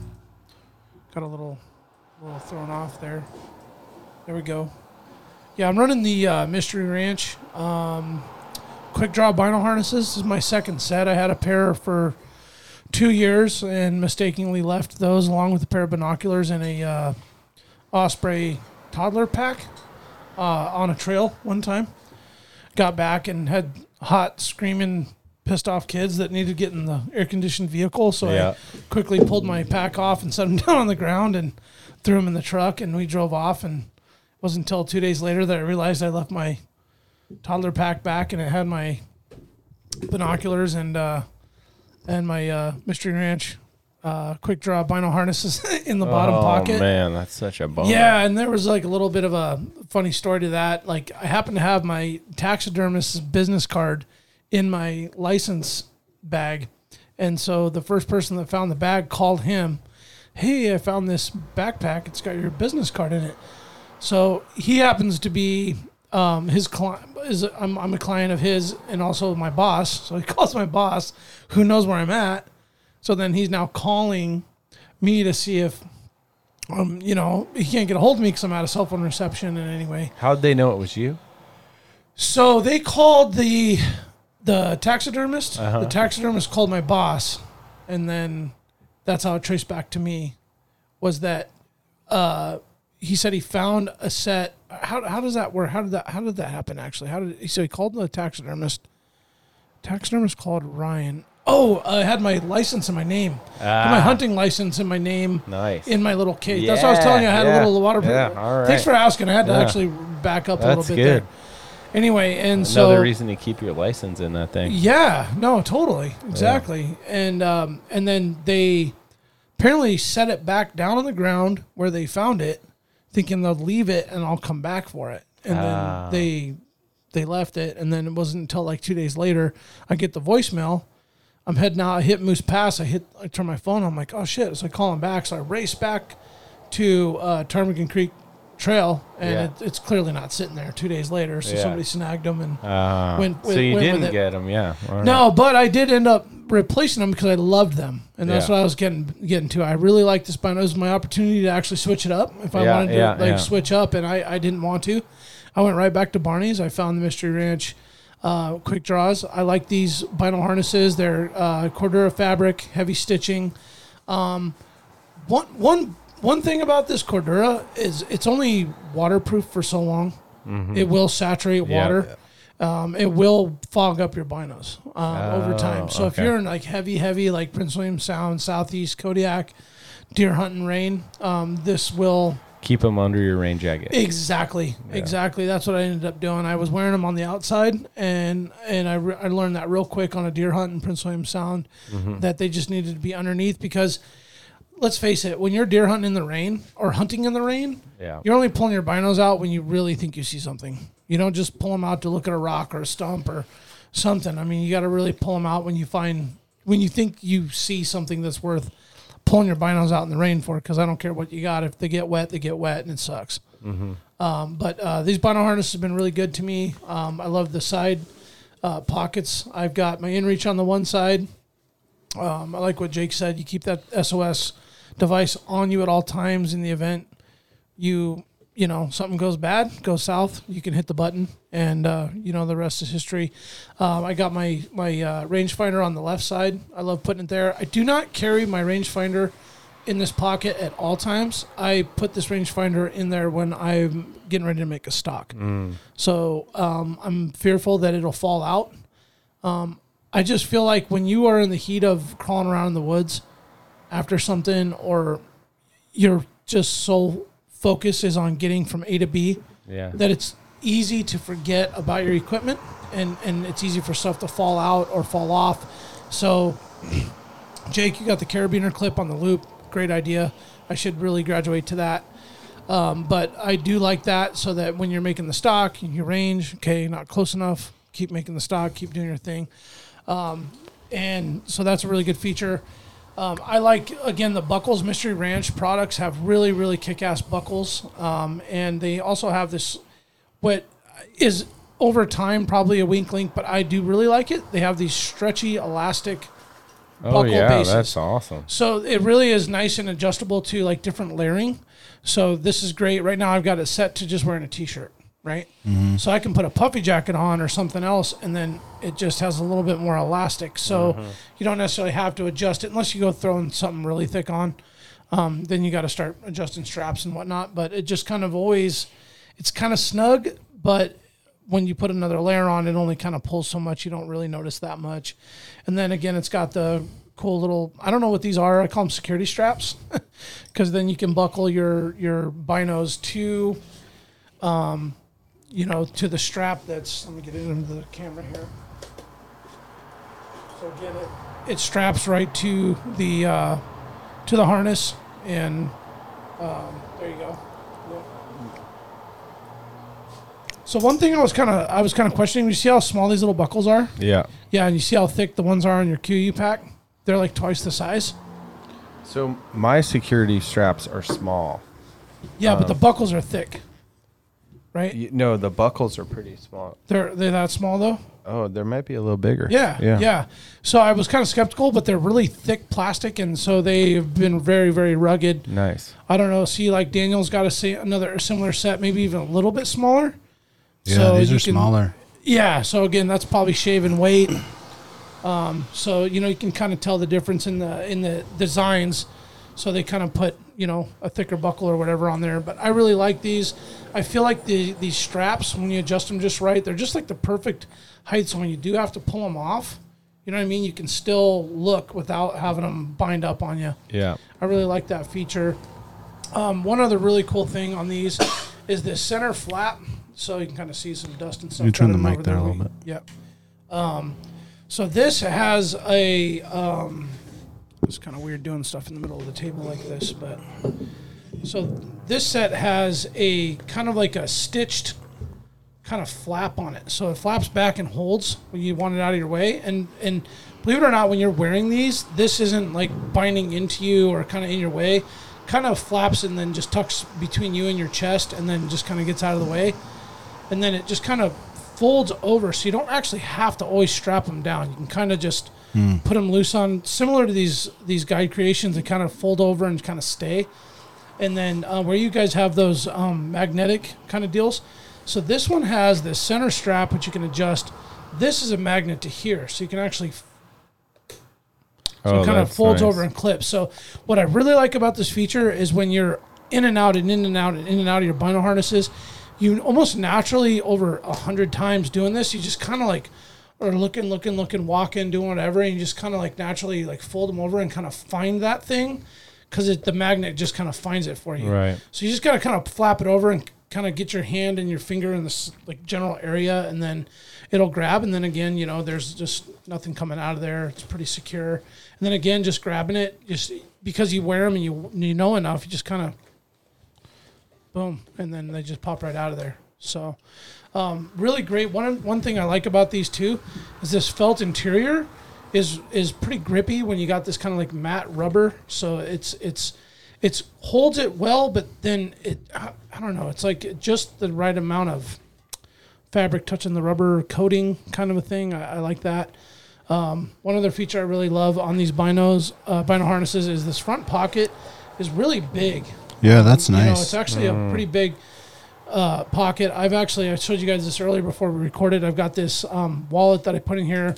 got a little, little thrown off there. There we go. Yeah, I'm running the uh, Mystery Ranch um, quick draw bino harnesses. This is my second set. I had a pair for two years and mistakenly left those along with a pair of binoculars and a uh, Osprey toddler pack uh, on a trail one time. Got back and had hot screaming pissed off kids that needed to get in the air conditioned vehicle. So Yeah. I quickly pulled my pack off and set them down on the ground and threw them in the truck and we drove off and wasn't until two days later that I realized I left my toddler pack back and it had my binoculars and uh, and my uh, Mystery Ranch uh, quick draw bino harnesses in the bottom pocket. oh pocket. man, that's such a bummer. Yeah, and there was like a little bit of a funny story to that. Like I happened to have my taxidermist's business card in my license bag. And so the first person that found the bag called him, "Hey, I found this backpack. It's got your business card in it." So he happens to be um, his client. Is I'm, I'm a client of his and also my boss. So he calls my boss, who knows where I'm at. So then he's now calling me to see if um, you know, he can't get a hold of me because I'm out of cell phone reception in any way. How'd they know it was you? So they called the the taxidermist. Uh-huh. The taxidermist called my boss, and then that's how it traced back to me. Was that uh, he said he found a set? How, how does that work? How did that how did that happen? Actually, how did he? so he called the taxidermist? Taxidermist called Ryan. Oh, I had my license in my name. Had my Ah. hunting license in my name Nice. in my little case. That's what I was telling you. I had Yeah, a little waterproof. yeah, all Thanks for asking. I had to Yeah. actually back up a That's little bit good. there. Anyway, and Another so the reason to keep your license in that thing. yeah, no, totally, exactly. And um, and then they apparently set it back down on the ground where they found it, thinking they'll leave it and I'll come back for it. And Ah. then they they left it, and then it wasn't until like two days later I get the voicemail. I'm heading out. I hit Moose Pass. I hit. I turn my phone. On I'm like, oh shit! So I call him back. So I race back to uh, Ptarmigan Creek Trail, and Yeah. it, it's clearly not sitting there. Two days later, so Yeah. somebody snagged them and Uh, Went- so you went didn't it. get them, yeah. No, but I did end up replacing them because I loved them, and that's Yeah. what I was getting getting to. I really liked this bino. It was my opportunity to actually switch it up if I wanted to like switch up, and I, I didn't want to. I went right back to Barney's. I found the Mystery Ranch uh, quick draws. I like these bino harnesses. They're uh, Cordura fabric, heavy stitching. Um, one one one thing about this Cordura is it's only waterproof for so long. It will saturate Yeah. water. Um, it will fog up your binos um, over time. So if you're in like heavy, heavy, like Prince William Sound, Southeast Kodiak, deer hunting rain, um, this will Keep them under your rain jacket. exactly, exactly. That's what I ended up doing. I was wearing them on the outside, and and I, re- I learned that real quick on a deer hunt in Prince William Sound that they just needed to be underneath because. Let's face it, when you're deer hunting in the rain or hunting in the rain, Yeah. you're only pulling your binos out when you really think you see something. You don't just pull them out to look at a rock or a stump or something. I mean, you got to really pull them out when you find when you think you see something that's worth pulling your binos out in the rain for. Because I don't care what you got. If they get wet, they get wet, and it sucks. Um, but uh, these bino harnesses have been really good to me. Um, I love the side uh, pockets. I've got my inReach on the one side. Um, I like what Jake said. You keep that SOS device on you at all times in the event you you know something goes bad, goes south. You can hit the button, and uh, you know the rest is history. Um, I got my my uh, rangefinder on the left side. I love putting it there. I do not carry my rangefinder in this pocket at all times. I put this rangefinder in there when I'm getting ready to make a stalk. So um, I'm fearful that it'll fall out. Um, I just feel like when you are in the heat of crawling around in the woods after something, or your just sole focus is on getting from A to B, Yeah. that it's easy to forget about your equipment and, and it's easy for stuff to fall out or fall off. So, Jake, you got the carabiner clip on the loop. Great idea. I should really graduate to that. Um, but I do like that so that when you're making the stalk, you range, okay, not close enough, keep making the stalk, keep doing your thing. Um, and so that's a really good feature. Um, I like again the Buckles Mystery Ranch products have really really kick-ass buckles, um, and they also have this what is over time probably a wink link, but I do really like it. They have these stretchy elastic Oh buckle yeah, bases. that's awesome. So it really is nice and adjustable to like different layering. So this is great. Right now I've got it set to just wearing a t-shirt, right? So I can put a puffy jacket on or something else and then it just has a little bit more elastic. So you don't necessarily have to adjust it unless you go throwing something really thick on. Um, then you got to start adjusting straps and whatnot. But it just kind of always, it's kind of snug, but when you put another layer on, it only kind of pulls so much. You don't really notice that much. And then again, it's got the cool little, I don't know what these are. I call them security straps because then you can buckle your, your binos to, um, you know, to the strap that's, let me get it into the camera here. So again, it, it straps right to the, uh, to the harness and, um, there you go. Yep. So one thing I was kind of I was kind of questioning. You see how small these little buckles are? Yeah. Yeah, and you see how thick the ones are on your KUIU pack? They're like twice the size. So my security straps are small. Yeah, but the buckles are thick, right? Y- No, the buckles are pretty small. They're they're that small though. Oh, there might be a little bigger. Yeah, Yeah. yeah, So I was kind of skeptical, but they're really thick plastic, and so they've been very very rugged. Nice. I don't know. See, like Daniel's got a say another similar set, maybe even a little bit smaller. Yeah, So these are can- smaller. Yeah, so again, that's probably shaving weight. Um, so you know you can kind of tell the difference in the in the designs. So they kind of put you know a thicker buckle or whatever on there. But I really like these. I feel like the these straps when you adjust them just right, they're just like the perfect height. So when you do have to pull them off, you know what I mean. You can still look without having them bind up on you. Yeah. I really like that feature. Um, one other really cool thing on these is this center flap, so you can kind of see some dust and stuff. You turn the mic over there a little bit. Yep. Um, so this has a. Um, it's kind of weird doing stuff in the middle of the table like this, but so this set has a kind of like a stitched kind of flap on it. So it flaps back and holds when you want it out of your way. And and believe it or not, when you're wearing these, this isn't like binding into you or kind of in your way. Kind of flaps and then just tucks between you and your chest, and then just kind of gets out of the way. And then it just kind of folds over, so you don't actually have to always strap them down. You can kind of just put them loose on, similar to these these guide creations, that kind of fold over and kind of stay and then uh, where you guys have those um, magnetic kind of deals. So this one has this center strap which you can adjust. This is a magnet to here, so you can actually so Oh, it kind of folds nice. over and clips. So what I really like about this feature is when you're in and out and in and out and in and out of your bino harnesses, you almost naturally over a hundred times doing this, you just kind of like are looking, looking, looking, walking, doing whatever, and you just kind of like naturally like fold them over and kind of find that thing because the magnet just kind of finds it for you. Right. So you just got to kind of flap it over and kind of get your hand and your finger in this like general area, and then it'll grab. And then again, you know, there's just nothing coming out of there. It's pretty secure. And then again, just grabbing it, just because you wear them and you you know enough, you just kind of boom, and then they just pop right out of there. So um, really great. One one thing I like about these two is this felt interior is is pretty grippy when you got this kind of like matte rubber. So it's it's it's holds it well, but then it I, I don't know. It's like just the right amount of fabric touching the rubber coating kind of a thing. I, I like that. Um, one other feature I really love on these binos, uh, bino harnesses, is this front pocket is really big. Yeah, that's You know, nice. it's actually a pretty big uh, pocket. I've actually I showed you guys this earlier before we recorded. I've got this um, wallet that I put in here.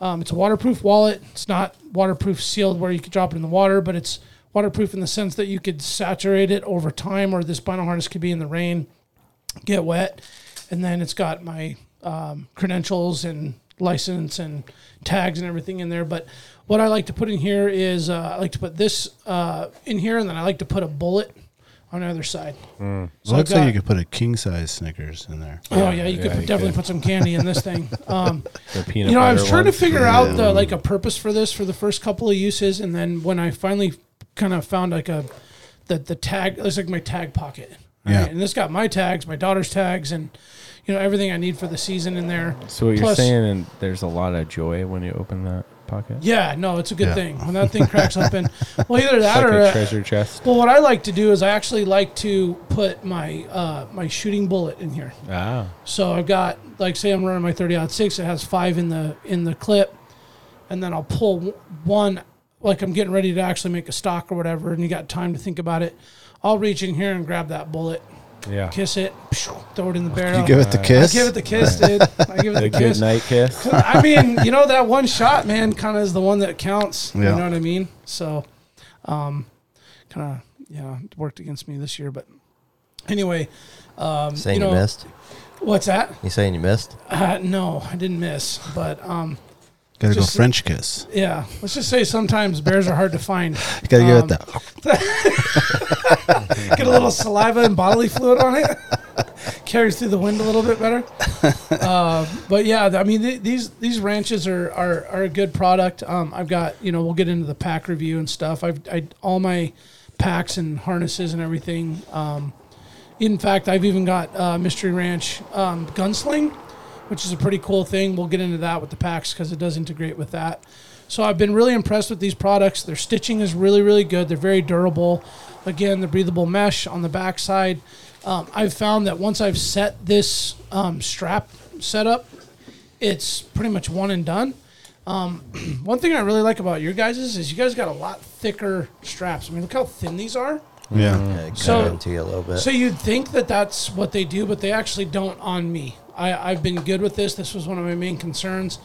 Um, it's a waterproof wallet. It's not waterproof sealed where you could drop it in the water, but it's waterproof in the sense that you could saturate it over time, or this bino harness could be in the rain, get wet, and then it's got my um, credentials and license and tags and everything in there. But what I like to put in here is uh, I like to put this uh, in here, and then I like to put a bullet on the other side. So It I've looks like you could put a king size Snickers in there. Oh yeah, you could yeah, put- you definitely could. put some candy in this thing. Um, The peanut you know, I was butter trying to ones. figure out the like a purpose for this for the first couple of uses, and then when I finally kind of found like a the the tag, it's like my tag pocket. right? Yeah. and this got my tags, my daughter's tags, and you know everything I need for the season in there. So what you're saying, and there's a lot of joy when you open that pocket. Yeah, no, it's a good Yeah. thing when that thing cracks open. Well, either that Like or a uh, treasure chest. well, what I like to do is I actually like to put my uh, my shooting bullet in here. Ah, So I've got like say I'm running my 30 six. It has five in the in the clip, and then I'll pull one like I'm getting ready to actually make a stalk or whatever, and you got time to think about it. I'll reach in here and grab that bullet, yeah. kiss it, throw it in the barrel. You give it the I kiss. give it the kiss, dude. I give it The the good kiss. night kiss. I mean, you know that one shot, man, kind of is the one that counts. You know what I mean? So, um, kind of yeah, worked against me this year, but anyway, um, Saying you you, know, missed? what's that? You saying you missed? Uh, no, I didn't miss, but um, Gotta go French kiss. yeah, let's just say sometimes bears are hard to find. You gotta give Um, it that. Get a little saliva and bodily fluid on it. Carries through the wind a little bit better. Uh, but yeah, I mean th- these these ranches are, are are a good product. Um, I've got you know we'll get into the pack review and stuff. I've I, all my packs and harnesses and everything. Um, in fact, I've even got uh, Mystery Ranch um, Gunsling, which is a pretty cool thing. We'll get into that with the packs because it does integrate with that. So I've been really impressed with these products. Their stitching is really, really good. They're very durable. Again, the breathable mesh on the backside. Um, I've found that once I've set this um, strap setup, it's pretty much one and done. Um, one thing I really like about your guys' is you guys got a lot thicker straps. I mean, look how thin these are. Yeah. Yeah, So- into you a little bit. So you'd think that that's what they do, but they actually don't on me. I, I've been good with this. This was one of my main concerns.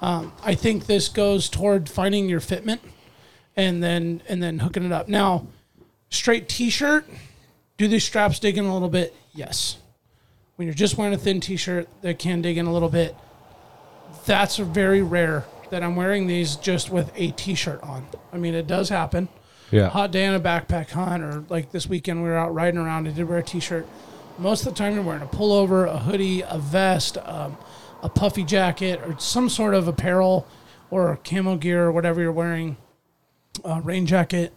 Um, I think this goes toward finding your fitment and then and then hooking it up. Now, straight t-shirt, do these straps dig in a little bit? Yes. When you're just wearing a thin t-shirt, they can dig in a little bit. That's very rare that I'm wearing these just with a t-shirt on. I mean, it does happen Yeah. hot day on a backpack hunt or like this weekend we were out riding around. I did wear a t-shirt. Most of the time you're wearing a pullover, a hoodie, a vest, um, a puffy jacket, or some sort of apparel or camo gear or whatever you're wearing, uh, rain jacket.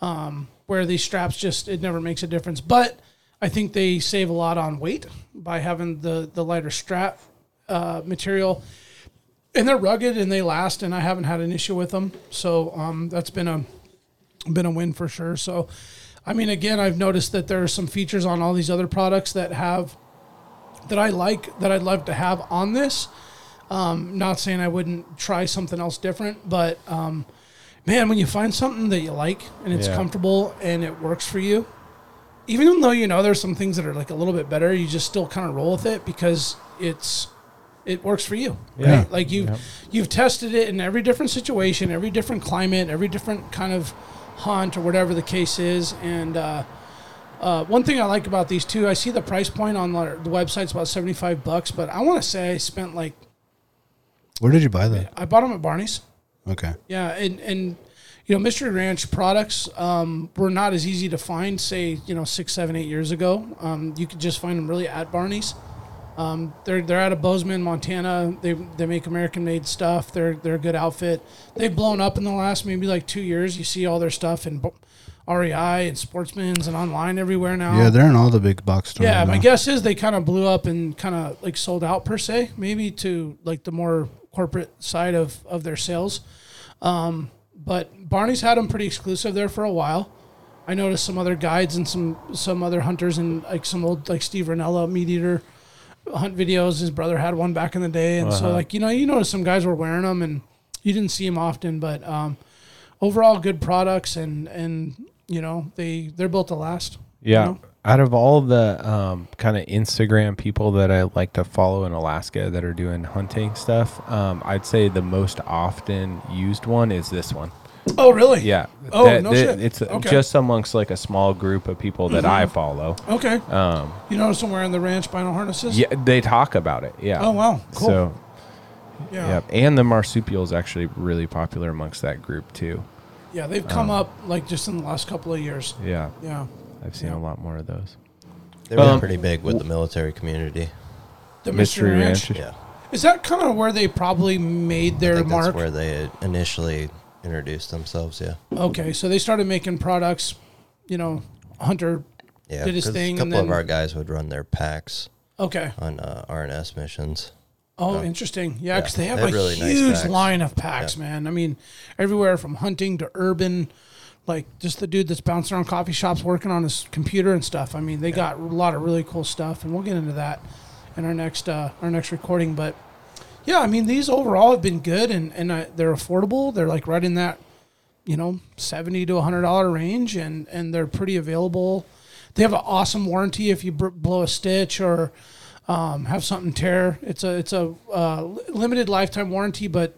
Um, where these straps just it never makes a difference. But I think they save a lot on weight by having the the lighter strap uh, material and they're rugged and they last and I haven't had an issue with them. So um, that's been a been a win for sure. So I mean again I've noticed that there are some features on all these other products that have that I like that I'd love to have on this. Um, not saying I wouldn't try something else different, but um, man, when you find something that you like and it's Yeah. comfortable and it works for you, even though you know there's some things that are like a little bit better, you just still kind of roll with it because it's it works for you. Yeah. Right? Like you've you've tested it in every different situation, every different climate, every different kind of hunt or whatever the case is. And uh, uh, one thing I like about these two, I see the price point on the the website's about seventy five bucks, but I want to say I spent like Where did you buy them? I bought them at Barney's. Okay. Yeah, and and you know, Mystery Ranch products um, were not as easy to find, say, you know, six, seven, eight years ago. Um, you could just find them really at Barney's. Um, they're they're out of Bozeman, Montana. They they make American made stuff. They're they're a good outfit. They've blown up in the last maybe like two years. You see all their stuff in REI and Sportsman's and online everywhere now. Yeah, they're in all the big box stores. Yeah, my guess is they kind of blew up and kind of like sold out per se, maybe to like the more corporate side of of their sales. Um, but Barney's had them pretty exclusive there for a while. I noticed some other guides and some some other hunters and like some old like Steve Rinella meat eater hunt videos. His brother had one back in the day, and so Uh-huh. like you know, you notice some guys were wearing them, and you didn't see them often, but um, overall good products, and and you know they they're built to last. you Yeah. know? Out of all the um, kind of Instagram people that I like to follow in Alaska that are doing hunting stuff, um, I'd say the most often used one is this one. Oh really? Yeah. Oh, That- no that- shit. It's Okay. Mm-hmm. just amongst like a small group of people that I follow. Okay. Um, You notice them wearing the ranch bino harnesses? yeah, they talk about it. Yeah. Oh wow. Cool. So, yeah. yeah. And the marsupial is actually really popular amongst that group too. Yeah, they've come Um, up like just in the last couple of years. Yeah. Yeah. I've seen Yeah. a lot more of those. They were Um, pretty big with the military community. The Mystery Mystery Ranch. Ranch. Yeah, Is that kind of where they probably made I their think mark? that's where they initially introduced themselves. Yeah, Okay, so they started making products, you know, Hunter. yeah. Did his thing A couple of our guys would run their packs Okay. on uh, RNS missions. Oh, interesting. Yeah, yeah, because they have they a really huge packs. line of packs, Yeah. man. I mean, everywhere from hunting to urban, like just the dude that's bouncing around coffee shops working on his computer and stuff. I mean, they got a lot of really cool stuff, and we'll get into that in our next uh, our next recording. But yeah, I mean, these overall have been good, and and uh, they're affordable. They're like right in that you know seventy to hundred dollar range, and and they're pretty available. They have an awesome warranty if you br- blow a stitch or um, have something tear. It's a it's a uh, limited lifetime warranty, but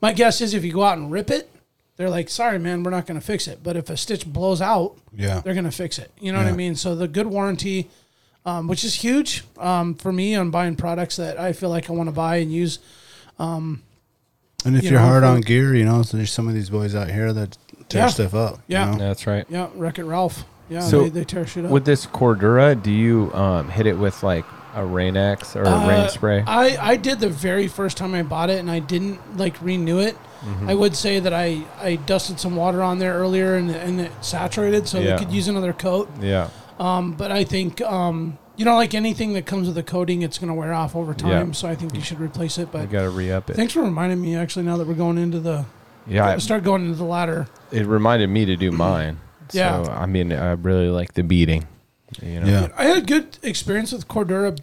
my guess is if you go out and rip it, they're like, "Sorry, man, we're not going to fix it." But if a stitch blows out, Yeah. they're going to fix it. You know what I mean? So the good warranty, um, which is huge um, for me on buying products that I feel like I want to buy and use. And if You you are know, hard on gear, you know, so there's some of these boys out here that tear Yeah. stuff up. you Yeah. know? That's right. Yeah, Wreck It Ralph. Yeah, So, they, they tear shit up. With this Cordura, do you um, hit it with like a Rain X or a Uh, Rain Spray? I, I did the very first time I bought it, and I didn't like renew it. Mm-hmm. I would say that I, I dusted some water on there earlier, and, and it saturated, so Yeah. they could use another coat. yeah. Um, but I think um, you know, like anything that comes with a coating, it's going to wear off over time. Yeah. So I think you should replace it. But I got to re up it. thanks for reminding me. Actually, now that we're going into the Yeah. start going into the ladder. It, it reminded me to do mine. Yeah. So, I mean, I really like the beating. You know? Yeah. I had a good experience with Cordura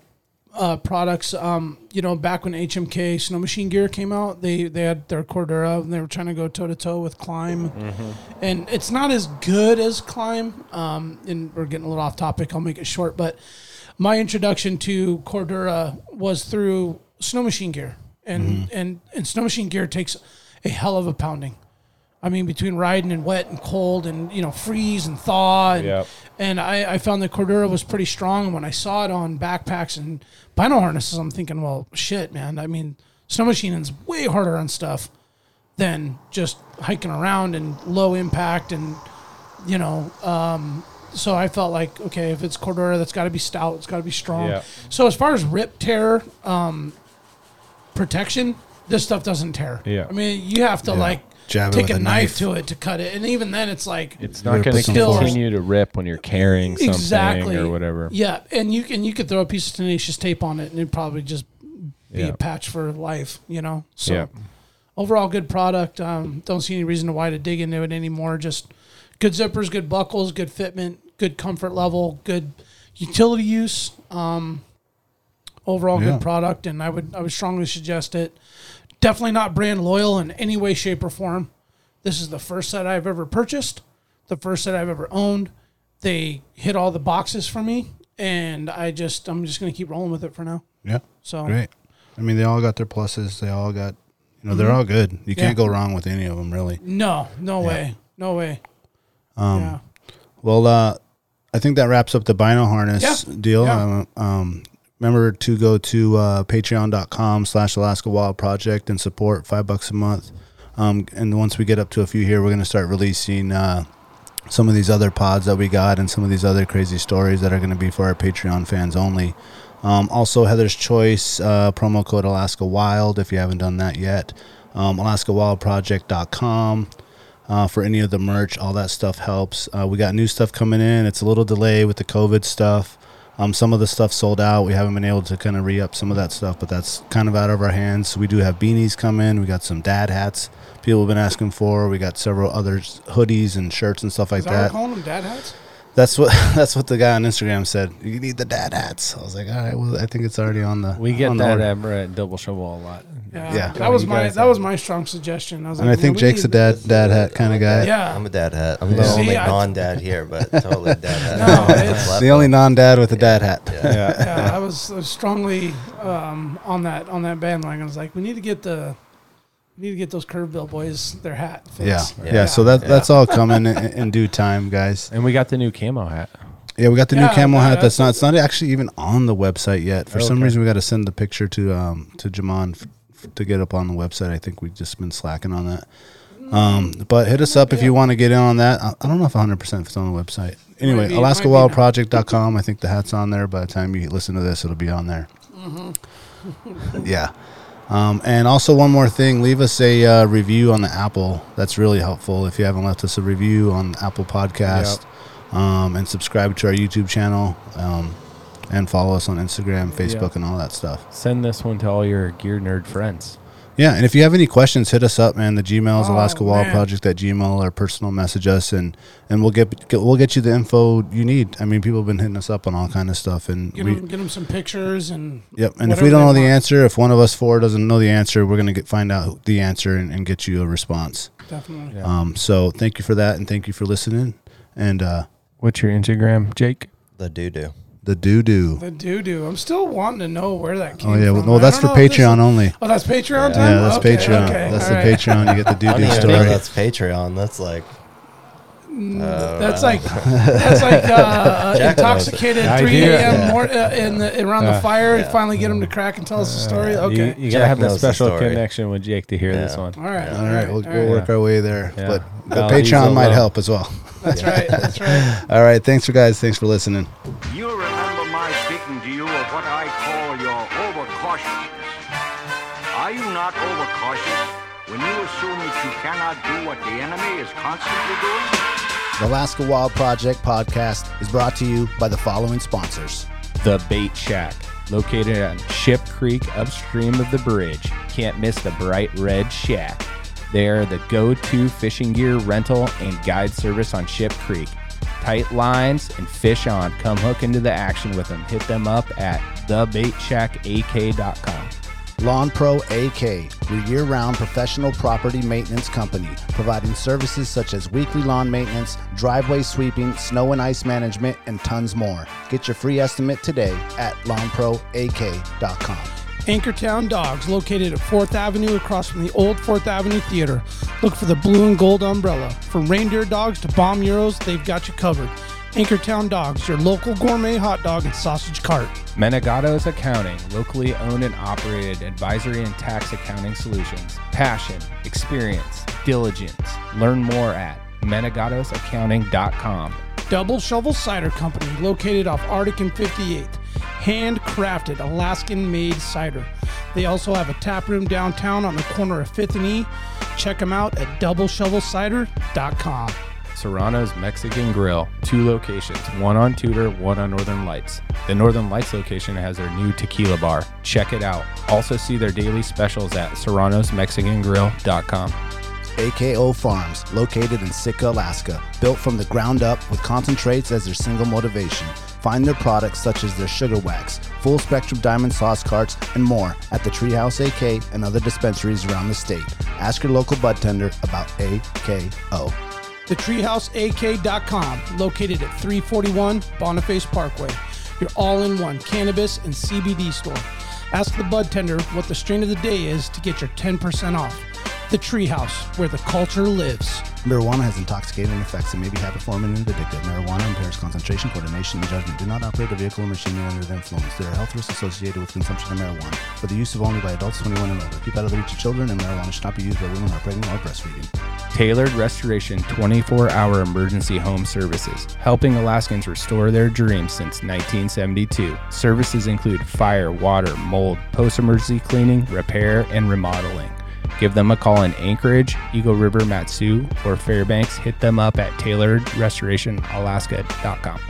uh, products. Um, you know, back when HMK Snow Machine Gear came out, they they had their Cordura and they were trying to go toe to toe with Klim, and it's not as good as Klim. Um, and we're getting a little off topic. I'll make it short, but my introduction to Cordura was through Snow Machine Gear, and and and Snow Machine Gear takes a hell of a pounding. I mean, between riding and wet and cold and you know freeze and thaw, and, Yep. and I, I found that Cordura was pretty strong. And when I saw it on backpacks and bino harnesses, I'm thinking, well, shit, man. I mean, snow machining's way harder on stuff than just hiking around and low impact and you know. Um, so I felt like, okay, if it's Cordura, that's got to be stout. It's got to be strong. Yeah. So as far as rip tear um, protection, this stuff doesn't tear. Yeah. I mean, you have to like Jab take a, a knife, knife. to it to cut it, and even then, it's like It's not Rip going with to some force. continue to rip when you're carrying something exactly or whatever. Yeah, and you can you could throw a piece of tenacious tape on it, and it'd probably just be Yeah. a patch for life. You know. So Yeah. overall, good product. Um, don't see any reason to why to dig into it anymore. Just good zippers, good buckles, good fitment, good comfort level, good utility use. Um, overall, Yeah. good product, and I would I would strongly suggest it. Definitely not brand loyal in any way, shape, or form. This is the first set I've ever purchased, the first set I've ever owned. They hit all the boxes for me, and I just I'm just gonna keep rolling with it for now. Yeah. So Great. I mean, they all got their pluses. They all got, you know, they're all good. You can't go wrong with any of them, really. no, no way, no way. Um, yeah. Well, uh, I think that wraps up the Bino harness Yeah. deal. Yeah. Um, um, remember to go to uh, patreon.com slash Alaska Wild Project and support five bucks a month. Um, and once we get up to a few here, we're going to start releasing uh, some of these other pods that we got and some of these other crazy stories that are going to be for our Patreon fans only. Um, also, Heather's Choice, uh, promo code Alaska Wild if you haven't done that yet. Um, AlaskaWildProject.com uh, for any of the merch. All that stuff helps. Uh, we got new stuff coming in. It's a little delay with the COVID stuff. Um, some of the stuff sold out. We haven't been able to kind of re up some of that stuff, but that's kind of out of our hands. So we do have beanies come in. We got some dad hats people have been asking for. We got several other hoodies and shirts and stuff like Is that that. calling them dad hats? That's what that's what the guy on Instagram said. You need the dad hats. I was like, all right, well, I think it's already on the. We get on the that order. at, at Double Shovel a lot. Yeah, Yeah. that was my that was my strong suggestion. I was and I think Jake's a dad dad hat kind of guy. Yeah, I'm a dad hat. I'm the Yeah. only I- non-dad here, but totally dad hat. No, it's- The only non-dad with a dad hat. Yeah. yeah, I was, I was strongly um, on that on that bandwagon. I was like, we need to get the we need to get those curveball boys their hat. Yeah. fixed. yeah, So that that's all coming in, in due time, guys. And we got the new camo hat. Yeah, we got the new Yeah, camel that- hat. That's that's- not. It's not actually even on the website yet. For some Okay. reason, we got to send the picture to um to Jamon f- f- to get up on the website. I think we've just been slacking on that. Um, but hit us up if you want to get in on that. I, I don't know if 100 percent if it's on the website. Anyway, be- might be now. AlaskaWildProject.com. I think the hat's on there. By the time you listen to this, it'll be on there. yeah. Um, and also one more thing, leave us a uh, review on the Apple. That's really helpful. If you haven't left us a review on Apple Podcast, um, and subscribe to our YouTube channel, um, and follow us on Instagram, Facebook, Yeah. and all that stuff. Send this one to all your gear nerd friends. Yeah, and if you have any questions, hit us up, man. The Gmail is Oh, Alaska Wild man. Project at Gmail or personal message us, and and we'll get, get we'll get you the info you need. I mean, people have been hitting us up on all kind of stuff, and Get we, them, get them some pictures and Yep. And if we don't they know the want. answer, if one of us four doesn't know the answer, we're gonna get find out the answer and, and get you a response. definitely. Yeah. Um, so thank you for that, and thank you for listening. And uh, What's your Instagram, Jake? The doo doo. The doo doo. The doo doo. I'm still wanting to know where that oh, came Oh yeah, well, from. no, that's for don't know if this Patreon is- only. Oh, that's Patreon Yeah. time. Yeah, that's Okay, Patreon. okay, That's all the right. Patreon. You get the doo doo even know story. that's Patreon. That's like Mm, uh, that's like that's like uh, uh Jack knows it. intoxicated I 3 a.m. Yeah. Mor- uh, in the around the uh, fire. Yeah. Finally get him to crack and tell us the story. Okay, You, you gotta have a the special story. connection with Jake to hear this one. all right, All right, we'll, all we'll right. work our way there, Yeah. but the Patreon might low. help as well. That's right. That's right. All right, thanks for guys. Thanks for listening. You'll remember my speaking to you of what I call your overcautiousness. Are you not you cannot do what the enemy is constantly doing? The Alaska Wild Project podcast is brought to you by the following sponsors. The Bait Shack, located on Ship Creek upstream of the bridge. Can't miss the bright red shack. They are the go to fishing gear rental and guide service on Ship Creek. Tight lines and fish on. Come hook into the action with them. Hit them up at thebaitshackak.com. Lawn Pro AK, your year round professional property maintenance company, providing services such as weekly lawn maintenance, driveway sweeping, snow and ice management, and tons more. Get your free estimate today at lawnproak.com. Anchortown Dogs, located at 4th Avenue across from the old 4th Avenue Theater. Look for the blue and gold umbrella. From reindeer dogs to bomb euros, they've got you covered. Anchortown Dogs, your local gourmet hot dog and sausage cart. Menegato's Accounting, locally owned and operated advisory and tax accounting solutions. Passion, experience, diligence. Learn more at menegatosaccounting.com. Double Shovel Cider Company, located off Arctic and 58th. Handcrafted Alaskan made cider. They also have a tap room downtown on the corner of 5th and E. Check them out at doubleshovelcider.com. Serrano's Mexican Grill, two locations, one on Tudor, one on Northern Lights. The Northern Lights location has their new tequila bar. Check it out. Also see their daily specials at serranosmexicangrill.com. AKO Farms, located in Sitka, Alaska, built from the ground up with concentrates as their single motivation. Find their products such as their sugar wax, full spectrum diamond sauce carts, and more at the Treehouse AK and other dispensaries around the state. Ask your local bud tender about AKO. TheTreehouseAK.com, located at 341 Boniface Parkway. Your all in one cannabis and CBD store. Ask the bud tender what the strain of the day is to get your 10% off. The Treehouse, where the culture lives. Marijuana has intoxicating effects and may be habit-forming and addictive. Marijuana impairs concentration, coordination, and judgment. Do not operate a vehicle or machinery under the influence. There are health risks associated with consumption of marijuana. For the use of only by adults 21 and older. Keep out of the reach of children, and marijuana should not be used by women who are pregnant or breastfeeding. Tailored Restoration 24 hour emergency home services, helping Alaskans restore their dreams since 1972. Services include fire, water, mold, post emergency cleaning, repair, and remodeling. Give them a call in Anchorage, Eagle River, Mat-Su, or Fairbanks. Hit them up at tailoredrestorationalaska.com.